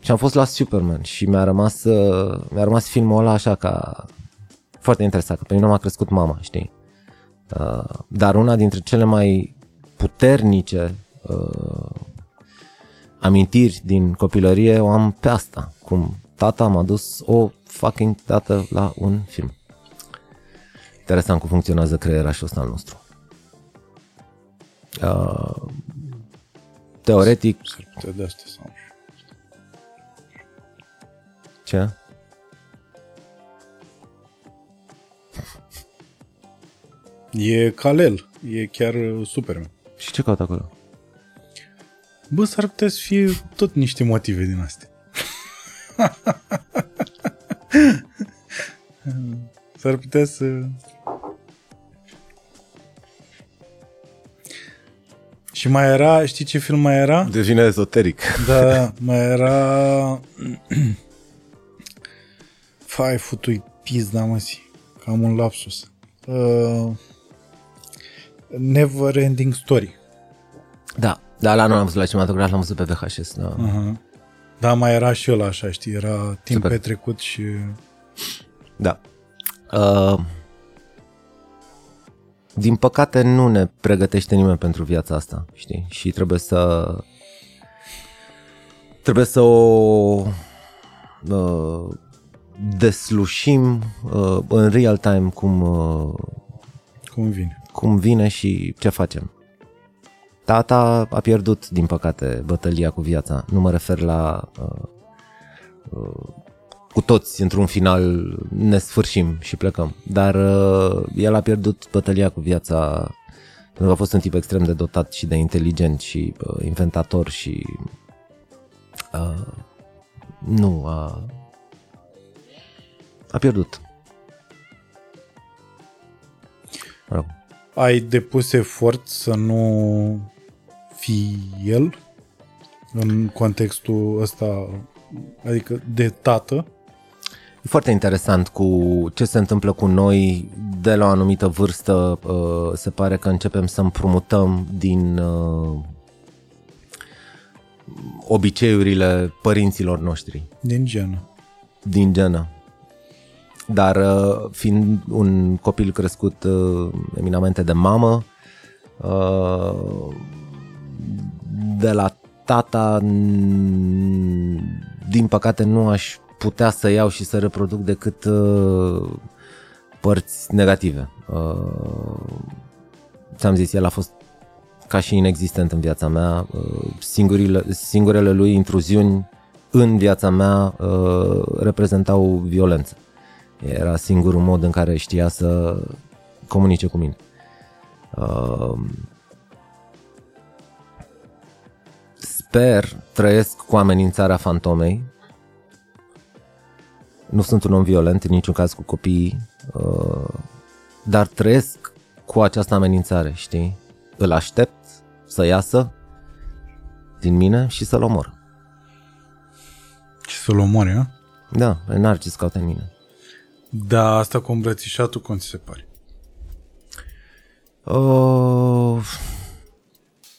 Și am fost la Superman și mi-a rămas, uh, mi-a rămas filmul ăla așa ca foarte interesat, că pe mine m-a crescut mama, știi? Uh, dar una dintre cele mai puternice uh, amintiri din copilărie o am pe asta, cum tata m-a dus o fucking dată la un film. Interesant cum funcționează creierașul ăsta al nostru. Uh, teoretic... S-ar putea de asta sau Ce? E Kalel, e chiar uh, Superman. Și ce caut acolo? Bă, s-ar putea să fie tot niște motive din astea. s-ar putea să... Și mai era, știi ce film mai era? Devine ezoteric. Da, mai era... Fai, futui pizda, mă, si. Că am un lapsus. Uh, Never Ending Story. Da, da, la nu am văzut la cinematograf, l-am văzut pe VHS. Da. Uh-huh. Da, mai era și ăla așa, știi, era timp Super. petrecut și... Da. Uh, din păcate nu ne pregătește nimeni pentru viața asta, știi? Și trebuie să trebuie să o uh, deslușim uh, în real time cum, uh, Cum vine. cum vine și ce facem. Tata a pierdut, din păcate, bătălia cu viața. Nu mă refer la uh, uh, cu toți într-un final ne sfârșim și plecăm. Dar uh, el a pierdut bătălia cu viața pentru că a fost un tip extrem de dotat și de inteligent și uh, inventator și uh, nu a a pierdut. Mă rog. Ai depus efort să nu fii el în contextul ăsta, adică de tată? E foarte interesant cu ce se întâmplă cu noi de la o anumită vârstă. uh, Se pare că începem să împrumutăm din uh, obiceiurile părinților noștri, Din genă. din genă. Dar uh, fiind un copil crescut uh, eminamente de mamă, uh, de la tata, n- din păcate nu aș putea să iau și să reproduc decât uh, părți negative. Uh, ți-am zis, el a fost ca și inexistent în viața mea. Uh, Singurile, singurele lui intruziuni în viața mea uh, reprezentau violență. Era singurul mod în care știa să comunice cu mine. Uh, sper, trăiesc cu amenințarea fantomei. Nu sunt un om violent, în niciun caz cu copiii, uh, dar trăiesc cu această amenințare, știi? Îl aștept să iasă din mine și să-l omor. Și să-l omori, a? Da, n-ar ce scaute în mine. Da, asta cu îmbrățișatul, cum ți se pare? Uh,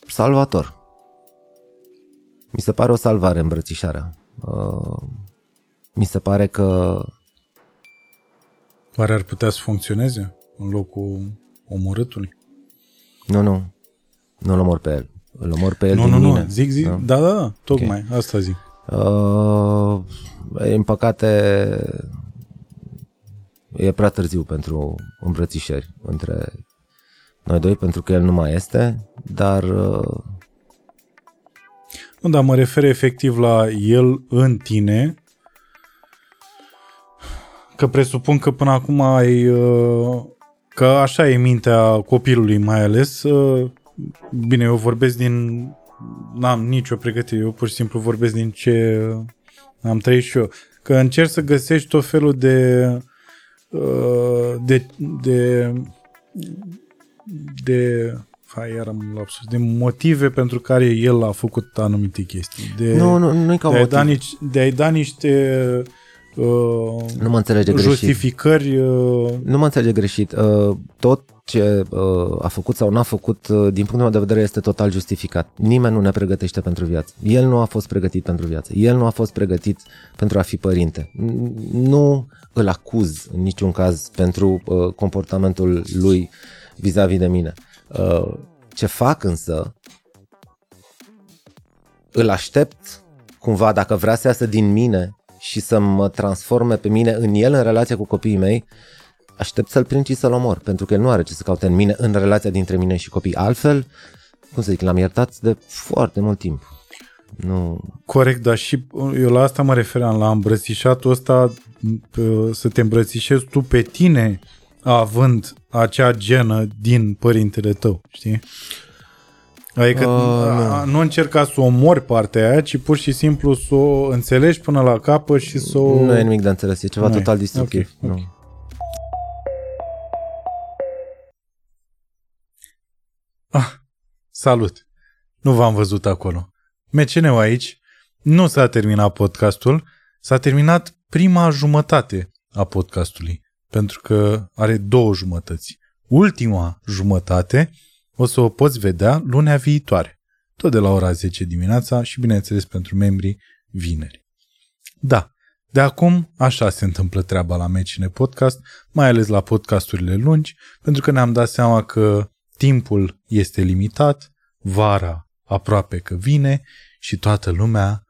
salvator. Mi se pare o salvare îmbrățișarea. Uh, mi se pare că Oare ar putea să funcționeze în locul omorâtului? nu, nu, nu-l omor pe el. Îl omor pe el nu, din nu, mine. nu, zic, zic, da, da, da tocmai, asta zic. Uh, în păcate e prea târziu pentru îmbrățișări între noi doi, pentru că el nu mai este, dar uh, Nu, dar mă refer efectiv la el în tine, că presupun că până acum ai, uh, că așa e mintea copilului mai ales, uh, bine, eu vorbesc din, n-am nicio pregătire, eu pur și simplu vorbesc din ce am trăit și eu, că încerci să găsești tot felul de uh, de, de de hai, iar am lapsus, de motive pentru care el a făcut anumite chestii. De, nu, nu, nu e ca de, a-i motiv. da nici, de a-i da niște uh, Nu mă înțelege greșit. justificări uh, Nu mă înțelege greșit. Uh, Tot ce uh, a făcut sau n-a făcut, uh, din punctul meu de vedere, este total justificat. Nimeni nu ne pregătește pentru viață. El nu a fost pregătit pentru viață. El nu a fost pregătit pentru a fi părinte. N- Nu îl acuz în niciun caz pentru uh, comportamentul lui vis-a-vis de mine. Uh, Ce fac însă, îl aștept cumva, dacă vrea să iasă din mine și să mă transforme pe mine în el în relația cu copiii mei, aștept să-l prind și să-l omor, pentru că el nu are ce să caute în mine, în relația dintre mine și copii. Altfel, cum să zic, l-am iertat de foarte mult timp. Nu, corect, dar și eu la asta mă referam, la îmbrățișatul ăsta p- să te îmbrățișezi tu pe tine având acea genă din părintele tău, știi? Adică Uh, a, nu încerca să o omori partea aia, ci pur și simplu să o înțelegi până la capăt și să o... nu e nimic de înțeles, e ceva Nu e. total destructiv. Ok, ok. Nu. Salut! Nu v-am văzut acolo. MCN-ul aici. Nu s-a terminat podcastul, s-a terminat prima jumătate a podcastului, pentru că are două jumătăți. Ultima jumătate o să o poți vedea lunea viitoare, tot de la ora 10 dimineața și, bineînțeles, pentru membrii vineri. Da, de acum așa se întâmplă treaba la MCN Podcast, mai ales la podcasturile lungi, pentru că ne-am dat seama că timpul este limitat, vara aproape că vine și toată lumea,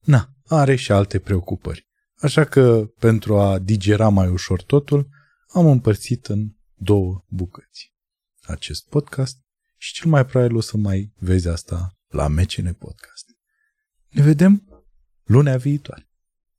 na, are și alte preocupări. Așa că, pentru a digera mai ușor totul, am împărțit în două bucăți. Acest podcast și cel mai probabil o să mai vezi asta la MCN Podcast. Ne vedem lunea viitoare.